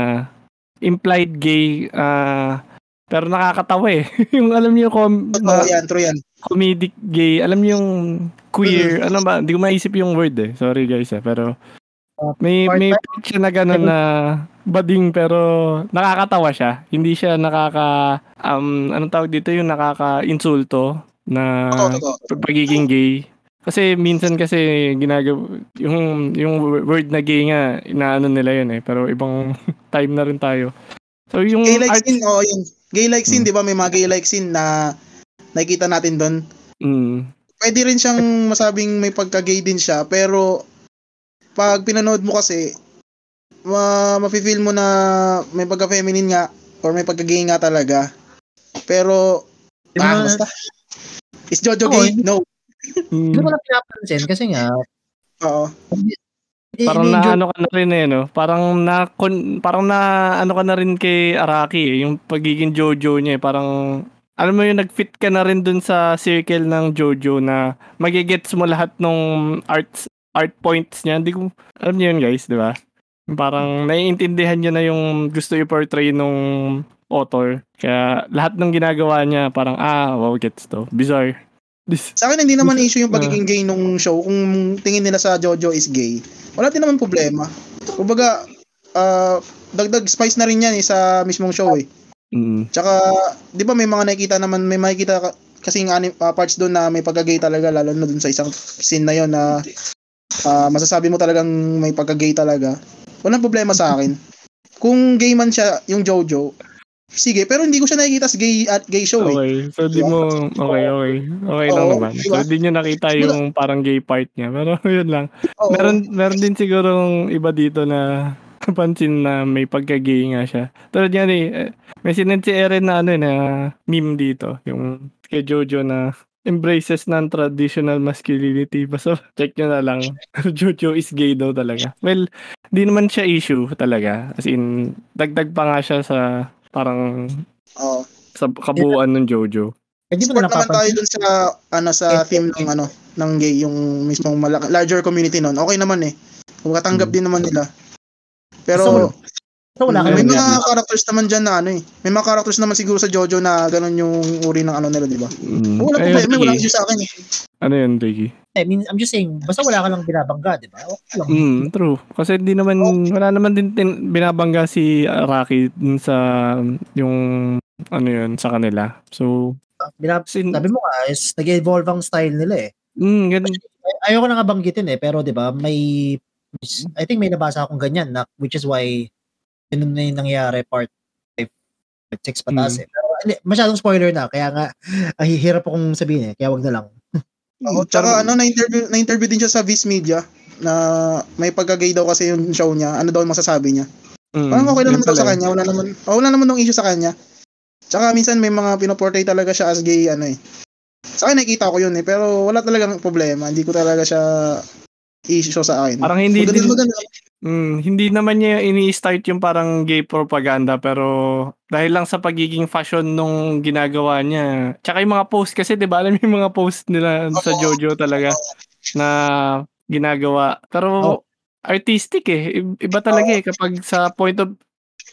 implied gay, uh, pero nakakatawa eh. yung alam niyo com- Totoo yan, true yan. Comedic gay, alam niyo yung queer, ano ba, hindi ko maisip yung word eh. Sorry guys eh, pero may may part siya na gano'n na bading pero nakakatawa siya. Hindi siya nakaka um anong tawag dito yung nakaka-insulto na pagiging gay. Kasi minsan kasi ginagawa yung yung word na gay nga inaano nila yun eh pero ibang time na rin tayo. So yung gay like art... scene oh yung gay like scene hmm. 'di ba may mga gay like scene na nakikita natin doon. Mm. Pwede rin siyang masabing may pagka-gay din siya pero pag pinanood mo kasi, ma mafe-feel mo na may pagka-feminine nga or may pagka-gay nga talaga. Pero, ah, basta. Is Jojo gay? No. Hindi ko lang pinapansin kasi nga, Oo. Parang na ano ka na rin eh, no? Parang na parang na ano ka na rin kay Araki eh, yung pagiging Jojo niya eh, parang alam mo yung nag-fit ka na rin dun sa circle ng Jojo na magigets mo lahat ng arts art points niya. Hindi ko, alam niyo yun guys, di ba? Parang naiintindihan niya na yung gusto i-portray nung author. Kaya lahat ng ginagawa niya parang, ah, wow, gets to. Bizarre. This, sa akin hindi naman issue yung pagiging gay nung show. Kung tingin nila sa Jojo is gay, wala din naman problema. Kumbaga, uh, dagdag spice na rin yan eh, sa mismong show eh. Mm. Tsaka, di ba may mga nakikita naman, may makikita kasi anim, uh, parts doon na may pagka-gay talaga, lalo na doon sa isang scene na yon na uh, masasabi mo talagang may pagka-gay talaga, walang problema sa akin. Kung gay man siya, yung Jojo, sige, pero hindi ko siya nakikita sa gay at gay show eh. Okay, so di mo, okay, okay. Okay lang naman. Diba? So di nyo nakita yung parang gay part niya, pero yun lang. Oo. Meron, meron din siguro iba dito na napansin na may pagka-gay nga siya. Tulad yan eh, may sinend si Eren na ano eh, na meme dito, yung kay Jojo na embraces non-traditional masculinity. Basta check nyo na lang. Jojo is gay daw talaga. Well, di naman siya issue talaga. As in, dagdag pa nga siya sa parang oh. sa kabuuan ng Jojo. Eh, di ba naman tayo dun sa ano sa eh, theme ng ano ng gay yung mismong malaki, larger community noon. Okay naman eh. Kung katanggap hmm. din naman nila. Pero so, So, wala may mga yan. characters naman dyan na ano eh. May mga characters naman siguro sa Jojo na ganun yung uri ng ano nila, di ba? Mm. Wala Ay, problema, wala kasi sa akin eh. Ano yun, Ricky? I mean, I'm just saying, basta wala ka lang binabangga, di ba? Okay lang. Mm, true. Kasi hindi naman, oh. wala naman din tin, binabangga si Rocky sa yung ano yun, sa kanila. So, Binab- sin- sabi mo nga, is nag-evolve ang style nila eh. Mm, ganun. Ayoko na nga banggitin eh, pero di ba, may, I think may nabasa akong ganyan na, which is why Ganun na yung nangyari part 5, part 6 pataas mm. eh. Pero, masyadong spoiler na, kaya nga, ang hirap akong sabihin eh, kaya wag na lang. Oo, oh, tsaka ano, na-interview, na-interview din siya sa Viz Media na may pagkagay daw kasi yung show niya. Ano daw ang masasabi niya? Mm, Parang okay lang naman daw sa kanya. Wala naman, oh, wala naman nung issue sa kanya. Tsaka minsan may mga pinoportray talaga siya as gay, ano eh. Sa akin nakikita ko yun eh, pero wala talagang problema. Hindi ko talaga siya issue sa akin. Parang hindi maganda, din, maganda. Mm, hindi naman niya ini-start yung parang gay propaganda pero dahil lang sa pagiging fashion nung ginagawa niya. Tsaka yung mga post kasi 'di ba alam yung mga post nila sa Jojo talaga na ginagawa. Pero oh. artistic eh. Iba talaga eh kapag sa point of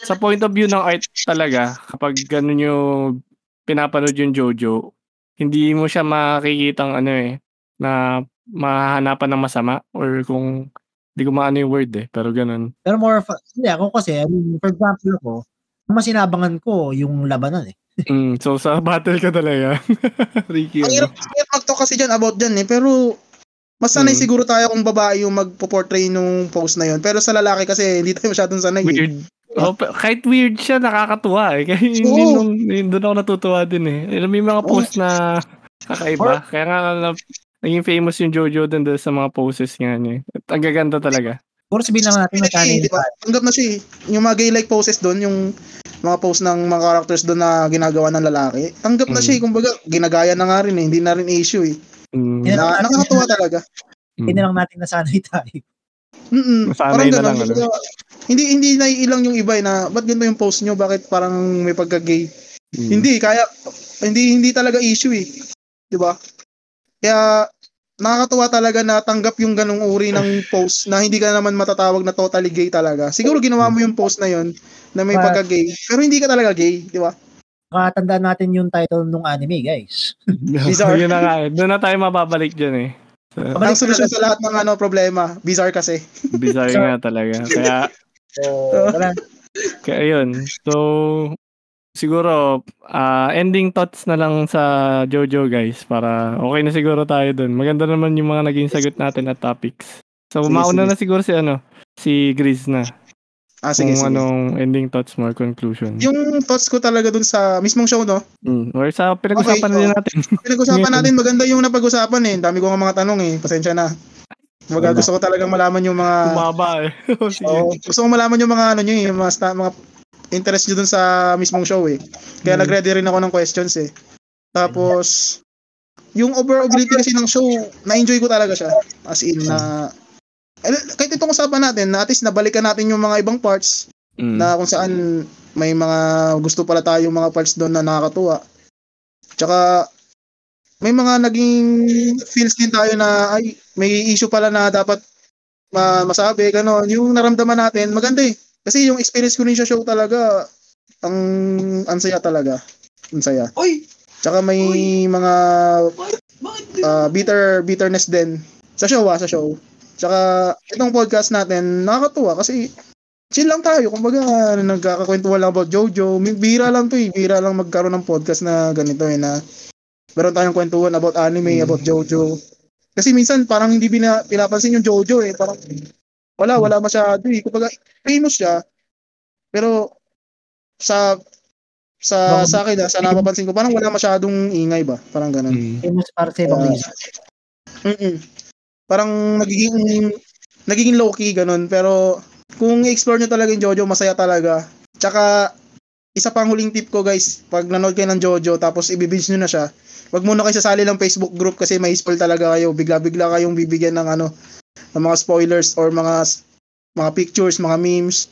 sa point of view ng art talaga kapag ganun yung pinapanood yung Jojo, hindi mo siya makikitang ano eh na mahanapan ng masama or kung hindi ko maano yung word eh, pero ganun. Pero more of, hindi ako kasi, I mean, for example ako, mas sinabangan ko yung labanan eh. mm, so sa battle ka talaga. Ricky. Ang hirap, hirap mag-talk kasi dyan about dyan eh, pero mas sanay mm. siguro tayo kung babae yung magpo-portray nung post na yun. Pero sa lalaki kasi hindi tayo masyadong sanay. Eh. Weird. Eh. Oh, kahit weird siya, nakakatuwa eh. Kaya so, hindi nung, doon ako natutuwa din eh. May mga post na kakaiba. Kaya nga naging famous yung Jojo din dahil sa mga poses nga niya. At ang gaganda talaga. Puro sabihin naman natin magkano di ba? Tanggap na siya eh. Yung mga gay-like poses doon, yung mga pose ng mga characters doon na ginagawa ng lalaki, tanggap na Mm. siya eh. Kumbaga, ginagaya na nga rin eh. Hindi na rin issue eh. Mm. Na, nakakatuwa talaga. Hindi na lang natin nasanay tayo. Mm-mm. Masanay na ganun. lang, ano? Hindi hindi naiilang yung iba eh, na ba't ganito yung post nyo? Bakit parang may pagka-gay? Mm. Hindi kaya hindi hindi talaga issue eh. 'Di ba? Kaya nakakatuwa talaga na tanggap yung ganung uri ng post na hindi ka naman matatawag na totally gay talaga. Siguro ginawa mo yung post na yon na may pagka-gay, pero hindi ka talaga gay, 'di ba? Makatandaan natin yung title ng anime, guys. Bizarre. Yun na nga. eh. Doon na tayo mababalik dyan eh. So, Ang solusyon sa lahat ng ano problema, bizarre kasi. bizarre nga talaga. Kaya, So, wala. kaya yun. So, siguro, ah, ending thoughts na lang sa Jojo guys para okay na siguro tayo dun. Maganda naman yung mga naging sagot natin at topics. So, Sige, mauna sige. na siguro si ano, si Grizz na. Ah, sige, kung sige. anong ending thoughts mo or conclusion. Yung thoughts ko talaga dun sa mismong show, no? Mm. Or sa pinag-usapan Okay, so- natin. Pinag-usapan natin, maganda yung napag-usapan eh. Dami ko nga mga tanong eh. Pasensya na. Kumbaga gusto ko talagang malaman yung mga Umaba eh. Oo, gusto ko malaman yung mga ano nyo eh, yung mga, sta- mga interest nyo dun sa mismong show eh. Kaya Mm. nag-ready rin ako ng questions eh. Tapos, yung overability kasi ng show, na-enjoy ko talaga siya. As in, na... Eh, kahit itong usapan natin, na at least nabalikan natin yung mga ibang parts Mm. na kung saan may mga gusto pala tayong mga parts doon na nakakatuwa. Tsaka, may mga naging feels din tayo na ay may issue pala na dapat ma- masabi gano'n yung naramdaman natin maganda eh kasi yung experience ko rin sa show talaga ang ang saya talaga. Ang saya. Oy! tsaka may mga Bakit? ah, bitter bitterness din. Sa show ah, sa show. Tsaka itong podcast natin nakakatuwa kasi chill lang tayo. Kumbaga nagkakakwentuhan lang about Jojo. May- bihira lang to eh. Bihira lang magkaroon ng podcast na ganito eh na meron tayong kwentuhan about anime Mm. about Jojo. Kasi minsan parang hindi bina, pinapansin yung Jojo eh. Parang wala wala masyado eh kumbaga famous siya pero sa sa sa akin ah, sa napapansin ko parang wala masyadong ingay ba parang ganun Mm. Famous para sa ibang Ah. reason. Mm-mm. Parang nagiging nagiging low key ganun pero kung i-explore nyo talaga yung Jojo masaya talaga. Tsaka isa pang huling tip ko guys, pag nanood kayo ng Jojo tapos ibibinge nyo na siya, wag muna kayo sasali ng Facebook group kasi may spoil talaga kayo. Bigla-bigla kayong bibigyan ng ano ng mga spoilers or mga mga pictures, mga memes.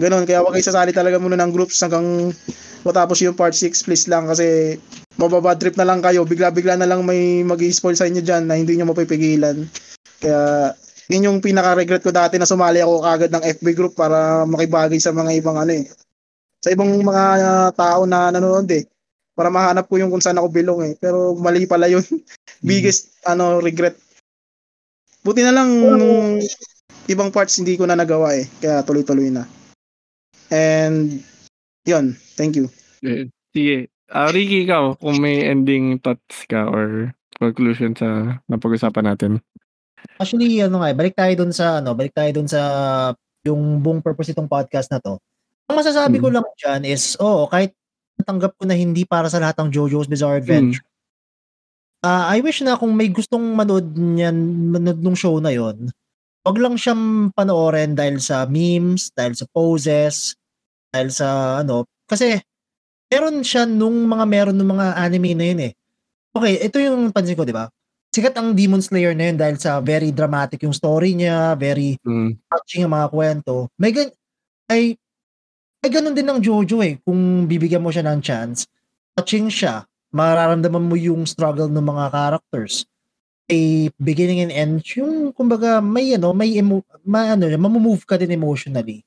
Ganun, kaya wag kayo sasali talaga muna ng groups hanggang matapos yung part 6 please lang kasi mababad trip na lang kayo. Bigla-bigla na lang may mag spoil sa inyo dyan na hindi nyo mapipigilan. Kaya yun yung pinaka-regret ko dati na sumali ako kagad ng FB group para makibagay sa mga ibang ano eh. Sa ibang mga uh, tao na nanonood eh. Para mahanap ko yung kung saan ako belong eh. Pero mali pala yun. Biggest ano regret. Buti na lang nung ibang parts hindi ko na nagawa eh. Kaya tuloy-tuloy na. And yun, thank you. Eh, Sige. Ah, Ricky, ikaw, kung may ending thoughts ka or conclusion sa napag-usapan natin. Actually, ano nga, eh, balik tayo dun sa, ano, balik tayo dun sa yung buong purpose itong podcast na to. Ang masasabi ko Hmm. lang dyan is, oo, kahit natanggap ko na hindi para sa lahat ng JoJo's Bizarre Adventure, ah I wish na kung may gustong manood niyan, manood nung show na yon wag lang siyang panoorin dahil sa memes, dahil sa poses, dahil sa ano, kasi meron siya nung mga meron nung mga anime na yun eh. Okay, ito yung pansin ko, di ba? Sikat ang Demon Slayer na yun dahil sa very dramatic yung story niya, very Mm. touching ang mga kwento. May gan ay ay ganun din ng Jojo eh. Kung bibigyan mo siya ng chance, touching siya, mararamdaman mo yung struggle ng mga characters. A beginning and end, yung kumbaga may ano, may emo, ma, ano, mamumove ka din emotionally.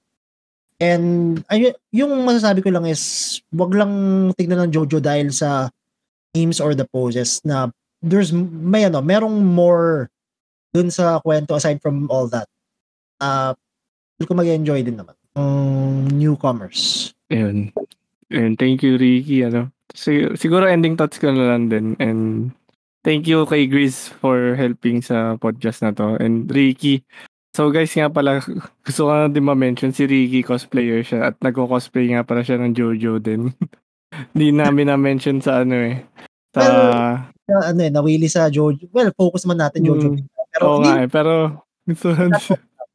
And ay, yung masasabi ko lang is, wag lang tignan ng Jojo dahil sa memes or the poses na there's may ano, merong more dun sa kwento aside from all that. Uh, ko mag-enjoy din naman. Um, newcomers. Ayun. And thank you, Ricky. Ano. Si- siguro ending thoughts ko na lang din. And thank you kay Grizz for helping sa podcast na to. And Ricky. So guys nga pala, gusto ko na din ma-mention si Ricky cosplayer siya at nagko-cosplay nga pala siya ng Jojo din. Hindi namin na-mention sa ano eh. Sa ano eh, nawili sa Jojo. Well, focus man natin Jojo. Mm. Pero Oo nga eh, pero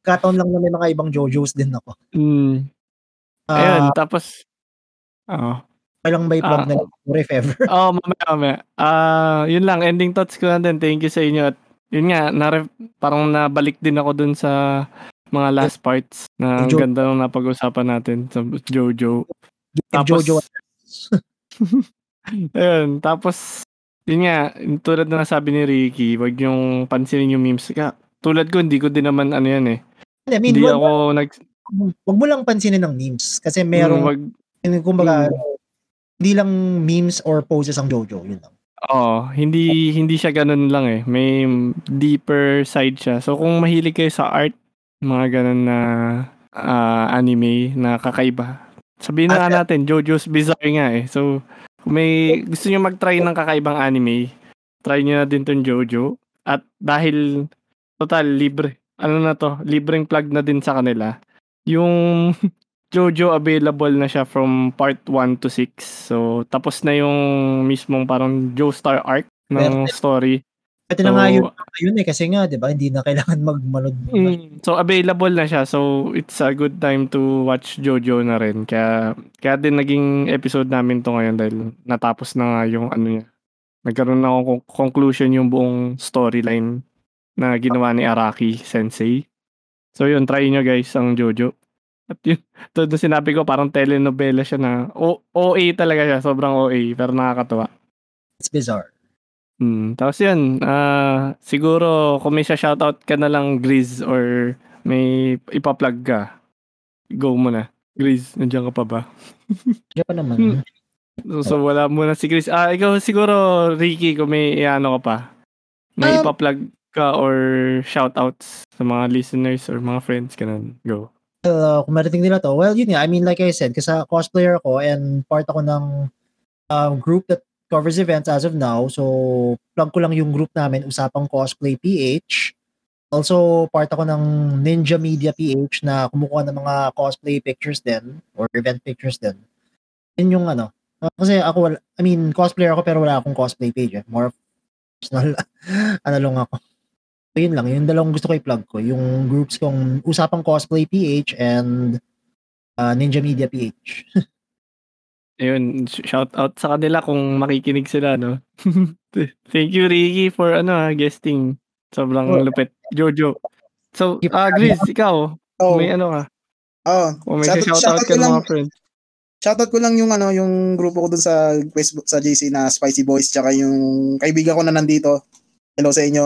kataon lang na may mga ibang Jojos din ako. Mm. Uh, Ayun, tapos Oo. Walang may plug uh, na if ever. Oo, oh, mamaya, mamaya. Ah, uh, yun lang, ending thoughts ko na din. Thank you sa inyo. At yun nga, na parang nabalik din ako dun sa mga last parts na ang ganda nung napag-usapan natin sa Jojo. Tapos, Jojo. ayun, tapos, yun nga, tulad na nasabi ni Ricky, wag yung pansinin yung memes. Ka, tulad ko, hindi ko din naman ano yan eh. I mean, hindi wag, ako nag... Wag mo lang pansinin ng memes kasi merong, hmm, wag, kumbaga, hmm. Hindi lang memes or poses ang Jojo, yun lang. Oo, hindi hindi siya gano'n lang eh. May deeper side siya. So kung mahilig kayo sa art, mga gano'n na uh, anime na kakaiba. Sabihin na nga natin, JoJo's Bizarre nga eh. So kung may gusto niyo mag-try ng kakaibang anime, try niyo na din tong JoJo. At dahil total libre, ano na to, libreng plug na din sa kanila. Yung Jojo available na siya from part 1 to 6. So, tapos na yung mismong parang Joestar arc ng Pero, story. Pwede so, na nga yun, yun eh, kasi nga, di ba, hindi na kailangan magmanood. Mm, so, available na siya. So, it's a good time to watch Jojo na rin. Kaya, kaya din naging episode namin to ngayon dahil natapos na nga yung ano niya. Nagkaroon na akong conclusion yung buong storyline na ginawa ni Araki Sensei. So, yun, try nyo guys ang Jojo. At yun, to doon sinabi ko, parang telenovela siya na, o, OA talaga siya, sobrang OA, pero nakakatuwa. It's bizarre. Hmm, tapos yun, uh, siguro kung may shoutout ka na lang, Grizz, or may ipa-plug ka, go mo na. Grizz, nandiyan ka pa ba? Diyan pa naman. Hmm. so, so, wala muna si Grizz. Ah, ikaw siguro, Ricky, kung may iano ka pa, may um, ipa-plug ka or shoutouts sa mga listeners or mga friends, ganun, go uh, kung marating nila to, well, yun nga, I mean, like I said, kasi cosplayer ako and part ako ng uh, group that covers events as of now. So, plug ko lang yung group namin, Usapang Cosplay PH. Also, part ako ng Ninja Media PH na kumukuha ng mga cosplay pictures din or event pictures din. Yun yung ano. Uh, kasi ako, I mean, cosplayer ako pero wala akong cosplay page. Eh. More personal, ano lang ako yun lang, yung dalawang gusto ko i-plug ko. Yung groups kong Usapang Cosplay PH and uh, Ninja Media PH. Ayun, shout out sa kanila kung makikinig sila, no? Thank you, Ricky, for ano, ah, guesting. Sobrang oh. lupit. Jojo. So, ah, uh, Grizz, ikaw, oh. may ano ka? Oh, kung may shout, shout out ka ng mga friends. Shoutout ko lang yung ano, yung grupo ko dun sa Facebook sa JC na Spicy Boys tsaka yung kaibigan ko na nandito. Hello sa inyo.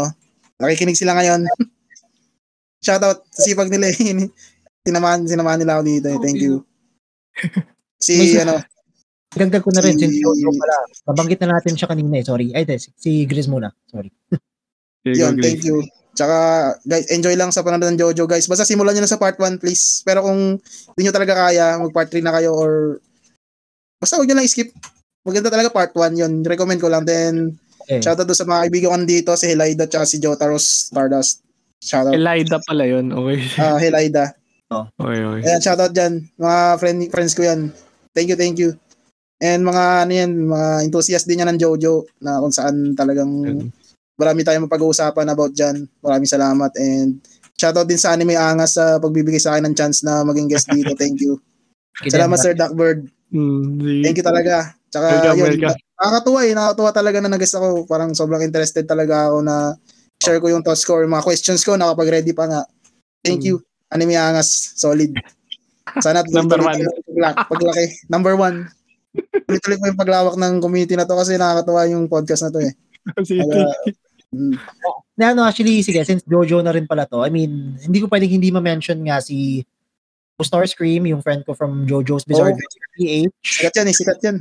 Nakikinig sila ngayon. Shoutout sa sipag nila. Eh. sinamahan, sinamahan nila ako dito. Eh. Thank you. Si, ano, Dagdag ko na rin, si, since Jojo pala. Nabanggit na natin siya kanina eh. Sorry. Ay, si, si Grizz muna. Sorry. Yun, thank you. Tsaka, guys, enjoy lang sa panonood ng Jojo, guys. Basta simulan nyo na sa part 1, please. Pero kung hindi nyo talaga kaya, mag part 3 na kayo or basta huwag nyo lang skip. Maganda talaga part 1 yun. Recommend ko lang. Then, Okay. Shoutout doon sa mga kaibigan ko dito, si Helida at si Jotaro Stardust. Shoutout. Helida pala yun, okay. Ah, uh, Helida. Oh. Okay, okay. Ayan, shoutout dyan. Mga friend, friends ko yan. Thank you, thank you. And mga ano yan, mga enthusiast din yan ng Jojo na kung saan talagang marami tayong mapag-uusapan about dyan. Maraming salamat and shoutout din sa Anime Angas sa pagbibigay sa akin ng chance na maging guest dito. Thank you. Salamat Sir Duckbird. Mm, Thank you talaga. Tsaka welcome, yun, welcome nakakatuwa eh, nakakatuwa talaga na nag-guest ako. Parang sobrang interested talaga ako na share ko yung thoughts ko or mga questions ko, nakapag-ready pa nga. Thank you. Anime Angas, solid. Sana number one. Paglaki. Number one. Tuloy-tuloy ko yung paglawak ng community na to kasi nakakatuwa yung podcast na to eh. Kaya, mm. Na ano, actually, sige, since Jojo na rin pala to, I mean, hindi ko pwedeng hindi ma-mention nga si Star Scream, yung friend ko from Jojo's Bizarre oh, Adventure PH. Sikat yan eh, sikat yan.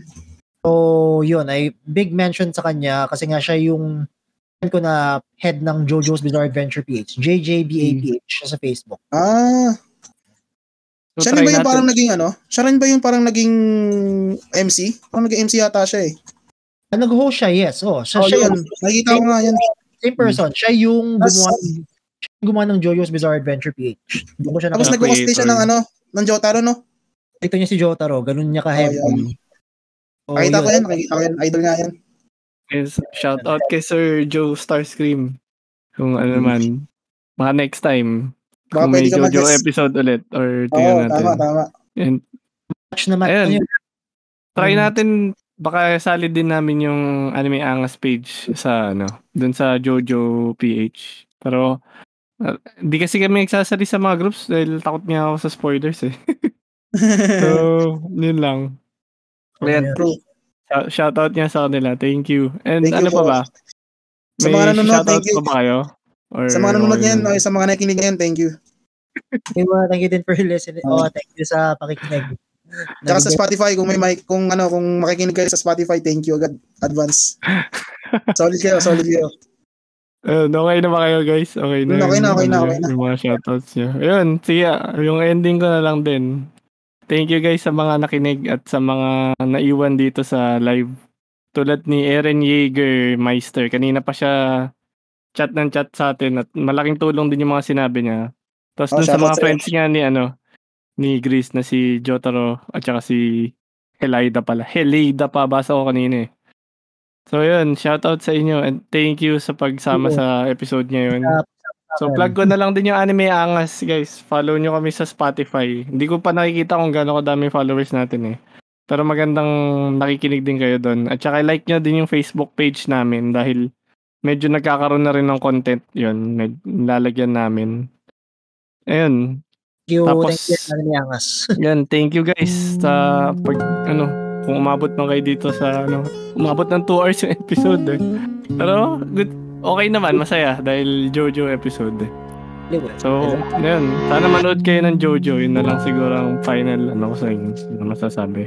So, yun, ay big mention sa kanya kasi nga siya yung ko na head ng JoJo's Bizarre Adventure PH. JJBAPH siya sa Facebook. Ah. So, siya rin ba yung natin. parang naging ano? Siya rin ba yung parang naging MC? Parang naging MC yata siya eh. Ah, nag-host siya, yes. Oh, siya, oh, siya yun. Nakikita ko nga yan. Same person. Siya yung gumawa, siya yung gumawa ng JoJo's Bizarre Adventure PH. Doon ko siya Tapos nag-host siya ng ano, ng Jotaro, no? Ito niya si Jotaro, ganun niya ka-heavy. Oh, Oh, Nakita ko yan, nakikita ko yan. Idol nga yan. Yes, shout out kay Sir Joe Starscream. Kung ano naman. Mga next time. Baka Kung may Jojo mag-guest. episode ulit or tingnan natin. tama, tama. And Watch naman. Ayun. Ayun. try Mm. natin baka salid din namin yung anime angas page sa ano, dun sa Jojo PH. Pero uh, di kasi kami nagsasali sa mga groups dahil takot nga ako sa spoilers eh. so, yun lang. Ayan, True. Shout- Shoutout niya sa kanila. Thank you. And Thank you ano pa po. ba? Sa mga nanonood, thank you. pa ba kayo? Or Sa mga nanonood lang? okay, sa mga nakikinig ngayon, thank you. Thank you, thank you din for listening. Oh, thank you sa pakikinig. Tsaka sa Spotify, kung may mic, kung ano, kung makikinig kayo sa Spotify, thank you agad, advance. solid kayo, solid kayo. Ayun, okay na ba kayo guys? Okay na. Okay na, yung- okay na, okay na. Yung mga shoutouts nyo. Ayun, sige, yung ending ko na lang din. Thank you guys sa mga nakinig at sa mga naiwan dito sa live. Tulad ni Eren Yeager Meister. Kanina pa siya chat ng chat sa atin at malaking tulong din yung mga sinabi niya. Tapos Oh, dun sa mga friends niya ni ano, ni Gris na si Jotaro at saka si Helida pala. Helida pa, basa ko kanina eh. So yun, shoutout sa inyo and thank you sa pagsama Oo. sa episode ngayon. Uh, So plug ko na lang din yung Anime Angas guys. Follow nyo kami sa Spotify. Hindi ko pa nakikita kung gaano kadami followers natin eh. Pero magandang nakikinig din kayo doon. At saka like nyo din yung Facebook page namin dahil medyo nagkakaroon na rin ng content yun. Med- lalagyan namin. Ayun. thank you, Tapos- thank you, Angas. Yan, thank you guys sa pag ano, kung umabot man kayo dito sa ano, umabot ng 2 hours yung episode eh. Pero good, okay naman, masaya dahil Jojo episode eh. So, yun. Sana manood kayo ng Jojo. Yun na lang siguro ang final ano ko sa inyo na masasabi.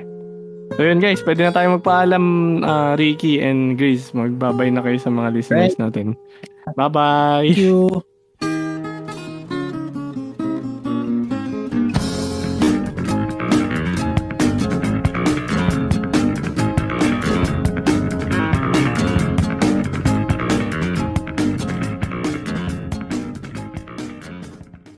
So yun guys, pwede na tayo magpaalam ah, Ricky and Grace. Magbabay na kayo sa mga listeners natin. Bye-bye! thank you.